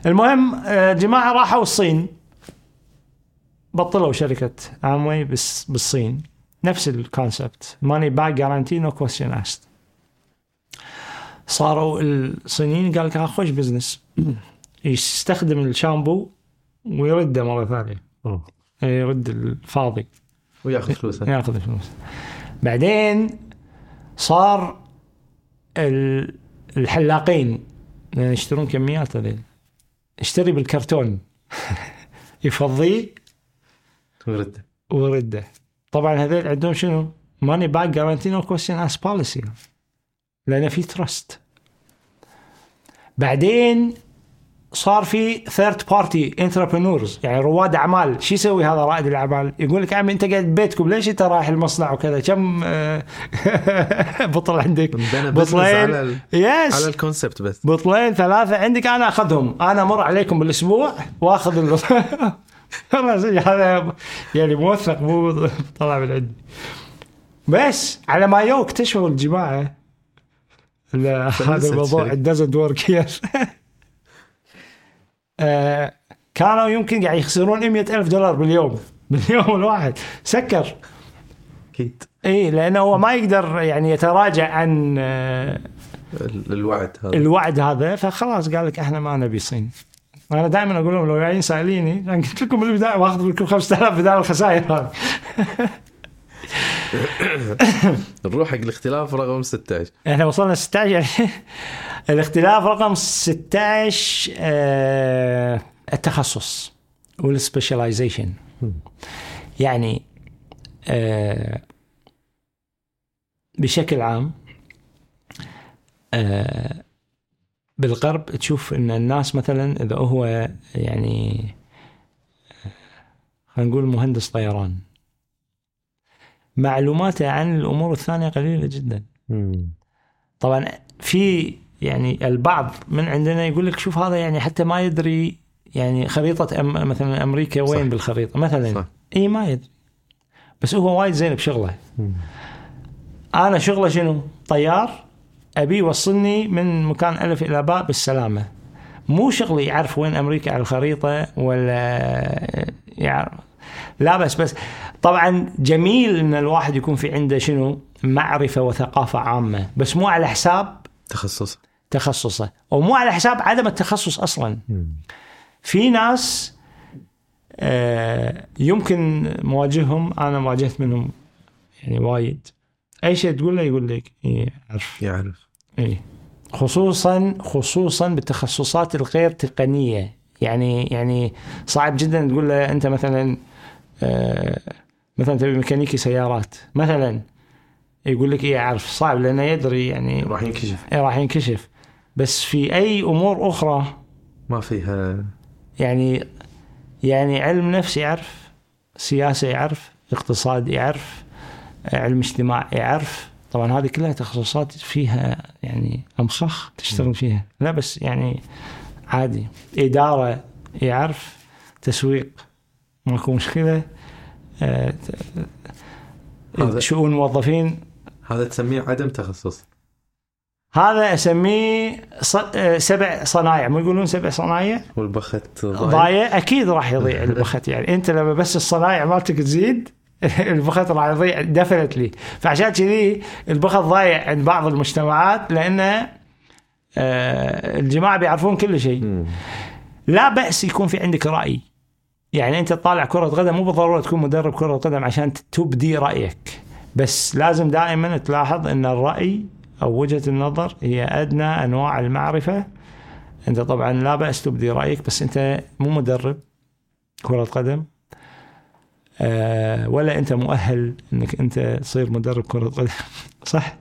المهم آه، جماعة راحوا الصين. بطلوا شركة Amway بس بالصين. نفس ال concept money back guarantee no question asked صاروا الصينيين قال لك خوش بزنس يستخدم الشامبو ويرده مرة ثانية. أوه. يرد الفاضي. وياخذ فلوسه. ياخذ الفلوس بعدين صار ال- الحلاقين. لأن يشترون كميات هذيل. اشتري بالكرتون. يفضيه. ويرده ويرده طبعا هذيل عندهم شنو؟ money back guarantee no question asked policy لأن في trust بعدين صار في third party entrepreneurs يعني رواد أعمال. شو يسوي هذا رائد الأعمال؟ يقول لك عمي أنت قاعد ببيتكم ليش أنت رايح المصنع وكذا؟ كم آه، بطل عندك؟ بطلين. على ال... yes على ال concept بس. بطلين ثلاثة عندك أنا أخذهم. أنا أمر عليكم بالأسبوع وأخذ ال... خلاص هذا يعني موثق مو طلع من عندي. بس على ما يو اكتشفوا الجماعة. لا، هذا الموضوع work here. آه، كانوا يمكن قاعد يخسرون 100 ألف دولار باليوم. باليوم الواحد. سكر. أكيد. اي لأنه هو ما يقدر يعني يتراجع عن آه، ال- الوعد هذا. الوعد هذا فخلاص قال لك إحنا ما نبي صين. أنا دائما أقول لهم لو جايين سائليني أنا قلت لكم بالبدايه واخذ منكم 5000 بدال الخسائر نروح حق الاختلاف رقم 16 إحنا وصلنا 16 يعني الاختلاف رقم 16 آه التخصص والسبيشاليزيشن يعني آه بشكل عام آه بالغرب تشوف إن الناس مثلا إذا هو يعني خلينا نقول مهندس طيران معلوماته عن الأمور الثانية قليلة جدا. طبعا في يعني البعض من عندنا يقول لك شوف هذا يعني حتى ما يدري يعني خريطة أم مثلا أمريكا وين صح. بالخريطة مثلا. صح. إي ما يدري. بس هو وايد زين بشغله. أنا شغله شنو؟ طيار. أبي يوصلني من مكان ألف إلى باء بالسلامة. مو شغلي يعرف وين أمريكا على الخريطة ولا يعرف. لا بس بس. طبعا جميل إن الواحد يكون في عنده شنو؟ معرفة وثقافة عامة. بس مو على حساب تخصص. تخصصه. ومو على حساب عدم التخصص أصلا. في ناس آه، يمكن مواجههم أنا واجهت منهم يعني وايد. أي شيء تقول له يقول لك اي أعرف. يعرف. اي خصوصا خصوصا بالتخصصات الغير تقنية. يعني يعني صعب جدا تقول له أنت مثلا آه، مثلا تبي ميكانيكي سيارات. مثلا يقول لك إيه أعرف صعب لأنه يدري يعني راح ينكشف. إيه راح ينكشف. بس في أي أمور أخرى ما فيها. يعني يعني علم نفس يعرف سياسة يعرف اقتصاد يعرف علم اجتماع يعرف. طبعا هذه كلها تخصصات فيها يعني امخخ تشتغل فيها. لا بس يعني عادي. إدارة يعرف تسويق. ماكو مشكلة. آه، هذا- شؤون موظفين. هذا تسميه عدم تخصص. هذا أسميه آه، سبع صنايع. مو يقولون سبع صنايع؟ والبخت ضايع. ضايع؟ أكيد راح يضيع البخت يعني. أنت لما بس الصنايع مالتك تزيد البخت راح يضيع دفنتلي فعشان كذي البخت ضايع عند بعض المجتمعات لأن آه، الجماعة بيعرفون كل شيء. لا بأس يكون في عندك رأي. يعني أنت تطالع كرة قدم مو بالضرورة تكون مدرب كرة قدم عشان تبدي رأيك. بس لازم دائما تلاحظ أن الرأي أو وجهة النظر هي أدنى أنواع المعرفة. أنت طبعا لا بأس تبدي رأيك بس أنت مو مدرب كرة قدم. آه، ولا أنت مؤهل أنك أنت تصير مدرب كرة قدم. صح؟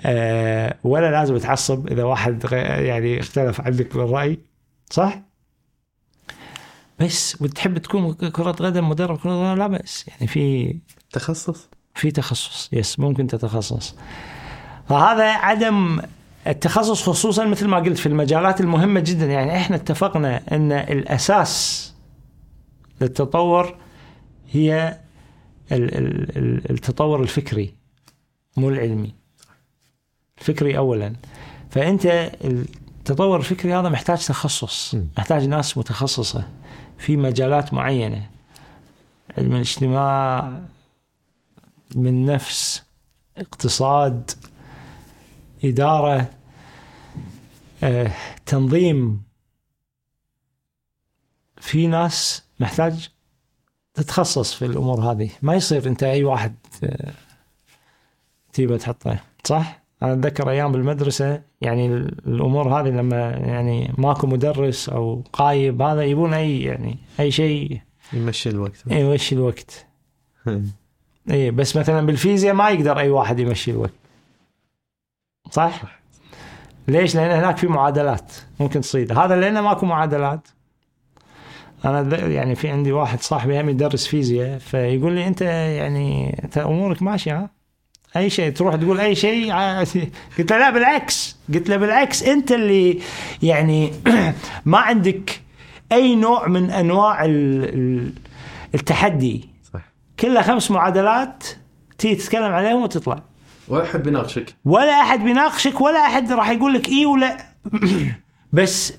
آه، ولا لازم تعصب إذا واحد يعني اختلف عنك بالرأي صح؟ بس وتحب تكون كرة قدم مدرب كرة قدم؟ لا بأس يعني في تخصص؟ في تخصص. يس ممكن تتخصص. فهذا عدم التخصص خصوصا مثل ما قلت في المجالات المهمة جدا. يعني إحنا اتفقنا إن الأساس للتطور هي ال- ال- ال- التطور الفكري مو العلمي. الفكري اولا. فأنت التطور الفكري هذا محتاج تخصص. محتاج ناس متخصصة في مجالات معينة. علم الاجتماع من نفس اقتصاد إدارة آه، تنظيم. في ناس محتاج تتخصص في الأمور هذه. ما يصير أنت أي واحد آه، تيبه تحطه صح؟ أنا أتذكر أيام بالمدرسة يعني الأمور هذه لما يعني ماكو مدرس أو قايب هذا يبون أي يعني أي شيء. يمشي الوقت. يمشي الوقت. اي بس مثلا بالفيزياء ما يقدر أي واحد يمشي الوقت. صح؟ ليش؟ لأن هناك في معادلات ممكن تصيد. هذا لأنه ماكو معادلات. أنا يعني في عندي واحد صاحبي هم يدرس فيزياء فيقول لي أنت يعني انت أمورك ماشية ها؟ أي شيء تروح تقول أي شيء قلت له لا بالعكس. قلت له بالعكس أنت اللي يعني ما عندك أي نوع من أنواع ال- ال- التحدي. صح. كلها خمس معادلات تيجي تتكلم عليهم وتطلع. ولا أحد بيناقشك. ولا أحد بيناقشك ولا أحد راح يقول لك إي ولا بس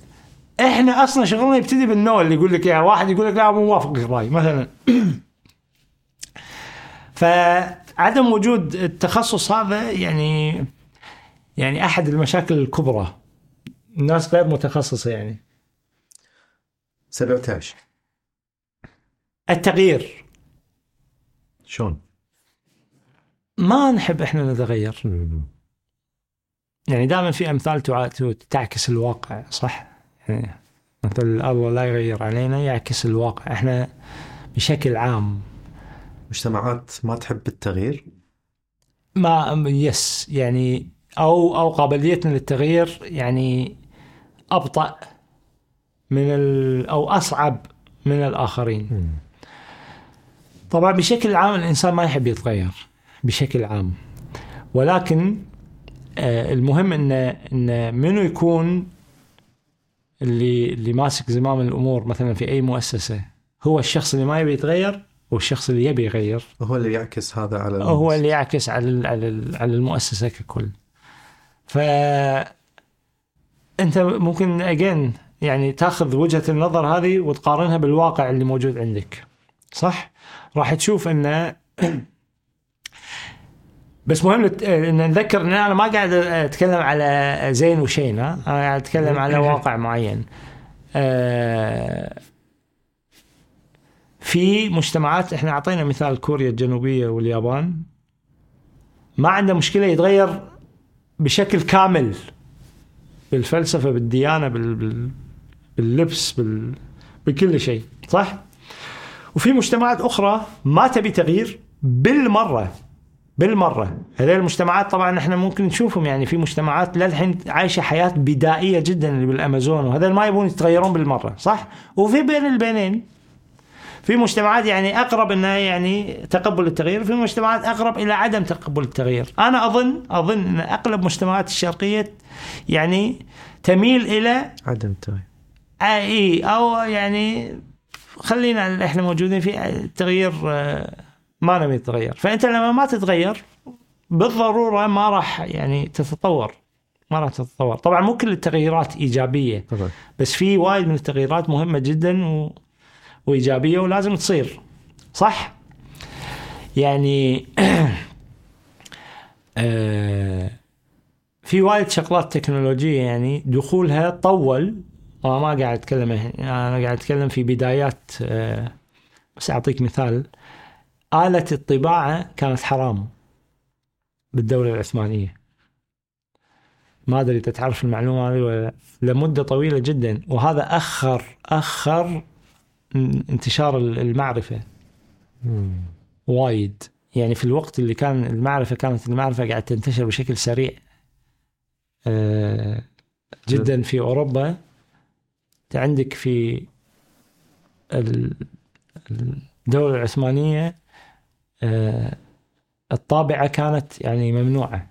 إحنا أصلا شغلنا يبتدي بالنو اللي يقول لك يا واحد يقول لك لا مو موافق الراي مثلا. فعدم وجود التخصص هذا يعني يعني أحد المشاكل الكبرى. الناس غير متخصصة يعني. 17 التغيير. شلون؟ ما نحب إحنا نتغير. يعني دائما في أمثال تع- تعكس الواقع صح؟ يعني مثل الله لا يغير علينا يعكس الواقع. إحنا بشكل عام. مجتمعات ما تحب التغيير؟ ما يس يعني أو أو قابليتنا للتغيير يعني أبطأ من ال أو أصعب من الآخرين. طبعا بشكل عام الإنسان ما يحب يتغير بشكل عام. ولكن آه، المهم إن إن منو يكون اللي اللي ماسك زمام الأمور مثلا في أي مؤسسة هو الشخص اللي ما يبي يتغير والشخص اللي يبي يغير. هو اللي يعكس هذا على هو الناس. اللي يعكس على على على المؤسسة ككل. ف أنت ممكن اجين يعني تأخذ وجهة النظر هذه وتقارنها بالواقع اللي موجود عندك صح؟ راح تشوف أن بس مهم نت- إن نذكر إن أنا ما قاعد أتكلم على زين وشين ها؟ أنا قاعد أتكلم على واقع معين. آه، في مجتمعات إحنا أعطينا مثال كوريا الجنوبية واليابان. ما عنده مشكلة يتغير بشكل كامل بالفلسفة بالديانة بال... بال... باللبس بال... بكل شيء صح؟ وفي مجتمعات أخرى ما تبي تغيير بالمرة بالمرة. هذه المجتمعات طبعا إحنا ممكن نشوفهم يعني في مجتمعات للحين عايشة حياة بدائية جدا اللي بالأمازون وهذول ما يبون يتغيرون بالمرة صح؟ وفي بين البينين في مجتمعات يعني أقرب إنها يعني تقبل التغيير في مجتمعات أقرب إلى عدم تقبل التغيير. أنا أظن أظن إن اغلب المجتمعات الشرقية يعني تميل إلى عدم التغيير. إي أو يعني خلينا إحنا موجودين فيه التغيير آه، ما نبي نتغير فأنت لما ما تتغير بالضرورة ما راح يعني تتطور. ما راح تتطور. طبعا مو كل التغييرات إيجابية طبعا بس في وايد من التغييرات مهمة جدا و... وإيجابية ولازم تصير. صح؟ يعني آه، في وايد شغلات تكنولوجية يعني دخولها طول. أنا ما قاعد أتكلم أنا قاعد أتكلم في بدايات آه، بس أعطيك مثال. آلة الطباعة كانت حرام بالدولة العثمانية. ما إذا تعرف المعلومة هذه ولا لا. لمدة طويلة جدا. وهذا أخر أخر انتشار المعرفة. وايد. يعني في الوقت اللي كان المعرفة كانت المعرفة قاعد تنتشر بشكل سريع. آه، جدا في أوروبا. عندك في ال- الدولة العثمانية الطابعة كانت يعني ممنوعة.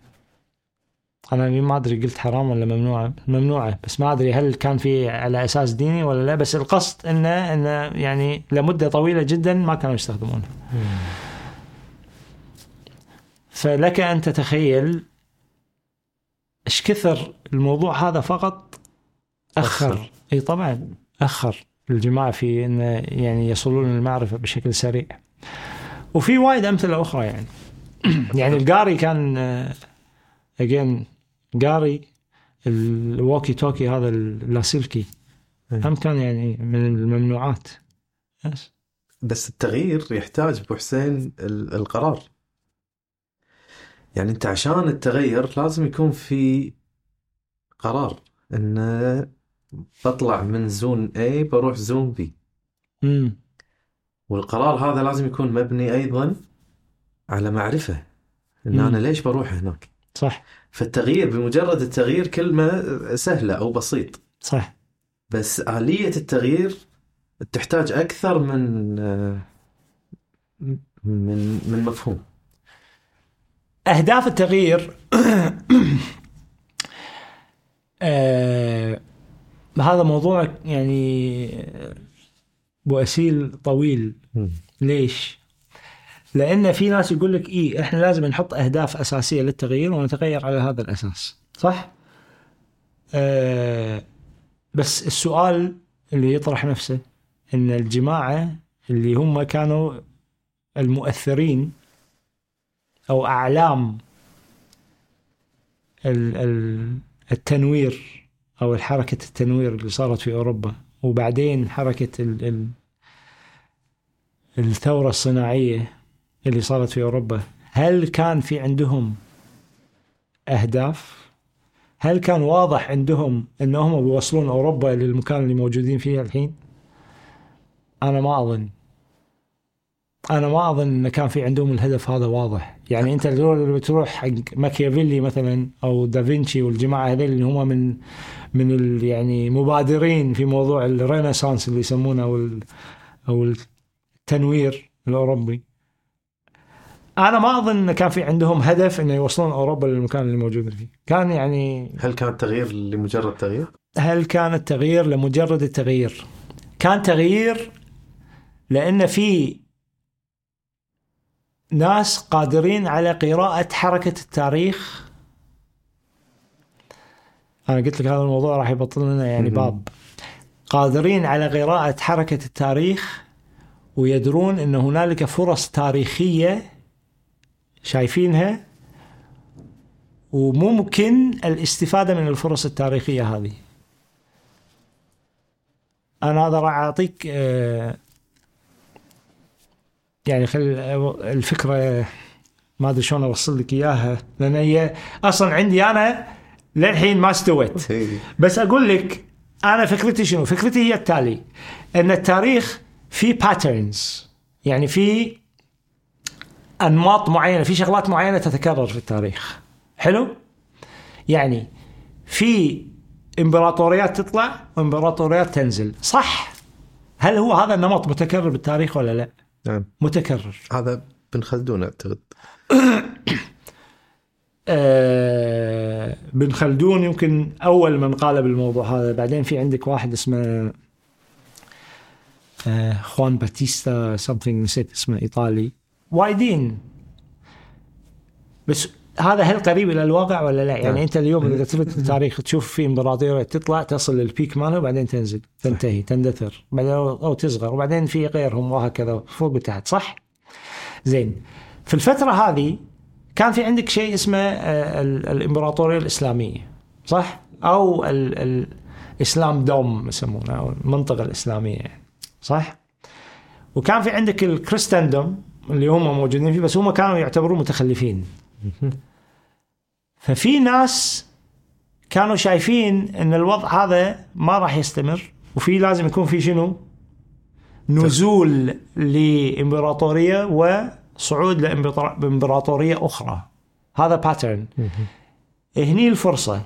أنا ما أدري قلت حرام ولا ممنوعة. ممنوعة. بس ما أدري هل كان في على أساس ديني ولا لا. بس القصد إنه إنه يعني لمدة طويلة جدا ما كانوا يستخدمونها فلك أن تتخيل إيش كثر الموضوع هذا فقط أخر, أخر. أي طبعا أخر. الجماعة في أن يعني يصلون للمعرفة بشكل سريع. وفي وايد أمثلة أخرى يعني. يعني القاري كان again قاري ال walkie talkie هذا اللاسلكي. إيه. هم كان يعني من الممنوعات. بس. بس التغيير يحتاج أبو حسين ال- القرار. يعني أنت عشان التغير لازم يكون في قرار. إن بطلع من زون A بروح زون B. امم والقرار هذا لازم يكون مبني أيضا على معرفة إن. أنا ليش بروح هناك؟ صح. فالتغيير بمجرد التغيير كلمة سهلة أو بسيط. صح. بس آلية التغيير تحتاج أكثر من من من مفهوم. أهداف التغيير آه هذا موضوع يعني بوأسيل طويل ليش؟ لأن في ناس يقول لك اي إحنا لازم نحط أهداف أساسية للتغيير ونتغير على هذا الأساس صح؟ آه بس السؤال اللي يطرح نفسه إن الجماعة اللي هم كانوا المؤثرين أو أعلام ال- ال- التنوير أو الحركه التنوير اللي صارت في أوروبا وبعدين حركة ال- ال- الثورة الصناعية اللي صارت في أوروبا هل كان في عندهم أهداف؟ هل كان واضح عندهم أنهم بيوصلون أوروبا للمكان اللي موجودين فيه الحين؟ أنا ما أظن أنا ما أظن إن كان في عندهم الهدف هذا واضح يعني أنت لو تروح حق ماكيافيلي مثلا أو دافنشي والجماعة هذول اللي هم من من يعني مبادرين في موضوع الرينيسانس اللي يسمونه أو ال- أو التنوير الاوروبي أنا ما أظن إن كان في عندهم هدف إنه يوصلون أوروبا للمكان اللي موجودين فيه. كان يعني هل كان تغيير لمجرد تغيير؟ هل كان التغيير لمجرد التغيير؟ كان تغيير لأن في ناس قادرين على قراءة حركة التاريخ. أنا قلت لك هذا الموضوع راح يبطل لنا يعني. باب. قادرين على قراءة حركة التاريخ ويدرون أن هنالك فرص تاريخية شايفينها وممكن الاستفادة من الفرص التاريخية هذه أنا هذا راح أعطيك آه، يعني خل الفكرة ما أدري شلون أوصل لك إياها لأن هي أصلا عندي أنا للحين ما استوت بس أقول لك أنا فكرتي شنو؟ فكرتي هي التالي إن التاريخ في باترنز يعني في أنماط معينة في شغلات معينة تتكرر في التاريخ. حلو؟ يعني في إمبراطوريات تطلع وإمبراطوريات تنزل. صح؟ هل هو هذا النمط متكرر بالتاريخ ولا لا؟ نعم. متكرر. هذا بن خلدون أعتقد. آه بن خلدون يمكن أول من قال بالموضوع هذا. بعدين في عندك واحد اسمه خوان باتيستا something نسيت اسمه إيطالي وايدين بس هذا هل قريب إلى الواقع ولا لا؟ يعني نعم. أنت اليوم إذا تثبت التاريخ تشوف في إمبراطورية تطلع تصل للبيك مالها وبعدين تنزل تنتهي تندثر بعدين أو تصغر وبعدين في غيرهم وهكذا فوق وتحت صح؟ زين في الفترة هذه كان في عندك شيء اسمه آه، ال- الإمبراطورية الإسلامية صح؟ أو ال- الإسلام دوم يسمونه أو المنطقة الإسلامية يعني صح؟ وكان في عندك الكريستندوم اللي هم موجودين فيه بس هم كانوا يعتبرون متخلفين ففي ناس كانوا شايفين إن الوضع هذا ما راح يستمر وفي لازم يكون في شنو؟ نزول لإمبراطورية وصعود لامبراطوريه أخرى هذا باترن هني الفرصة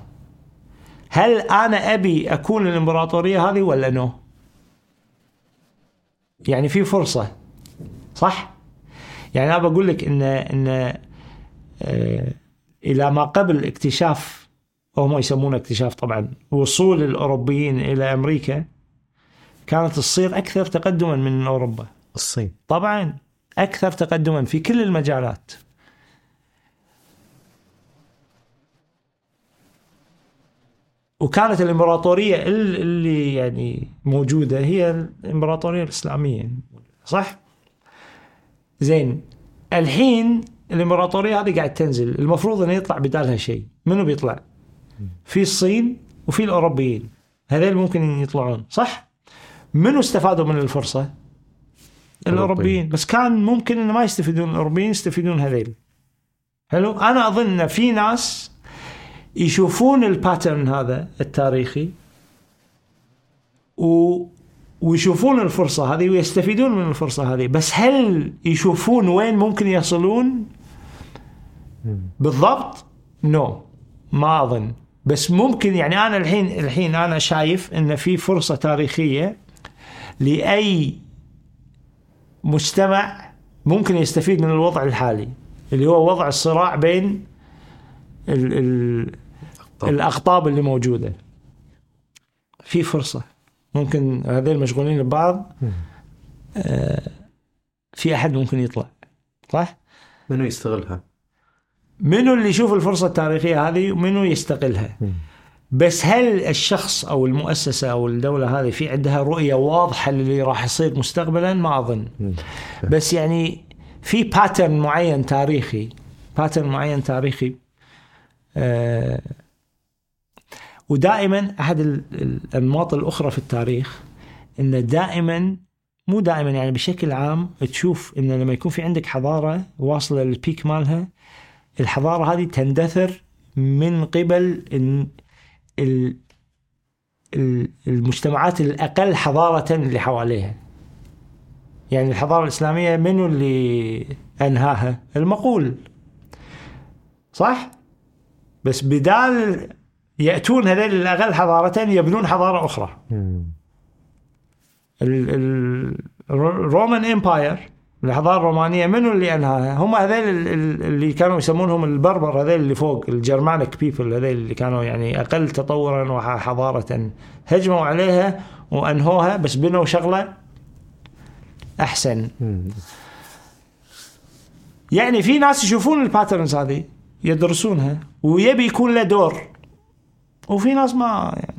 هل أنا أبي أكون الإمبراطورية هذه ولا نو؟ يعني في فرصة صح؟ يعني أنا بقول لك إن إن آه، إلى ما قبل اكتشاف وهم يسمونه اكتشاف طبعا وصول الأوروبيين إلى أمريكا كانت تصير أكثر تقدما من أوروبا. الصين. طبعا أكثر تقدما في كل المجالات. وكانت الإمبراطورية ال- اللي يعني موجودة هي الإمبراطورية الإسلامية. صح؟ زين. الحين الإمبراطورية هذه قاعد تنزل. المفروض إنه يطلع بدالها شيء. منو بيطلع؟ في الصين وفي الأوروبيين. هذول ممكن يطلعون. صح؟ منو استفادوا من الفرصة؟ الأوروبيين. بس كان ممكن إنه ما يستفيدون. الأوروبيين يستفيدون هذيل. حلو؟ أنا أظن في ناس يشوفون ال pattern هذا التاريخي و ويشوفون الفرصة هذه ويستفيدون من الفرصة هذه. بس هل يشوفون وين ممكن يصلون؟ بالضبط no no. ما أظن. بس ممكن يعني أنا الحين الحين أنا شايف أن في فرصة تاريخية لأي مجتمع ممكن يستفيد من الوضع الحالي اللي هو وضع الصراع بين الاقطاب اللي موجودة. في فرصة. ممكن هذول مشغولين ببعض آه في أحد ممكن يطلع. صح؟ منو يستغلها؟ منو اللي يشوف الفرصة التاريخية هذه ومنو يستغلها؟ بس هل الشخص أو المؤسسة أو الدولة هذه في عندها رؤية واضحة للي راح يصير مستقبلا؟ ما أظن. بس يعني في pattern معين تاريخي pattern معين تاريخي آه ودائما أحد ال- ال- الأنماط الأخرى في التاريخ إنه دائما مو دائما يعني بشكل عام تشوف انه لما يكون في عندك حضارة واصلة لل peak مالها الحضارة هذه تندثر من قبل ال- ال- المجتمعات الأقل حضارة اللي حواليها. يعني الحضارة الإسلامية منو اللي أنهاها؟ المغول. صح؟ بس بدال يأتون هذول الاقل حضاره يبنون حضارة أخرى. ال- ال- ال Roman Empire الحضارة الرومانية منو اللي أنهاها؟ هم هذول ال- ال- اللي كانوا يسمونهم البربر هذول اللي فوق ال Germanic people هذول اللي كانوا يعني أقل تطورا وحضارة. هجموا عليها وأنهوها بس بنوا شغلة أحسن. يعني في ناس يشوفون الباترنز هذه يدرسونها ويبي يكون له دور. وفي ناس ما يعني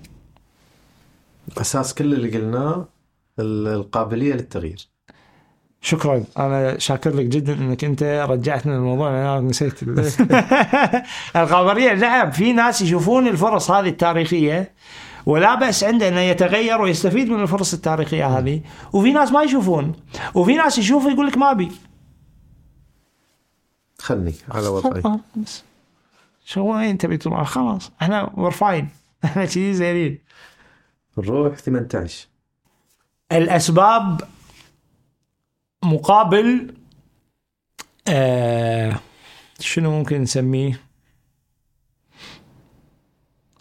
أساس كل اللي قلناه ال- القابلية للتغيير. شكرا. أنا شاكر لك جدا إنك أنت رجعتنا للموضوع أنا نسيت ال- الخبريه نعم في ناس يشوفون الفرص هذه التاريخية ولا بأس عنده انه يتغير ويستفيد من الفرص التاريخية هذه. وفي ناس ما يشوفون وفي ناس يشوف يقول لك ما أبي. خلني على وضعي. آه، شو وين تبي تروح خلاص إحنا ورفاين إحنا كذي زينين. نروح 18 الأسباب مقابل آه شنو ممكن نسميه؟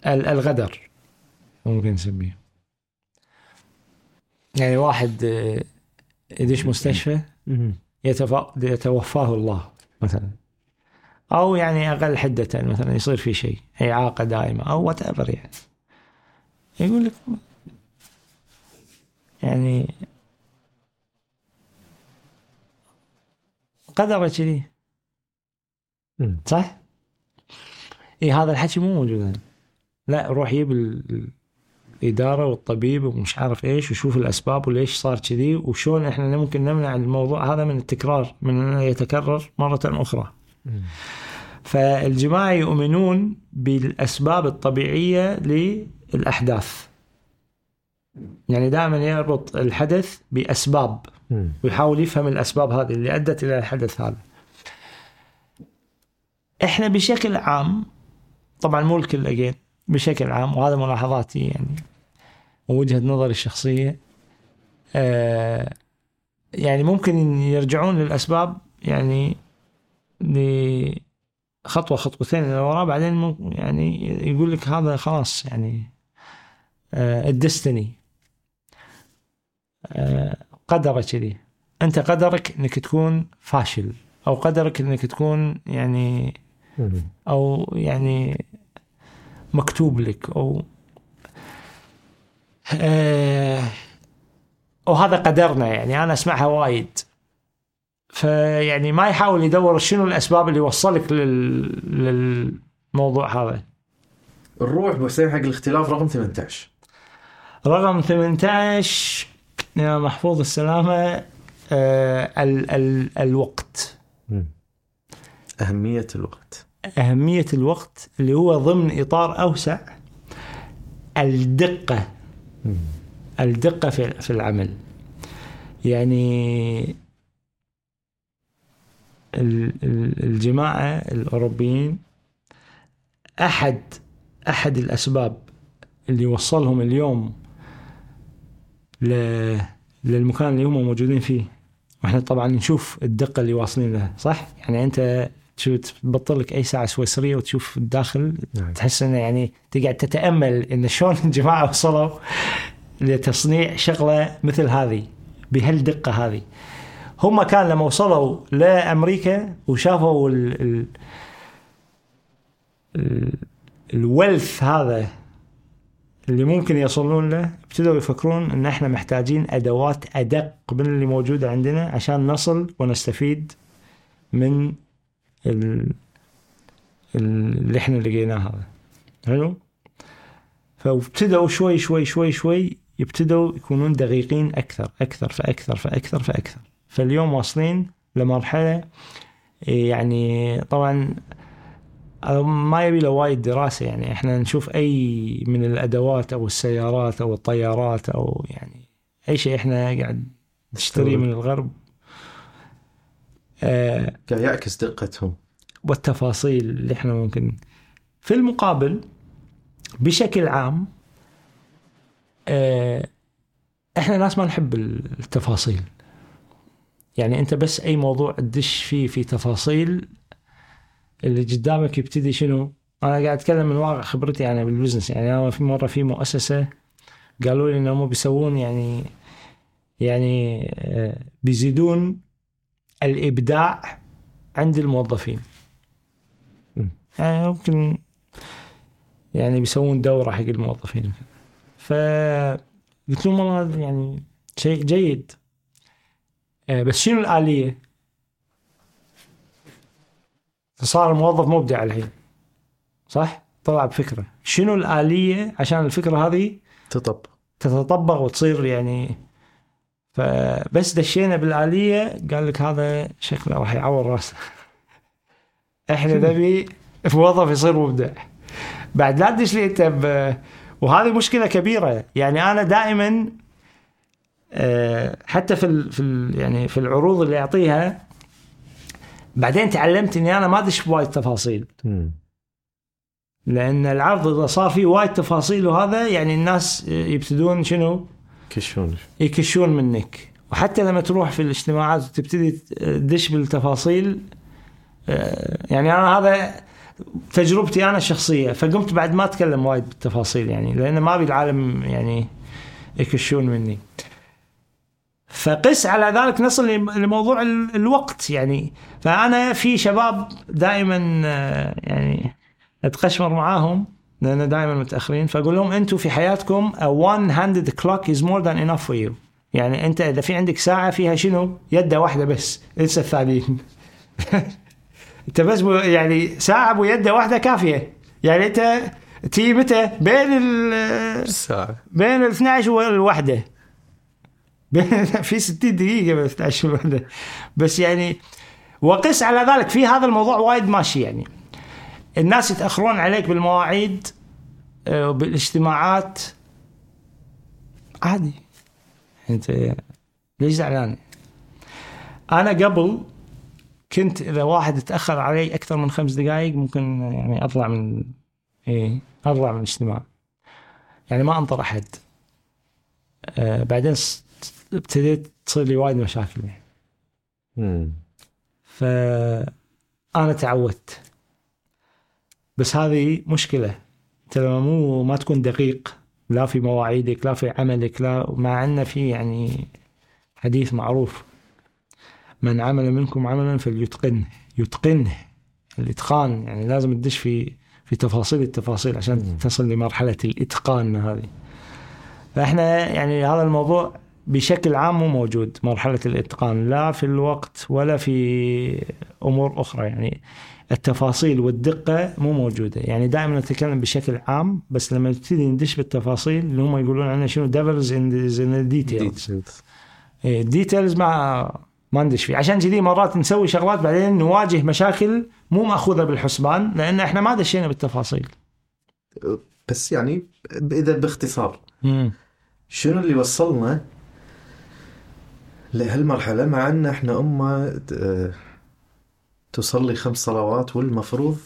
ال- الغدر ممكن نسميه. يعني واحد آه، يدش مستشفى يتوفاه الله مثلا. أو يعني أقل حدة مثلا يصير في شيء اعاقه دائمة أو وات ايفر يعني يقول لك يعني قدره كذي. صح؟ إي هذا الحكي مو موجود هنا لا روح جيب ال- الإدارة والطبيب ومش عارف إيش وشوف الأسباب وليش صار كذي وشلون إحنا ممكن نمنع الموضوع هذا من التكرار من انه يتكرر مرة أخرى. فالجماعة يؤمنون بالأسباب الطبيعية للأحداث. يعني دائما يربط الحدث بأسباب ويحاول يفهم الأسباب هذه اللي أدت إلى الحدث هذا. إحنا بشكل عام طبعا مو الكل اجين بشكل عام وهذا ملاحظاتي يعني ووجهة نظري الشخصية آه يعني ممكن يرجعون للأسباب يعني لخطوه خطوتين إلى وراء بعدين يعني يقول لك هذا خلاص يعني آه الدستني آه قدره كذي. أنت قدرك إنك تكون فاشل أو قدرك إنك تكون يعني أو يعني مكتوب لك أو آه وهذا قدرنا يعني أنا أسمعها وايد. فيعني ما يحاول يدور شنو الأسباب اللي وصلك لل... للموضوع هذا. نروح بحسين حق الاختلاف رقم 18 رقم 18 يا محفوظ السلامة آه ال... ال... الوقت. أهمية الوقت. أهمية الوقت اللي هو ضمن إطار أوسع الدقة. الدقة في في العمل. يعني الجماعة الأوروبيين أحد أحد الأسباب اللي وصلهم اليوم للمكان اللي هم موجودين فيه وإحنا طبعا نشوف الدقة اللي واصلين لها صح؟ يعني أنت تشوف تبطل لك أي ساعة سويسرية وتشوف الداخل نعم. تحس إنه يعني تقعد تتأمل إن شلون الجماعة وصلوا لتصنيع شغلة مثل هذه بهالدقة هذه هم كان لما وصلوا لأمريكا وشافوا ال ال ال الويلث هذا اللي ممكن يصلون له ابتدوا يفكرون إن إحنا محتاجين أدوات أدق من اللي موجودة عندنا عشان نصل ونستفيد من ال اللي إحنا لقيناه هذا. حلو؟ فابتدوا شوي شوي شوي شوي يبتدوا يكونون دقيقين أكثر أكثر فأكثر فأكثر فأكثر. فاليوم واصلين لمرحلة يعني طبعا ما يبي له وايد دراسة يعني إحنا نشوف أي من الأدوات أو السيارات أو الطيارات أو يعني أي شيء إحنا قاعد نشتريه من الغرب. آه قاعد يعكس دقتهم. والتفاصيل اللي إحنا ممكن. في المقابل بشكل عام آه، إحنا ناس ما نحب التفاصيل. يعني أنت بس أي موضوع تدش فيه في تفاصيل اللي قدامك يبتدي شنو؟ أنا قاعد أتكلم من واقع خبرتي أنا بالبزنس يعني أنا في مرة في مؤسسة قالوا لي انهم بيسوون يعني يعني آه، بيزيدون الإبداع عند الموظفين. يعني ممكن يعني بيسوون دورة حق الموظفين. فقلت لهم والله يعني شيء جيد. بس شنو الآلية؟ صار الموظف مبدع الحين صح؟ طلع بفكرة شنو الآلية عشان الفكرة هذه تطبق تتطبق وتصير يعني فبس دشينا بالآلية قال لك هذا شكله راح يعور راسه إحنا نبي موظف يصير مبدع بعد لا تدش لي أنت. وهذه مشكلة كبيرة يعني أنا دائما حتى في ال... في ال... يعني في العروض اللي أعطيها بعدين تعلمت إني أنا ما ادش بوايد تفاصيل. لأن العرض إذا صار فيه وايد تفاصيل وهذا يعني الناس يبتدون شنو؟ كشون يكشون منك. وحتى لما تروح في الاجتماعات وتبتدي تدش بالتفاصيل آه، يعني أنا هذا تجربتي أنا الشخصيه فقمت بعد ما أتكلم وايد بالتفاصيل يعني لأن ما أبي العالم يعني يكشون مني. فقس على ذلك نصل لموضوع ال- الوقت يعني. فأنا في شباب دائما آه، يعني أتقشمر معاهم لأن دائما متأخرين فأقول لهم أنتم في حياتكم a one handed clock is more than enough for you. يعني أنت إذا في عندك ساعة فيها شنو؟ يدة واحدة بس. انسى الثانيين أنت بس يعني ساعة ابو يدة واحدة كافية. يعني أنت تي متى؟ بين ال بين ال 12 والوحده في 60 دقيقة بين 12 والوحده بس يعني وقس على ذلك. في هذا الموضوع وايد ماشي يعني. الناس يتأخرون عليك بالمواعيد آه، وبالاجتماعات عادي. أنت ليش زعلان؟ أنا قبل كنت إذا واحد تاخر علي أكثر من خمس دقائق ممكن يعني أطلع من إيه أطلع من الاجتماع. يعني ما أنطر أحد. آه بعدين ابتديت تصير لي وايد مشاكل. يعني مم. فأنا تعودت. بس هذه مشكلة. أنت لما مو ما تكون دقيق لا في مواعيدك لا في عملك لا مع أن في يعني حديث معروف. من عمل منكم عملا فليتقنه. يتقنه. الإتقان يعني لازم تدش في في تفاصيل التفاصيل عشان تصل لمرحلة الإتقان هذه. فإحنا يعني هذا الموضوع بشكل عام مو موجود مرحلة الإتقان لا في الوقت ولا في أمور أخرى. يعني التفاصيل والدقة مو موجودة. يعني دائما نتكلم بشكل عام بس لما نبتدي ندش بالتفاصيل اللي هم يقولون عنها شنو؟ devil's in details ال details ما ما ندش فيه. عشان كذي مرات نسوي شغلات بعدين نواجه مشاكل مو مأخوذة بالحسبان لأن إحنا ما دشينا بالتفاصيل. بس يعني إذا باختصار شنو اللي وصلنا لهالمرحلة مع إن إحنا أمة آه، تصلي خمس صلوات والمفروض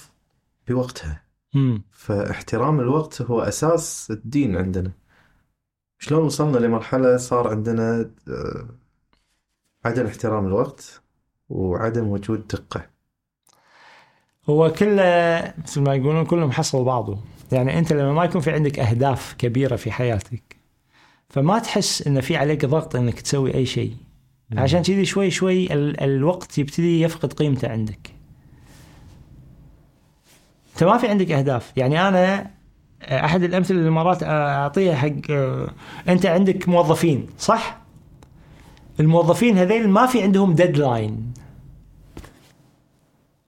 بوقتها. امم فاحترام الوقت هو أساس الدين عندنا. شلون وصلنا لمرحلة صار عندنا آه، عدم احترام الوقت وعدم وجود دقة. هو كله مثل ما يقولون كله محصل بعضه. يعني أنت لما ما يكون في عندك أهداف كبيرة في حياتك فما تحس إن في عليك ضغط إنك تسوي أي شيء. عشان كذي شوي شوي ال- الوقت يبتدي يفقد قيمته عندك. انت ما في عندك أهداف. يعني أنا أحد الأمثلة اللي مرات أعطيها حق أنت عندك موظفين صح؟ الموظفين هذيل ما في عندهم ديدلاين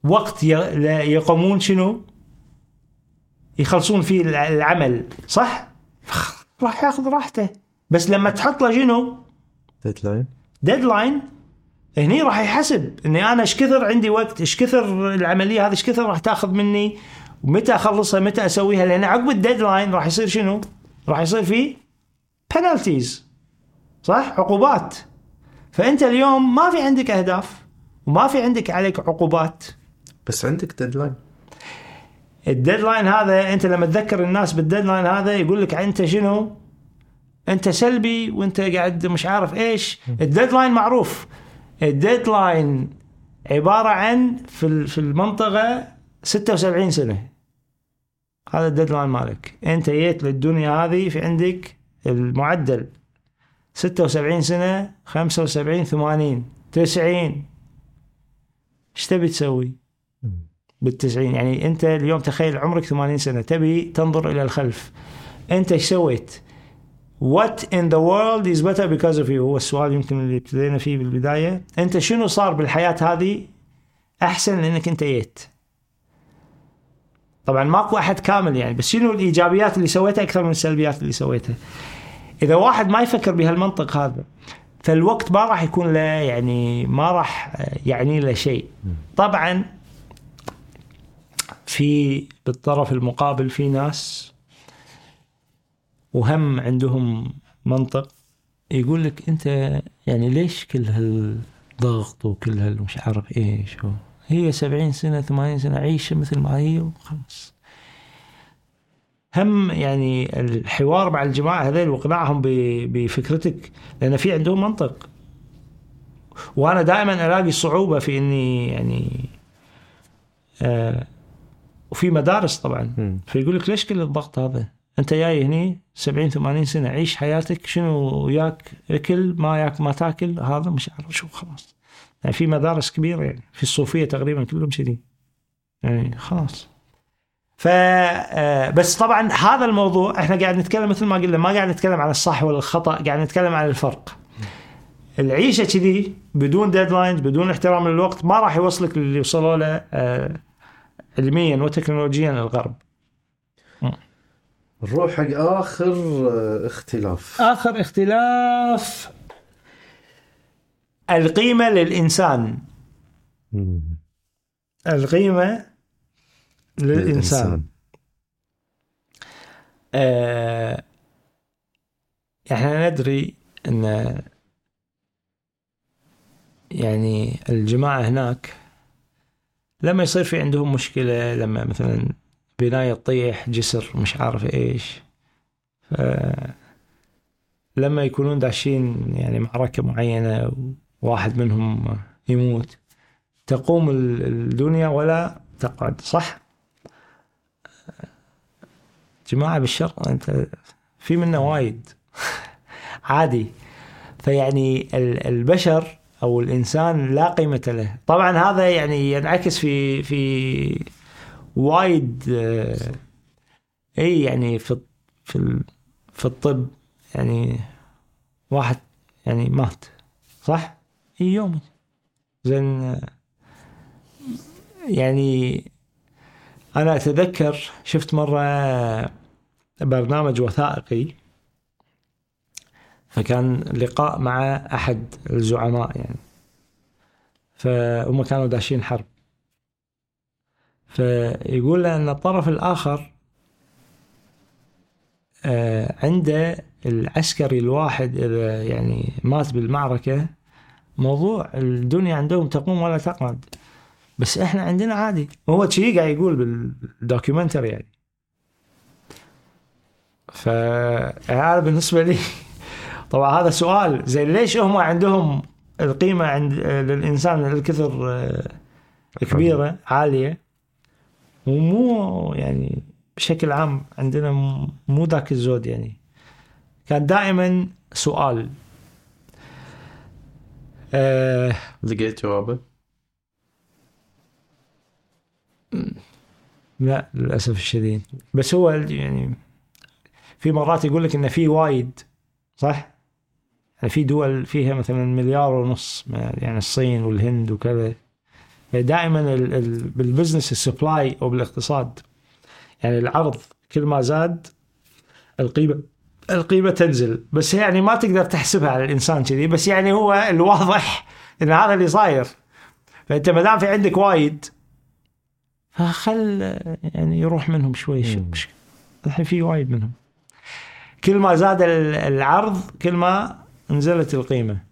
وقت يقومون شنو؟ يخلصون فيه الع- العمل صح؟ راح ياخذ راحته. بس لما تحط له شنو؟ deadline deadline هني راح يحسب إني أنا إيش كثر عندي وقت إيش كثر العملية هذه إيش كثر راح تاخذ مني ومتى أخلصها متى أسويها لأن عقب ال deadline راح يصير شنو؟ راح يصير في penalties صح؟ عقوبات. فأنت اليوم ما في عندك أهداف وما في عندك عليك عقوبات. بس عندك deadline ال deadline هذا أنت لما تذكر الناس بال deadline هذا يقول لك أنت شنو؟ انت سلبي وانت قاعد مش عارف إيش. ال deadline معروف. ال deadline عبارة عن في في المنطقة 76 سنة. هذا ال deadline مالك. انت جيت للدنيا هذه في عندك المعدل. 76 سنة 75 80 90 إيش تبي تسوي؟ بالتسعين. يعني انت اليوم تخيل عمرك 80 سنة. تبي تنظر إلى الخلف. انت إيش سويت؟ What in the world is better because of you? هو السؤال يمكن اللي ابتدينا فيه بالبداية. أنت شنو صار بالحياة هذه؟ أحسن لأنك أنت جيت طبعا ماكو أحد كامل يعني بس شنو الإيجابيات اللي سويتها أكثر من السلبيات اللي سويتها؟ إذا واحد ما يفكر بهالمنطق هذا فالوقت ما راح يكون له يعني ما راح يعني له شيء. طبعا في بالطرف المقابل في ناس وهم عندهم منطق يقول لك أنت يعني ليش كل هالضغط وكل هالمش عارف إيش هو هي سبعين سنة ثمانين سنة عيشة مثل ما هي وخلاص هم يعني الحوار مع الجماعة هذيل واقناعهم بفكرتك لأن في عندهم منطق وأنا دائما ألاقي صعوبة في إني يعني آه وفي مدارس طبعا. فيقول لك ليش كل الضغط هذا؟ أنت جاي هني 70 80 سنة. عيش حياتك شنو وياك؟ اكل ما ياك ما تاكل. هذا مش عارف شو خلاص. يعني في مدارس كبيرة يعني. في الصوفية تقريبا كلهم كذي. يعني خلاص. ف آه، بس طبعا هذا الموضوع إحنا قاعد نتكلم مثل ما قلنا ما قاعد نتكلم عن الصح ولا الخطا قاعد نتكلم عن الفرق. العيشة كذي بدون ديدلاينز بدون احترام للوقت ما راح يوصلك للي وصلوا له آه، علميا وتكنولوجيا الغرب. نروح حق آخر آه، اختلاف. آخر اختلاف. القيمة للإنسان. مم. القيمة للإنسان. آه إحنا ندري إن يعني الجماعة هناك لما يصير في عندهم مشكلة لما مثلا بناية تطيح جسر مش عارف إيش. ف لما يكونون داشين يعني معركة معينة وواحد منهم يموت تقوم ال- الدنيا ولا تقعد. صح؟ جماعة بالشرق أنت في منا وايد. عادي. فيعني ال- البشر أو الإنسان لا قيمة له. طبعا هذا يعني ينعكس في في وايد آه، إي يعني في في في الطب يعني واحد يعني مات صح؟ إي يوم زين آه، يعني أنا أتذكر شفت مرة برنامج وثائقي فكان لقاء مع أحد الزعماء يعني فهم كانوا داشين حرب فيقول أن الطرف الآخر آه، عنده العسكري الواحد إذا يعني مات بالمعركة موضوع الدنيا عندهم تقوم ولا تقعد. بس إحنا عندنا عادي. هو شيء قاعد يقول بالدوكيومنتري يعني. ف هذا بالنسبة لي طبعا هذا سؤال زي ليش هم عندهم القيمة عند للإنسان الكثر آه، كبيره عالية؟ ومو يعني بشكل عام عندنا مو ذاك الزود يعني. كان دائما سؤال. آه لقيت جوابه؟ لا للأسف الشديد. بس هو يعني في مرات يقول لك إن في وايد صح؟ يعني في دول فيها مثلا مليار ونص يعني الصين والهند وكذا. دائما ال ال بال business ال supply أو بالاقتصاد يعني العرض كل ما زاد القيمة القيمة تنزل. بس يعني ما تقدر تحسبها على الإنسان كذي بس يعني هو الواضح إن هذا اللي صاير. فأنت ما دام في عندك وايد فخل يعني يروح منهم شوي. الحين في وايد منهم. كل ما زاد ال- العرض كل ما نزلت القيمة.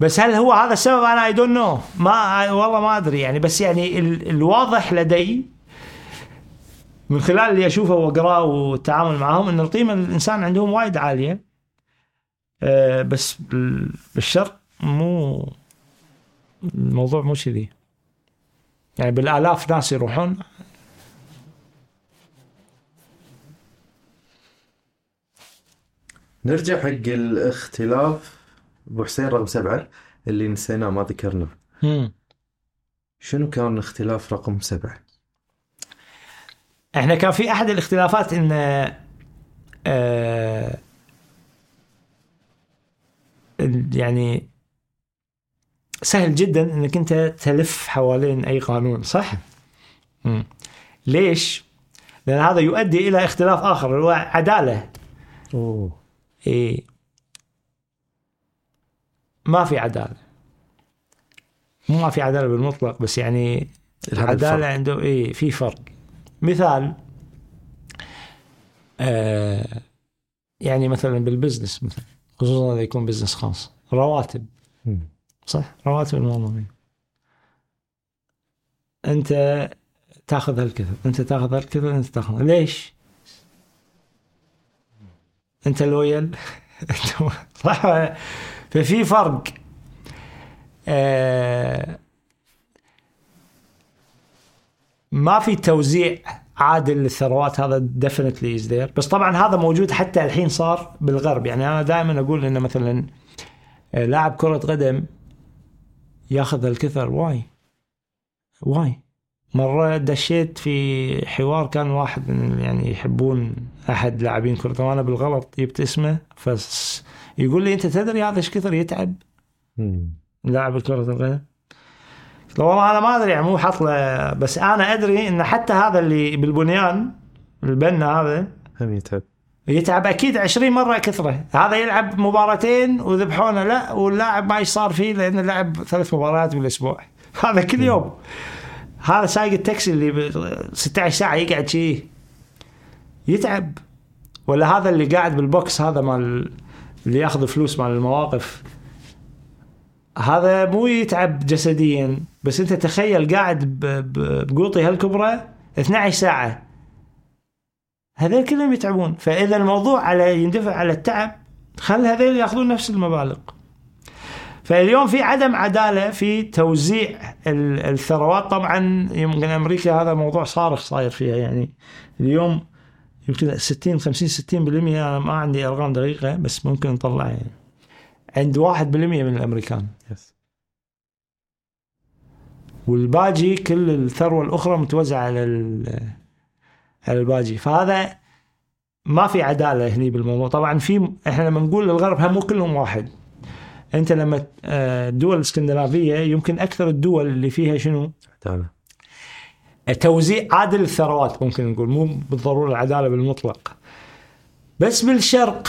بس هل هو هذا السبب؟ أنا I don't know ما والله ما أدري. يعني بس يعني ال- الواضح لدي من خلال اللي أشوفه وأقرأه والتعامل معهم إن القيمة للإنسان عندهم وايد عالية. آه، بس بال- بالشرق مو الموضوع مو كذي. يعني بالآلاف ناس يروحون. نرجع حق الاختلاف. ابو حسين رقم سبعة اللي نسيناه ما ذكرنا. شنو كان اختلاف رقم سبعة؟ إحنا كان في أحد الاختلافات إن آه يعني سهل جدا إنك أنت تلف حوالين أي قانون صح؟ مم. ليش؟ لأن هذا يؤدي إلى اختلاف آخر اللي هو عدالة أوه إيه ما في عدالة. مو ما في عدالة بالمطلق بس يعني العداله. عنده إيه في فرق. مثال آه يعني مثلا بال business مثلا خصوصا إذا يكون business خاص. رواتب. صح؟ رواتب الموظفين. أنت تأخذ هالكثر أنت تأخذ هالكثر أنت تأخذ. ليش؟ أنت loyal. صح؟ ففي فرق. آه ما في توزيع عادل للثروات هذا definitely is there بس طبعا هذا موجود حتى الحين صار بالغرب. يعني أنا دائما أقول إنه مثلا آه، لاعب كرة قدم ياخذ هالكثر. why? why? مرة دشيت في حوار كان واحد من يعني يحبون أحد لاعبين قدم أنا بالغلط جبت اسمه فس يقول لي أنت تدري هذا إيش كثر يتعب. لاعب كرة القدم. قلت له والله أنا ما أدري يعني مو حاط له بس أنا أدري إن حتى هذا اللي بالبنيان البنا هذا هم يتعب. يتعب أكيد 20 مرة كثرة. هذا يلعب مباراتين وذبحونه لا واللاعب ما إيش صار فيه لأنه لعب ثلاث مباريات بالأسبوع. هذا كل يوم. هذا سايق التاكسي اللي ب 16 ساعة يقعد شيء يتعب. ولا هذا اللي قاعد بالبوكس هذا مال اللي ياخذ فلوس مال المواقف. هذا مو يتعب جسديا بس أنت تخيل قاعد بقوطي هالكبره 12 ساعة. هذول كلهم يتعبون. فإذا الموضوع على يندفع على التعب خل هذول ياخذون نفس المبالغ. فاليوم في عدم عدالة في توزيع ال- الثروات. طبعا يمكن أمريكا هذا موضوع صارخ صاير فيها يعني اليوم يمكن 60 50 60% أنا ما عندي أرقام دقيقة بس ممكن نطلعها يعني عند 1% من الأمريكان. يس والباقي كل الثروة الأخرى متوزعة على على الباقي فهذا ما في عدالة هني بالموضوع. طبعا في إحنا لما نقول الغرب هم مو كلهم واحد. أنت لما آه، الدول الإسكندنافية يمكن أكثر الدول اللي فيها شنو؟ عدالة. توزيع عادل الثروات ممكن نقول مو بالضرورة العدالة بالمطلق. بس بالشرق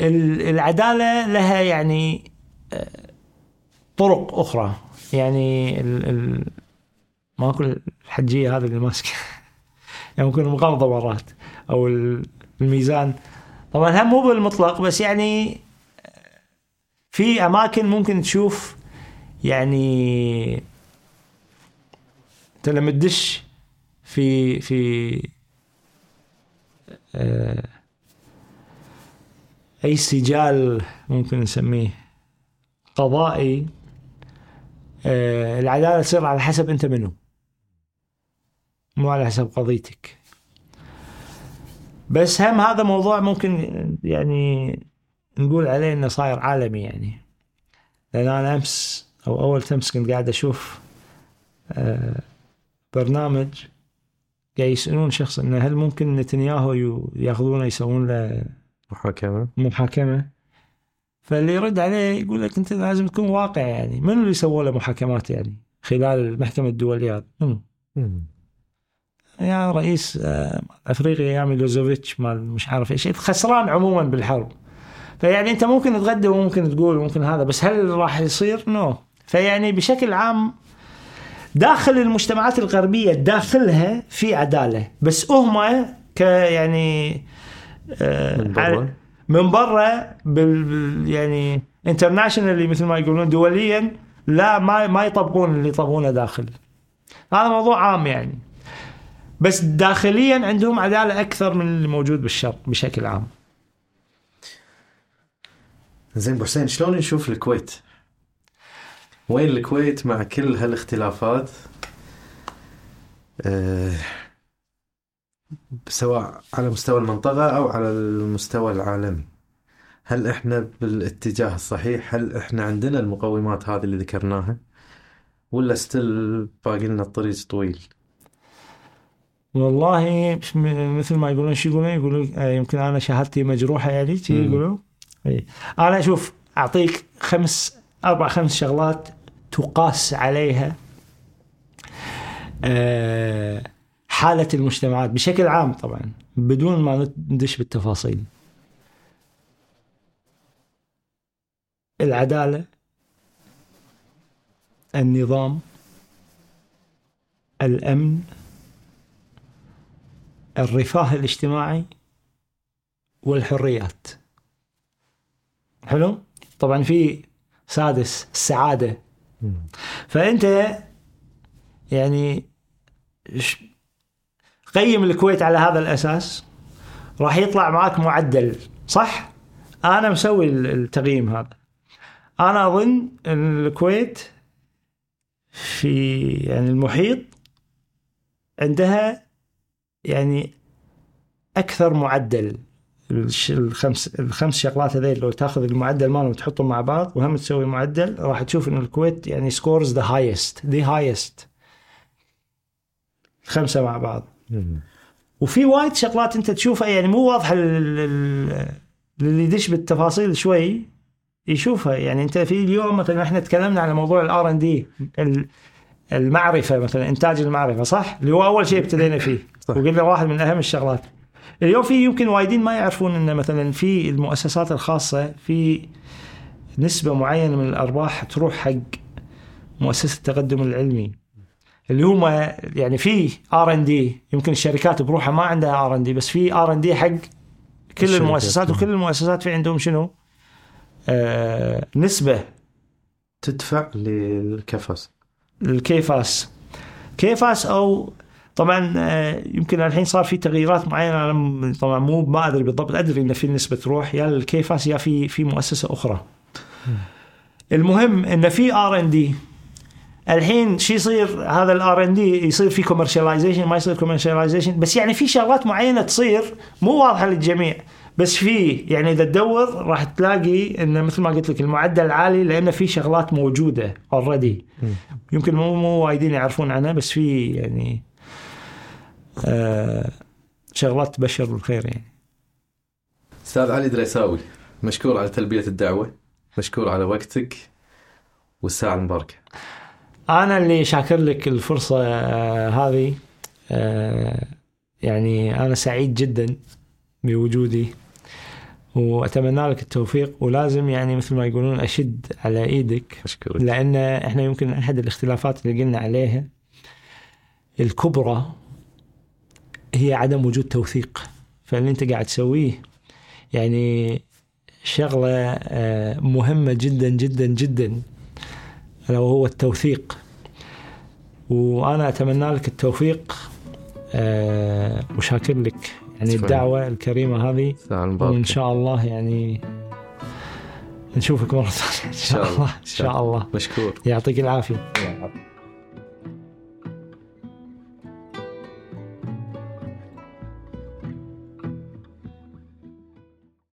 ال- العدالة لها يعني آه، طرق أخرى. يعني ال ال ما أقول الحجية هذه اللي ماسكة. يعني ممكن مغلظه مرات أو ال- الميزان. طبعا هم مو بالمطلق بس يعني آه، في أماكن ممكن تشوف يعني انت لما تدش في في آه، أي سجال ممكن نسميه قضائي آه، العدالة تصير على حسب أنت منو. مو على حسب قضيتك. بس هم هذا موضوع ممكن يعني نقول عليه إنه صاير عالمي يعني. لأن أنا أمس أو أول أمس كنت قاعد أشوف آه، برنامج قاعد يسألون شخص إنه هل ممكن نتنياهو ياخذونه يسوون له محاكمة؟ محاكمة؟ فاللي يرد عليه يقول لك أنت لازم تكون واقع يعني. منو اللي سووا له محاكمات يعني؟ خلال المحكمه الدوليه هذه منو؟ يا رئيس آه، أفريقيا أيام ميلوسوفيتش مال مش عارف إيش. خسران عموما بالحرب. فيعني أنت ممكن تغدى وممكن تقول وممكن هذا بس هل راح يصير؟ no فيعني بشكل عام داخل المجتمعات الغربية داخلها في عدالة. بس هم ك يعني آه، من برا؟ من برا بال بال- يعني internationally مثل ما يقولون دوليا لا ما ما يطبقون اللي يطبقونه داخل. هذا موضوع عام يعني. بس داخليا عندهم عدالة أكثر من اللي موجود بالشرق بشكل عام. زين ابو حسين شلون نشوف الكويت؟ وين الكويت مع كل هالاختلافات؟ أه سواء على مستوى المنطقة أو على المستوى العالمي هل إحنا بالاتجاه الصحيح؟ هل إحنا عندنا المقومات هذه اللي ذكرناها؟ ولا ستيل باقي لنا الطريق طويل؟ والله مثل ما يقولون شو يقولون يقولون آه، يمكن أنا شهادتي مجروحة يعني. يقولون إي. أنا أشوف أعطيك خمس أربع خمس شغلات تقاس عليها آه، حالة المجتمعات بشكل عام طبعا بدون ما ندش بالتفاصيل. العدالة النظام الأمن الرفاه الاجتماعي والحريات. حلو؟ طبعا في سادس السعادة. فأنت يعني قيم الكويت على هذا الأساس. راح يطلع معك معدل صح؟ أنا مسوي ال- التقييم هذا. أنا أظن الكويت في يعني المحيط عندها يعني أكثر معدل. الخمس الخمس شغلات هذيل لو تاخذ المعدل مالهم وتحطهم مع بعض وهم تسوي معدل راح تشوف إن الكويت يعني scores the highest the highest خمسة مع بعض. وفي وايد شغلات أنت تشوفها يعني مو واضحة لل- لل- للي يدش بالتفاصيل شوي يشوفها يعني أنت في اليوم مثلا إحنا تكلمنا على موضوع الار ان دي المعرفة مثلا إنتاج المعرفة صح؟ اللي هو أول شيء ابتدينا فيه صح. وقلنا واحد من أهم الشغلات. اليوم في يمكن وايدين ما يعرفون إن مثلا في المؤسسات الخاصة في نسبة معينة من الأرباح تروح حق مؤسسة التقدم العلمي اللي هم يعني في R and D يمكن الشركات بروحها ما عندها R and D بس في R and D حق كل. المؤسسات وكل المؤسسات في عندهم شنو؟ آه نسبة تدفع لل KFAS ال KFAS KFAS أو طبعا آه، يمكن الحين صار في تغييرات معينة أنا طبعا مو ما أدري بالضبط أدري إن في نسبة تروح يا ال KFAS يا في في مؤسسة أخرى. المهم إن في R and D. الحين شو يصير هذا ال R and D يصير في commercialization ما يصير commercialization بس يعني في شغلات معينة تصير مو واضحة للجميع بس في يعني إذا تدور راح تلاقي انه مثل ما قلت لك المعدل عالي لأن في شغلات موجودة already يمكن مو مو وايدين يعرفون عنها بس في يعني شغلات تبشر بالخير يعني. أستاذ علي دريساوي مشكور على تلبية الدعوة مشكور على وقتك والساعة المباركه أنا اللي شاكر لك الفرصة آه هذه آه يعني أنا سعيد جدا بوجودي وأتمنى لك التوفيق ولازم يعني مثل ما يقولون أشد على إيدك مشكور لأن إحنا يمكن أحد الاختلافات اللي قلنا عليها الكبرى هي عدم وجود توثيق. فاللي انت قاعد تسويه يعني شغلة آه، مهمة جدا جدا جدا ألا وهو التوثيق. وأنا أتمنى لك التوفيق آه، وشاكر لك. يعني. الدعوة الكريمة هذه وإن شاء الله يعني نشوفك مرة ثانية إن شاء. الله. إن شاء الله. مشكور. يعطيك العافية.